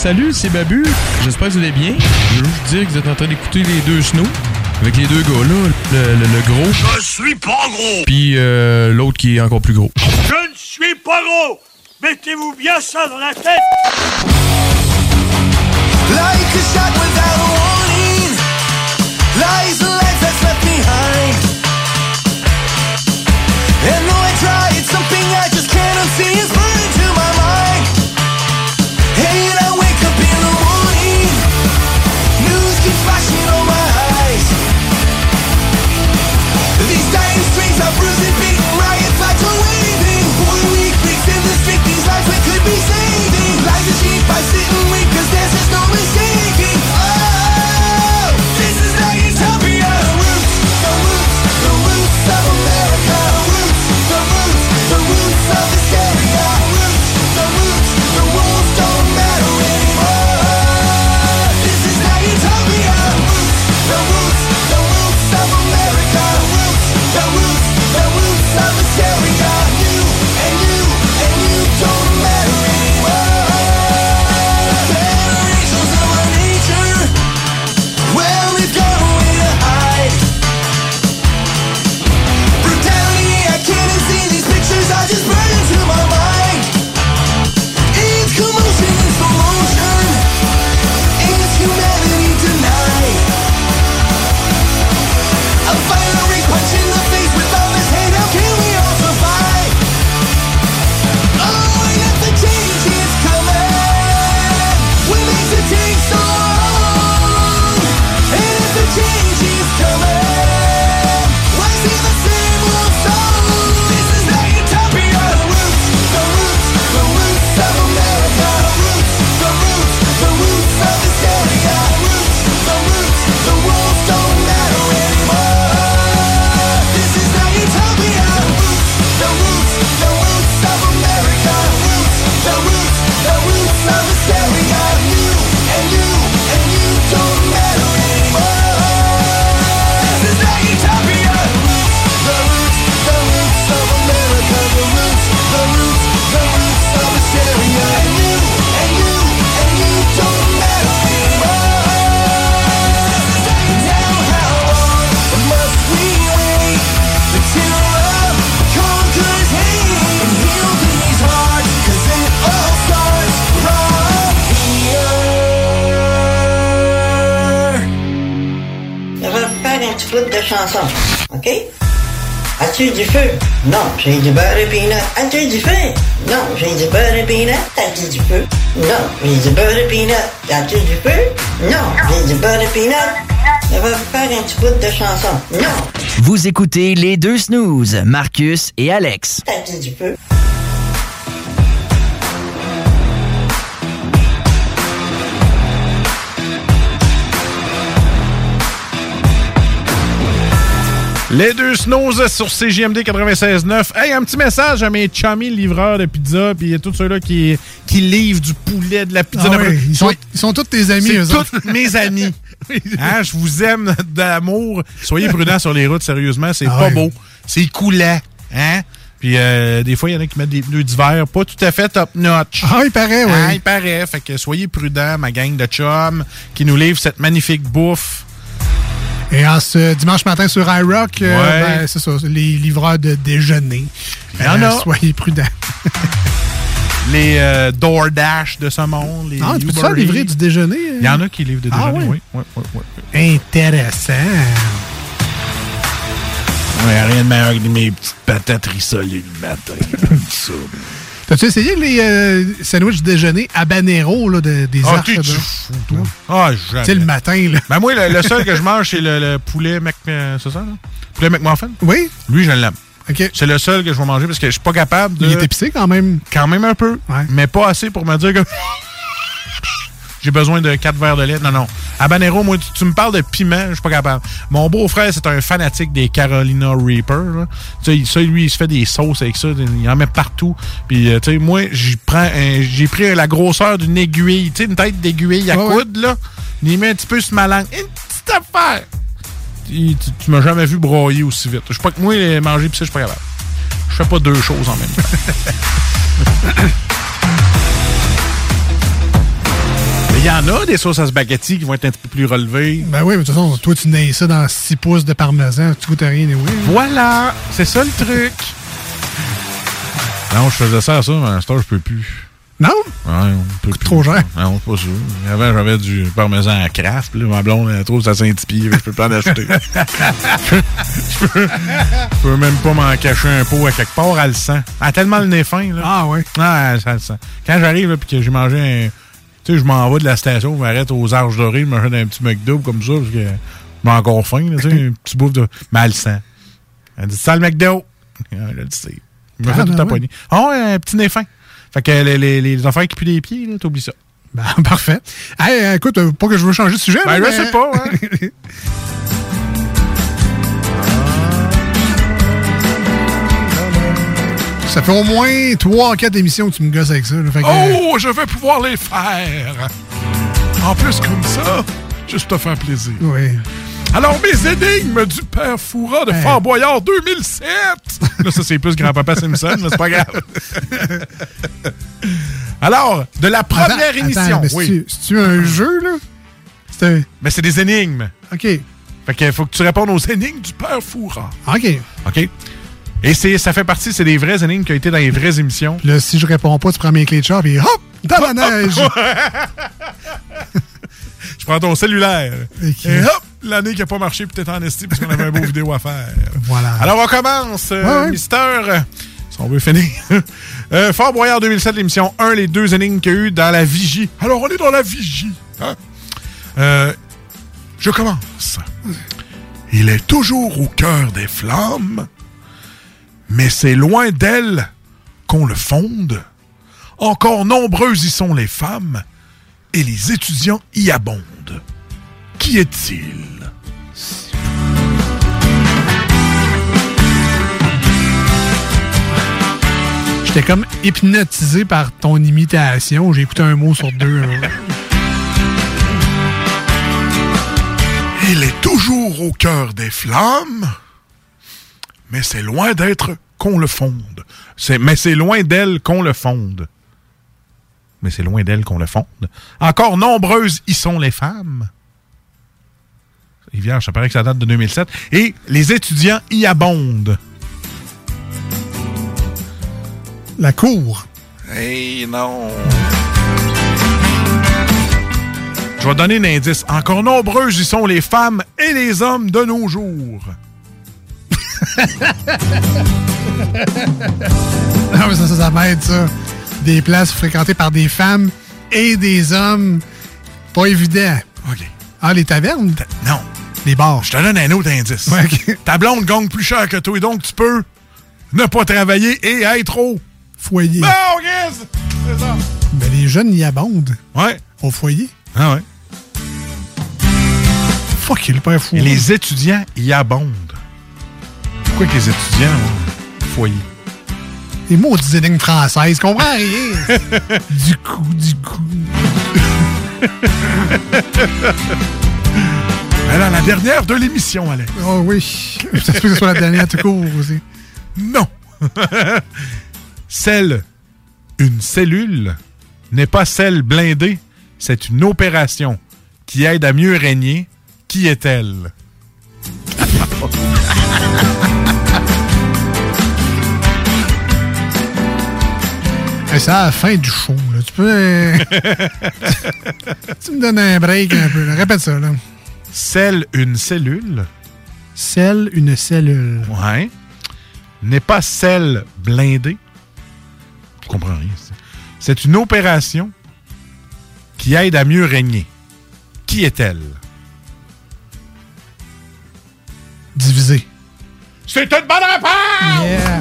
salut, c'est Babu. J'espère que vous allez bien. Je veux juste dire que vous êtes en train d'écouter les deux snows. Avec les deux gars là, le, le- le gros. Je suis pas gros. Puis euh, l'autre qui est encore plus gros. Je ne suis pas gros. Mettez-vous bien ça dans la tête. Du feu? Non, j'ai du beurre et peanut. As-tu du feu? Non, j'ai du beurre et peanut. As-tu du feu? Non, j'ai du beurre et peanut. As-tu du feu? Non, j'ai du beurre et peanut. Je vais faire un petit bout de chanson. Non, Vous écoutez les deux snooze, Marcus et Alex. t'as-tu du feu? Les deux snows sur CJMD 96.9. Hey, un petit message à mes chummy livreurs de pizza, puis tous ceux-là qui, qui livrent du poulet, de la pizza. Ah de- oui, ils sont- ils sont tous tes amis, eux autres. tous mes amis. Hein, je vous aime d'amour. Soyez prudents sur les routes, sérieusement. C'est Ah pas beau. C'est coulant. Hein? Puis euh, des fois, il y en a qui mettent des pneus d'hiver pas tout à fait top-notch. Ah, il paraît, oui. Ah, il paraît. Fait que soyez prudents, ma gang de chums qui nous livre cette magnifique bouffe. Et en ce dimanche matin sur iRock, euh, Ouais. ben, c'est ça, les livreurs de déjeuner. Il y en Euh, a. Soyez prudents. Les euh, DoorDash de ce monde. Les Ah, tu peux faire livrer du déjeuner? euh? Il y en a qui livrent des Ah, déjeuners, ouais? oui. oui, oui, oui. Intéressant. Ouais, rien de meilleur que mes petites patates rissolées le matin. ça. T'as-tu essayé les euh, sandwichs déjeuner habanero là, de, des Ah, arches? t'es là? du fou, toi? Ah. Tu sais, le matin, là. Ben moi, le, le seul que je mange, c'est le, le poulet Mc... euh, C'est ça, là? Poulet McMuffin? Oui. Lui, je l'aime. OK. C'est le seul que je vais manger parce que je suis pas capable de... Il est épicé quand même. Quand même un peu. Mais pas assez pour me dire que... J'ai besoin de 4 verres de lait. Non, non. Habanero, moi, tu, tu me parles de piment, je suis pas capable. Mon beau-frère, c'est un fanatique des Carolina Reaper. Tu sais, ça, lui, il se fait des sauces avec ça. Il en met partout. Puis, euh, tu sais, moi, j'ai pris la grosseur d'une aiguille. Tu sais, une tête d'aiguille à coudre, là. Il met un petit peu sur ma langue. Une petite affaire. Tu, tu- tu m'as jamais vu broyer aussi vite. Je sais pas que moi, manger pis ça, je suis pas capable. Je fais pas deux choses en même temps. Il y en a des sauces à spaghetti qui vont être un petit peu plus relevées. Ben oui, mais de toute façon, toi, tu nais ça dans 6 pouces de parmesan. Tu goûtes rien, oui. Voilà, c'est ça le truc. Non, je faisais ça à ça, mais à cette heure, je peux plus. Non? Ouais, on peut plus. trop cher. Non, pas sûr. Avant, j'avais du parmesan à craft. Puis là, ma blonde, elle trouve ça Saint-Pied. Je peux pas en acheter. je, peux, je peux même pas m'en cacher un pot à quelque part. Elle le sent. Elle a tellement le nez fin. Là. Ah ouais? Ah, elle, ça le sent. Quand j'arrive, là, puis que j'ai mangé un... Tu sais, je m'en vais de la station, je m'arrête aux Arches Dorées, je m'achète un petit McDo comme ça, parce que j'ai encore faim, tu sais, un petit bouffe de... Mais elle. Elle dit, ça le McDo. Ah, je le sais. Je me Ah, fait tout ben taponner. Ah ouais, un petit nez fin. Fait que les, les, les affaires qui puent les pieds, là, t'oublies ça. Ben, parfait. Hey, euh, écoute, euh, pas que je veux changer de sujet. Ben, là, je mais- sais pas, hein. Ça fait au moins 3 4 émissions que tu me gosses avec ça. là. Fait que, Oh, je vais pouvoir les faire. En plus, comme ça, juste te faire plaisir. Oui. Alors, mes énigmes du père Foura de Fort Boyard 2007. Là, ça, c'est plus grand-papa Simpson, mais c'est pas grave. Alors, de la première Attends, émission. attends, mais oui. c'est-tu- un jeu, là? C'est un... Mais c'est des énigmes. OK. Fait qu'il faut que tu répondes aux énigmes du père Foura. OK. OK? Et c'est, ça fait partie, c'est des vraies énigmes qui ont été dans les vraies émissions. Là, si je réponds pas, tu prends mes clés de char et hop! Dans la neige! Je prends ton cellulaire. Et hop, l'année qui n'a pas marché, peut-être en esti, parce qu'on avait un beau vidéo à faire. Voilà. Alors, on commence. euh, Ouais. Mister, euh, si on veut finir. Euh, Fort Boyard 2007, l'émission 1, les deux énigmes qu'il y a eu dans la vigie. Alors, on est dans la vigie. hein? Euh, je commence. Il est toujours au cœur des flammes, mais c'est loin d'elle qu'on le fonde. Encore nombreuses y sont les femmes, et les étudiants y abondent. Qui est-il? J'étais comme hypnotisé par ton imitation. J'ai écouté un mot sur deux. là. Il est toujours au cœur des flammes, mais c'est loin d'être qu'on le fonde. C'est, mais c'est loin d'elle qu'on le fonde. Mais c'est loin d'elle qu'on le fonde. Encore nombreuses y sont les femmes. Rivière, ça paraît que ça date de 2007. Et les étudiants y abondent. La cour. Hey, non. Je vais donner un indice. Encore nombreuses y sont les femmes et les hommes de nos jours. Ah, mais ça, ça, ça m'aide, ça. Des places fréquentées par des femmes et des hommes. Pas évident. OK. Ah, les tavernes? Non. Les bars. Je te donne un autre indice. Ouais, ok. Ta blonde gagne plus cher que toi, et donc tu peux ne pas travailler et être au Foyer. Non, Chris! C'est ça. Mais les jeunes y abondent. Ouais. Au foyer. Ah ouais. Fuck, il est pas fou. Et les étudiants y abondent. Pourquoi que les étudiants ont foyer? Les mots énigmes françaises, je comprends rien. du coup, du coup. Alors, la dernière de l'émission, Alex. Oh oui. Ça se peut que ce soit la dernière tout court aussi. Non. Celle, une cellule, n'est pas celle blindée. C'est une opération qui aide à mieux régner. Qui est-elle? C'est à la fin du show. Là. Tu peux. euh, tu me donnes un break un peu. là. Répète ça. Là. Celle, une cellule. Celle, une cellule. Ouais. N'est pas celle blindée. Je comprends rien. c'est- une opération qui aide à mieux régner. Qui est-elle? Divisé. C'est une bonne réponse! Yeah.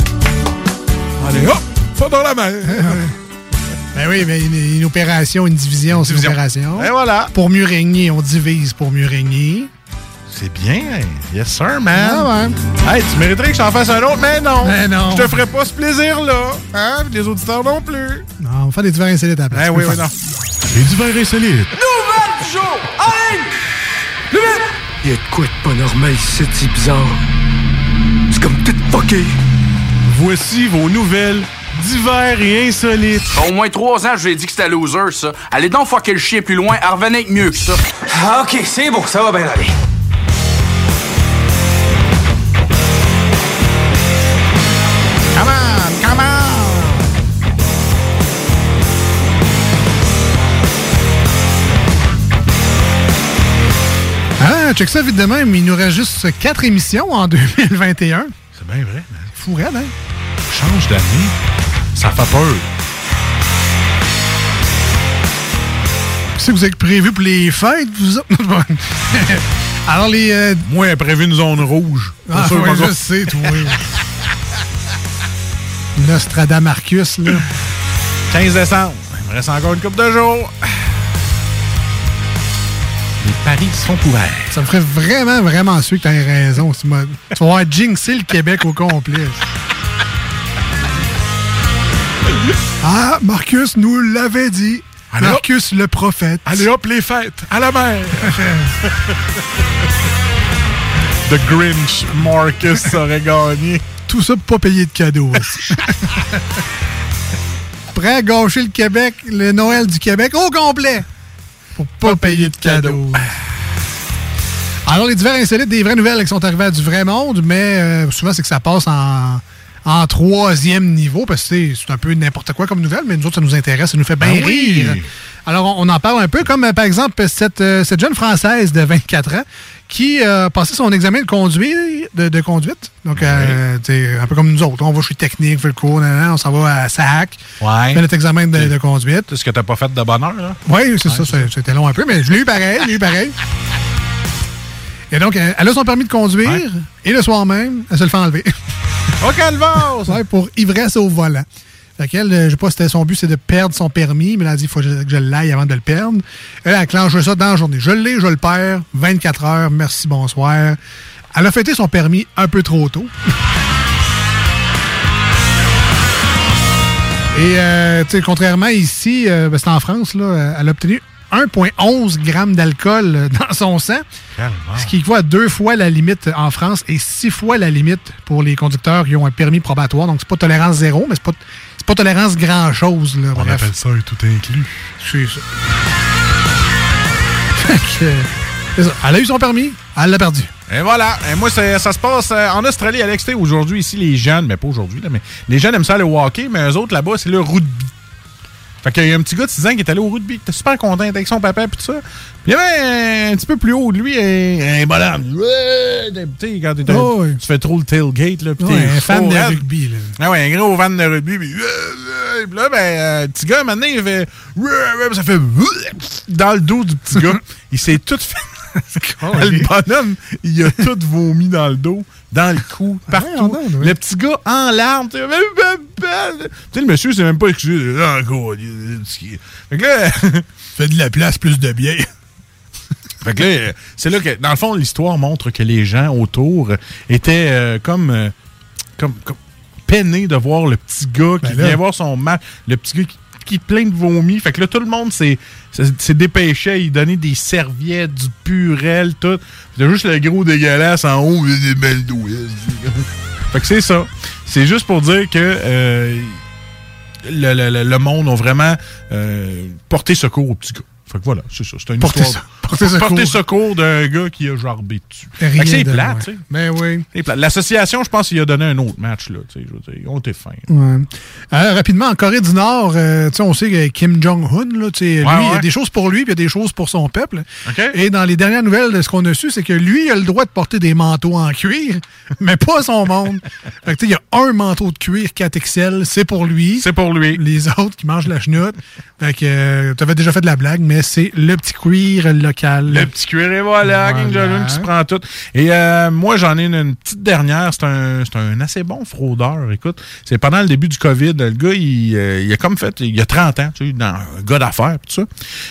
Allez, hop! Ça dans la main! Ben oui, mais une, une opération, une division, c'est une opération. Et voilà. Pour mieux régner, on divise pour mieux régner. C'est bien. Yes, sir, man. Ah ouais. Hey, tu mériterais que je t'en fasse un autre, mais non. Mais non. Je te ferai pas ce plaisir-là. Hein? Les auditeurs non plus. Non, on va faire des divers insolites à la place. Eh C'est oui, oui, non. Les divers insolites. Nouvelle du jour! Allez! Il y a de quoi de pas normal ici, c'est bizarre. C'est comme tout fucké. Voici vos nouvelles divers et insolites. Au moins trois ans, je lui ai dit que c'était loser, ça. Allez donc fucker le chien plus loin, elle revenait avec mieux que ça. Ah, ok, c'est bon, ça va bien aller. Come on, come on! Ah, check ça vite de même. Il nous reste juste quatre émissions en 2021. C'est bien vrai. man. Fou raide, hein? Change d'année. Ça fait peur. Que vous avez prévu pour les fêtes, vous autres? Alors, les... euh, Moi, prévu une zone rouge. Ah, sûr, ouais, je sais, toi. Nostradamarcus, là. 15 décembre. Il me reste encore une couple de jours. Les paris sont ouverts. Ça me ferait vraiment, vraiment sûr que t'as raison. Tu m'as- tu vas avoir jinxé le Québec au complet. Ah, Marcus nous l'avait dit. Allez, hop. Marcus le prophète. Allez hop, les fêtes, à la mer! The Grinch Marcus aurait gagné. Tout ça pour pas payer de cadeaux aussi. Prêt à gâcher le Québec, le Noël du Québec au complet. Pour pas payer de cadeaux. Alors, les divers insolites, des vraies nouvelles qui sont arrivées à du vrai monde, mais euh, souvent, c'est que ça passe en, en troisième niveau, parce que c'est un peu n'importe quoi comme nouvelle, mais nous autres, ça nous intéresse, ça nous fait bien Ben oui. rire. Alors, on, on en parle un peu, comme euh, par exemple cette, euh, cette jeune Française de 24 ans qui euh, a passé son examen de, conduire, de, de conduite. Donc, euh, tu sais, un peu comme nous autres. On va chez Technique, on fait le cours, on s'en va à SAC, Ouais. fait notre examen de, de conduite. C'est ce que t'as pas fait de bonheur, là? Oui, c'est ça, c'était long un peu, mais je l'ai eu pareil, je l'ai eu pareil. Et donc, euh, elle a son permis de conduire, et le soir même, elle se le fait enlever. Au calvaire! ouais, pour ivresse au volant. Fait qu'elle, euh, je sais pas, c'était son but, c'est de perdre son permis, mais elle a dit, il faut que je, l'aille avant de le perdre. Elle a clenché ça dans la journée. Je l'ai, je le perds, 24 heures, merci, bonsoir. Elle a fêté son permis un peu trop tôt. Et, euh, tu sais, contrairement ici, euh, ben, c'est en France, là, elle a obtenu 1,11 grammes d'alcool euh, dans son sang, ce qui équivaut à deux fois la limite en France et six fois la limite pour les conducteurs qui ont un permis probatoire. Donc, c'est pas tolérance zéro, mais c'est pas, c'est pas tolérance grand-chose. On Bref. appelle ça tout inclus. C'est ça. Que. Elle a eu son permis, elle l'a perdu. Et voilà. Et moi, ça se passe euh, en Australie, Alex. tu sais, Aujourd'hui, ici, les jeunes, mais pas aujourd'hui, mais les jeunes aiment ça le hockey, mais eux autres, là-bas, c'est le rugby. Fait qu'il y a un petit gars de 6 ans qui est allé au rugby. Il était super content avec son papa et tout ça. Puis il y avait un, petit peu plus haut de lui un, un bonhomme. Tu quand t'es Oh, fais trop le tailgate, là. Ouais, t'es un fan de rugby, là. Ah ouais, un gros fan de rugby. Puis, puis là, ben, euh, le petit gars, maintenant, il fait. Ça fait. Dans le dos du petit gars. Il s'est tout fait. le bonhomme, il a tout vomi dans le dos, dans le cou, partout. Le petit gars en larmes. Tu sais, le monsieur, c'est même pas excusé. Ah, Fait que là. Fait de la place, plus de bière. Fait que là, c'est là que, dans le fond, l'histoire montre que les gens autour étaient euh, comme, euh, comme, comme peinés de voir le petit gars qui Ben vient voir son match, le petit gars qui, qui plein de vomi. Fait que là, tout le monde s'est dépêché à y donner des serviettes, du purel, tout. C'était juste le gros dégueulasse en haut, il y a des belles douilles. Fait que c'est ça. C'est juste pour dire que euh, le, le- le- monde a vraiment euh, porté secours au petit gars. Fait que voilà, c'est ça. C'est une histoire. se- porter secours. Porter secours d'un gars qui a jarbé dessus. C'est de plate, tu sais. Ben oui. L'association, je pense qu'il a donné un autre match, là. tu sais, je veux dire, Ils ont été fins. Ouais. Euh, rapidement, en Corée du Nord, euh, tu sais, on sait que Kim Jong-un, là, tu sais, lui, il y a des choses pour lui, puis il y a des choses pour son peuple. Et dans les dernières nouvelles, de ce qu'on a su, c'est que lui, il a le droit de porter des manteaux en cuir, mais pas son monde. Fait que, tu sais, il y a un manteau de cuir 4XL, c'est pour lui. C'est pour lui. Les autres qui mangent la chenoute. Fait que, euh, t'avais déjà fait de la blague, mais c'est le petit cuir local. Le petit cuir, et voilà, King Voilà. Jong-un qui se prend tout. Et euh, moi, j'en ai une, une petite dernière. C'est un, un assez bon fraudeur. Écoute, c'est pendant le début du COVID. Le gars, il, euh, il a comme fait, il a 30 ans, tu sais, dans, un gars d'affaires, tout ça.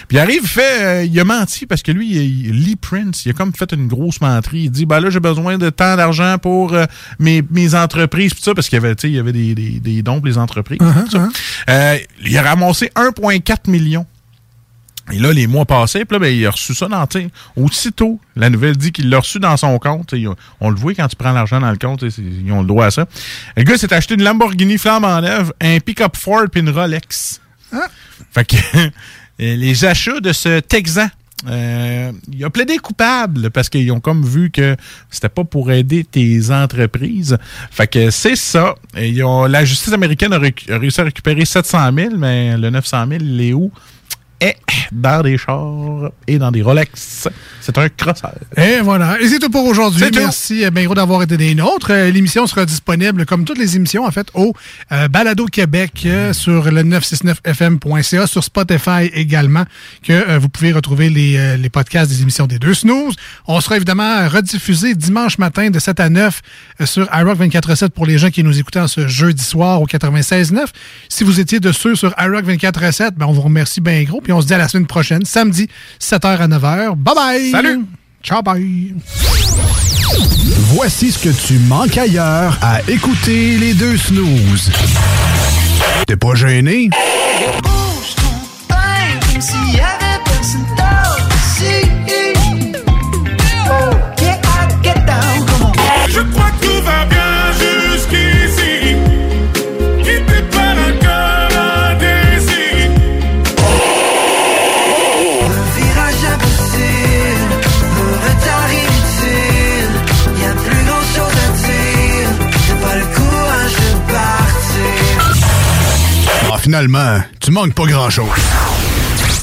Puis il arrive, il fait, euh, il a menti parce que lui, il, Lee Prince, il a comme fait une grosse menterie. Il dit, ben là, j'ai besoin de tant d'argent pour euh, mes, mes entreprises, tout ça, parce qu'il y avait, tu sais, il y avait des, des, des dons pour les entreprises. Uh-huh. Euh, il a ramassé 1,4 million Et là, les mois passés, puis là, ben, il a reçu ça dans, aussitôt, la nouvelle dit qu'il l'a reçu dans son compte. On le voit quand tu prends l'argent dans le compte, ils ont le droit à ça. Le gars s'est acheté une Lamborghini flamme en neuve, un pick-up Ford puis une Rolex. Fait que les achats de ce Texan, euh, il a plaidé coupable parce qu'ils ont comme vu que c'était pas pour aider tes entreprises. Fait que c'est ça. Et ils ont- la justice américaine a, a réussi à récupérer 700 000, mais le 900 000, il est où? Et dans des chars et dans des Rolex. C'est un crosseur. Et voilà. Et c'est tout pour aujourd'hui. Merci, euh, ben gros, d'avoir été des nôtres. Euh, L'émission sera disponible, comme toutes les émissions, en fait, au euh, Balado Québec euh, sur le 969fm.ca, sur Spotify également, que euh, vous pouvez retrouver les, les podcasts des émissions des deux snooze. On sera évidemment rediffusé dimanche matin de 7 à 9 euh, sur iRock 24.7 pour les gens qui nous écoutent en ce jeudi soir au 96.9. Si vous étiez de ceux sur iRock 24.7, ben on vous remercie bien gros. Puis on se dit à la semaine prochaine, samedi, 7h à 9h. Bye bye! Salut! Ciao, bye! Voici ce que tu manques ailleurs à écouter les deux snooze. T'es pas gêné? Finalement, tu manques pas grand-chose.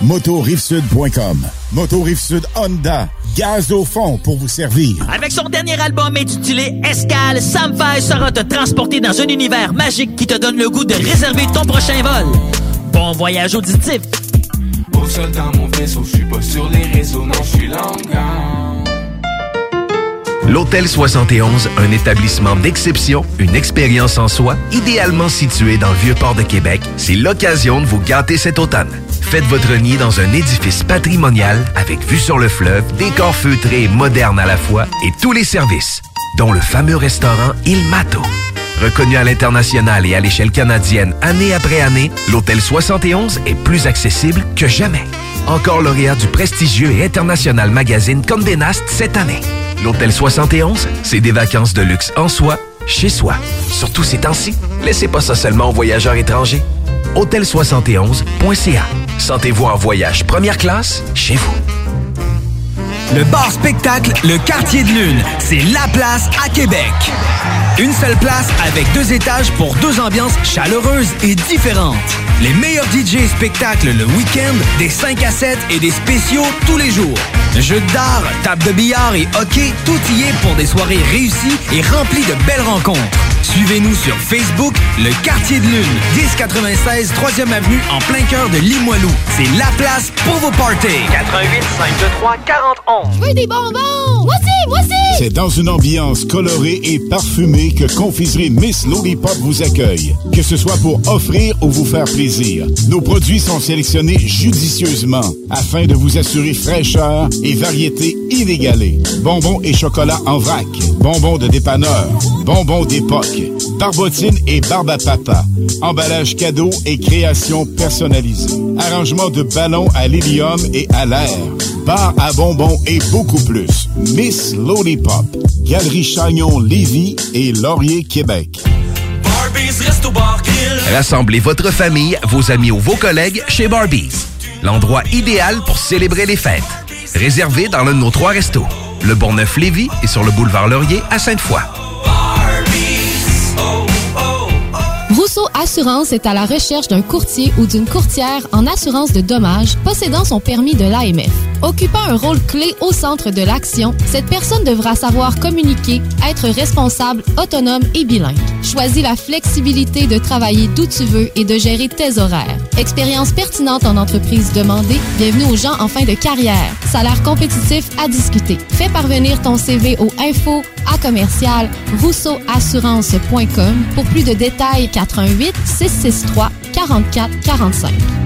motorivesud.com. Moto Rive Sud Honda, gaz au fond pour vous servir. Avec son dernier album intitulé Escale, Sam Fay sera te transporter dans un univers magique qui te donne le goût de réserver ton prochain vol. Bon voyage auditif. Au sol dans mon vaisseau, je suis pas sur les réseaux, non, je suis longueur. L'Hôtel 71, un établissement d'exception, une expérience en soi, idéalement situé dans le Vieux-Port de Québec, c'est l'occasion de vous gâter cet automne. Faites votre nid dans un édifice patrimonial avec vue sur le fleuve, décor feutré et moderne à la fois et tous les services, dont le fameux restaurant Il Mato. Reconnu à l'international et à l'échelle canadienne année après année, l'Hôtel 71 est plus accessible que jamais. Encore lauréat du prestigieux et international magazine Condé Nast cette année. L'Hôtel 71, c'est des vacances de luxe en soi, chez soi. Surtout ces temps-ci, laissez pas ça seulement aux voyageurs étrangers. Hôtel71.ca. Sentez-vous en voyage première classe chez vous. Le bar spectacle Le Quartier de Lune, c'est la place à Québec. Une seule place avec deux étages pour deux ambiances chaleureuses et différentes. Les meilleurs DJ spectacles le week-end, des 5 à 7 et des spéciaux tous les jours. Jeux d'art, table de billard et hockey, tout y est pour des soirées réussies et remplies de belles rencontres. Suivez-nous sur Facebook, Le Quartier de Lune, 1096 3e Avenue en plein cœur de Limoilou. C'est la place pour vos parties. 88 523 4011. Je veux des bonbons! Voici, voici! C'est dans une ambiance colorée et parfumée que Confiserie Miss Lollipop vous accueille. Que ce soit pour offrir ou vous faire plaisir, nos produits sont sélectionnés judicieusement afin de vous assurer fraîcheur et variété inégalée. Bonbons et chocolat en vrac, bonbons de dépanneur, bonbons d'époque, barbotine et barbe à papa, emballage cadeau et création personnalisée, arrangement de ballons à l'hélium et à l'air, bar à bonbons et beaucoup plus. Miss Lollipop, Galerie Chagnon Lévis et Laurier Québec. Rassemblez votre famille, vos amis ou vos collègues chez Barbies. L'endroit idéal pour célébrer les fêtes. Réservé dans l'un de nos trois restos. Le Bonneuf-Lévis et sur le boulevard Laurier à Sainte-Foy. Rousseau Assurance est à la recherche d'un courtier ou d'une courtière en assurance de dommages possédant son permis de l'AMF. Occupant un rôle clé au centre de l'action, cette personne devra savoir communiquer, être responsable, autonome et bilingue. Choisis la flexibilité de travailler d'où tu veux et de gérer tes horaires. Expérience pertinente en entreprise demandée. Bienvenue aux gens en fin de carrière. Salaire compétitif à discuter. Fais parvenir ton CV au info à commercial rousseauassurance.com pour plus de détails 88 663 44 45.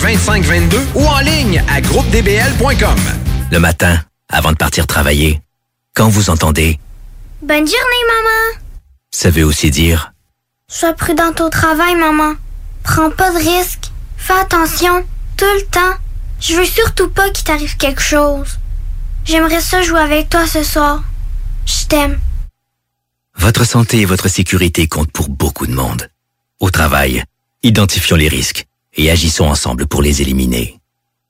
2522 ou en ligne à groupedbl.com. Le matin, avant de partir travailler, quand vous entendez, Bonne journée, maman. ça veut aussi dire Sois prudente au travail, maman. Prends pas de risques. Fais attention. Tout le temps. Je veux surtout pas qu'il t'arrive quelque chose. J'aimerais ça jouer avec toi ce soir. Je t'aime. votre santé et votre sécurité comptent pour beaucoup de monde. Au travail, identifions les risques et agissons ensemble pour les éliminer.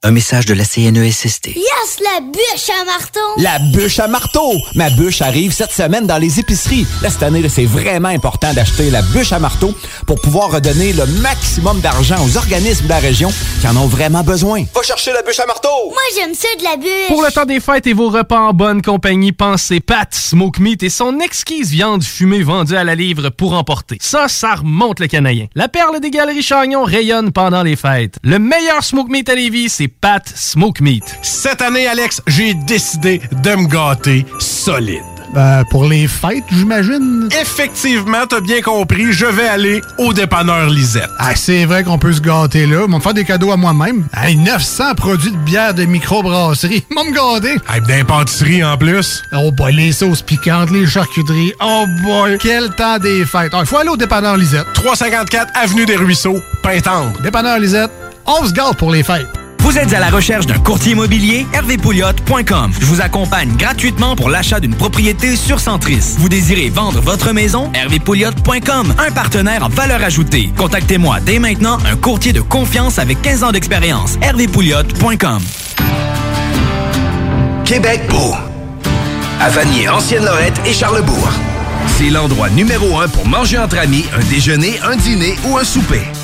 Un message de la CNESST. Yes, la bûche à marteau. La bûche à marteau! Ma bûche arrive cette semaine dans les épiceries. Là, cette année, là, c'est vraiment important d'acheter la bûche à marteau pour pouvoir redonner le maximum d'argent aux organismes de la région qui en ont vraiment besoin. Va chercher la bûche à marteau! Moi, j'aime ça de la bûche. Pour le temps des fêtes et vos repas en bonne compagnie, pensez Pat Smoke Meat et son exquise viande fumée vendue à la livre pour emporter. Ça, ça remonte le canadien. La perle des galeries Chagnon rayonne pendant les fêtes. Le meilleur Smoke Meat à Lévis, c'est Pat Smoke Meat. Cette année, Alex, j'ai décidé de me gâter solide. Ben, pour les fêtes, j'imagine? Effectivement, t'as bien compris, je vais aller au dépanneur Lisette. Ah, c'est vrai qu'on peut se gâter là. Ils vont me faire des cadeaux à moi-même. Hey, 900 produits de bière de microbrasserie. Ils vont me gâter. Hey, d'impantisserie en plus. Oh boy, les sauces piquantes, les charcuteries. Oh boy, quel temps des fêtes. Il faut aller au dépanneur Lisette. 354 Avenue des Ruisseaux, Pintendre. Dépanneur Lisette, on se gâte pour les fêtes. Vous êtes à la recherche d'un courtier immobilier? hervépouliot.com. Je vous accompagne gratuitement pour l'achat d'une propriété sur Centris. Vous désirez vendre votre maison? hervépouliot.com. Un partenaire en valeur ajoutée. Contactez-moi dès maintenant un courtier de confiance avec 15 ans d'expérience. hervépouliot.com. Québec beau. À Vanier, Ancienne-Lorette et Charlebourg. C'est l'endroit numéro un pour manger entre amis, un déjeuner, un dîner ou un souper.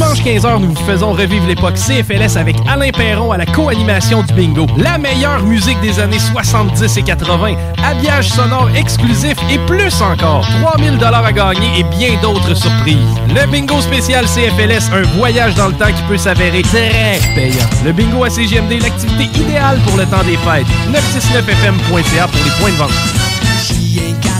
Dimanche 15h, nous vous faisons revivre l'époque CFLS avec Alain Perron à la co-animation du bingo. La meilleure musique des années 70 et 80, habillage sonore exclusif et plus encore. 3000 dollars à gagner et bien d'autres surprises. Le bingo spécial CFLS, un voyage dans le temps qui peut s'avérer très payant. Le bingo à CGMD, l'activité idéale pour le temps des fêtes. 969fm.ca pour les points de vente.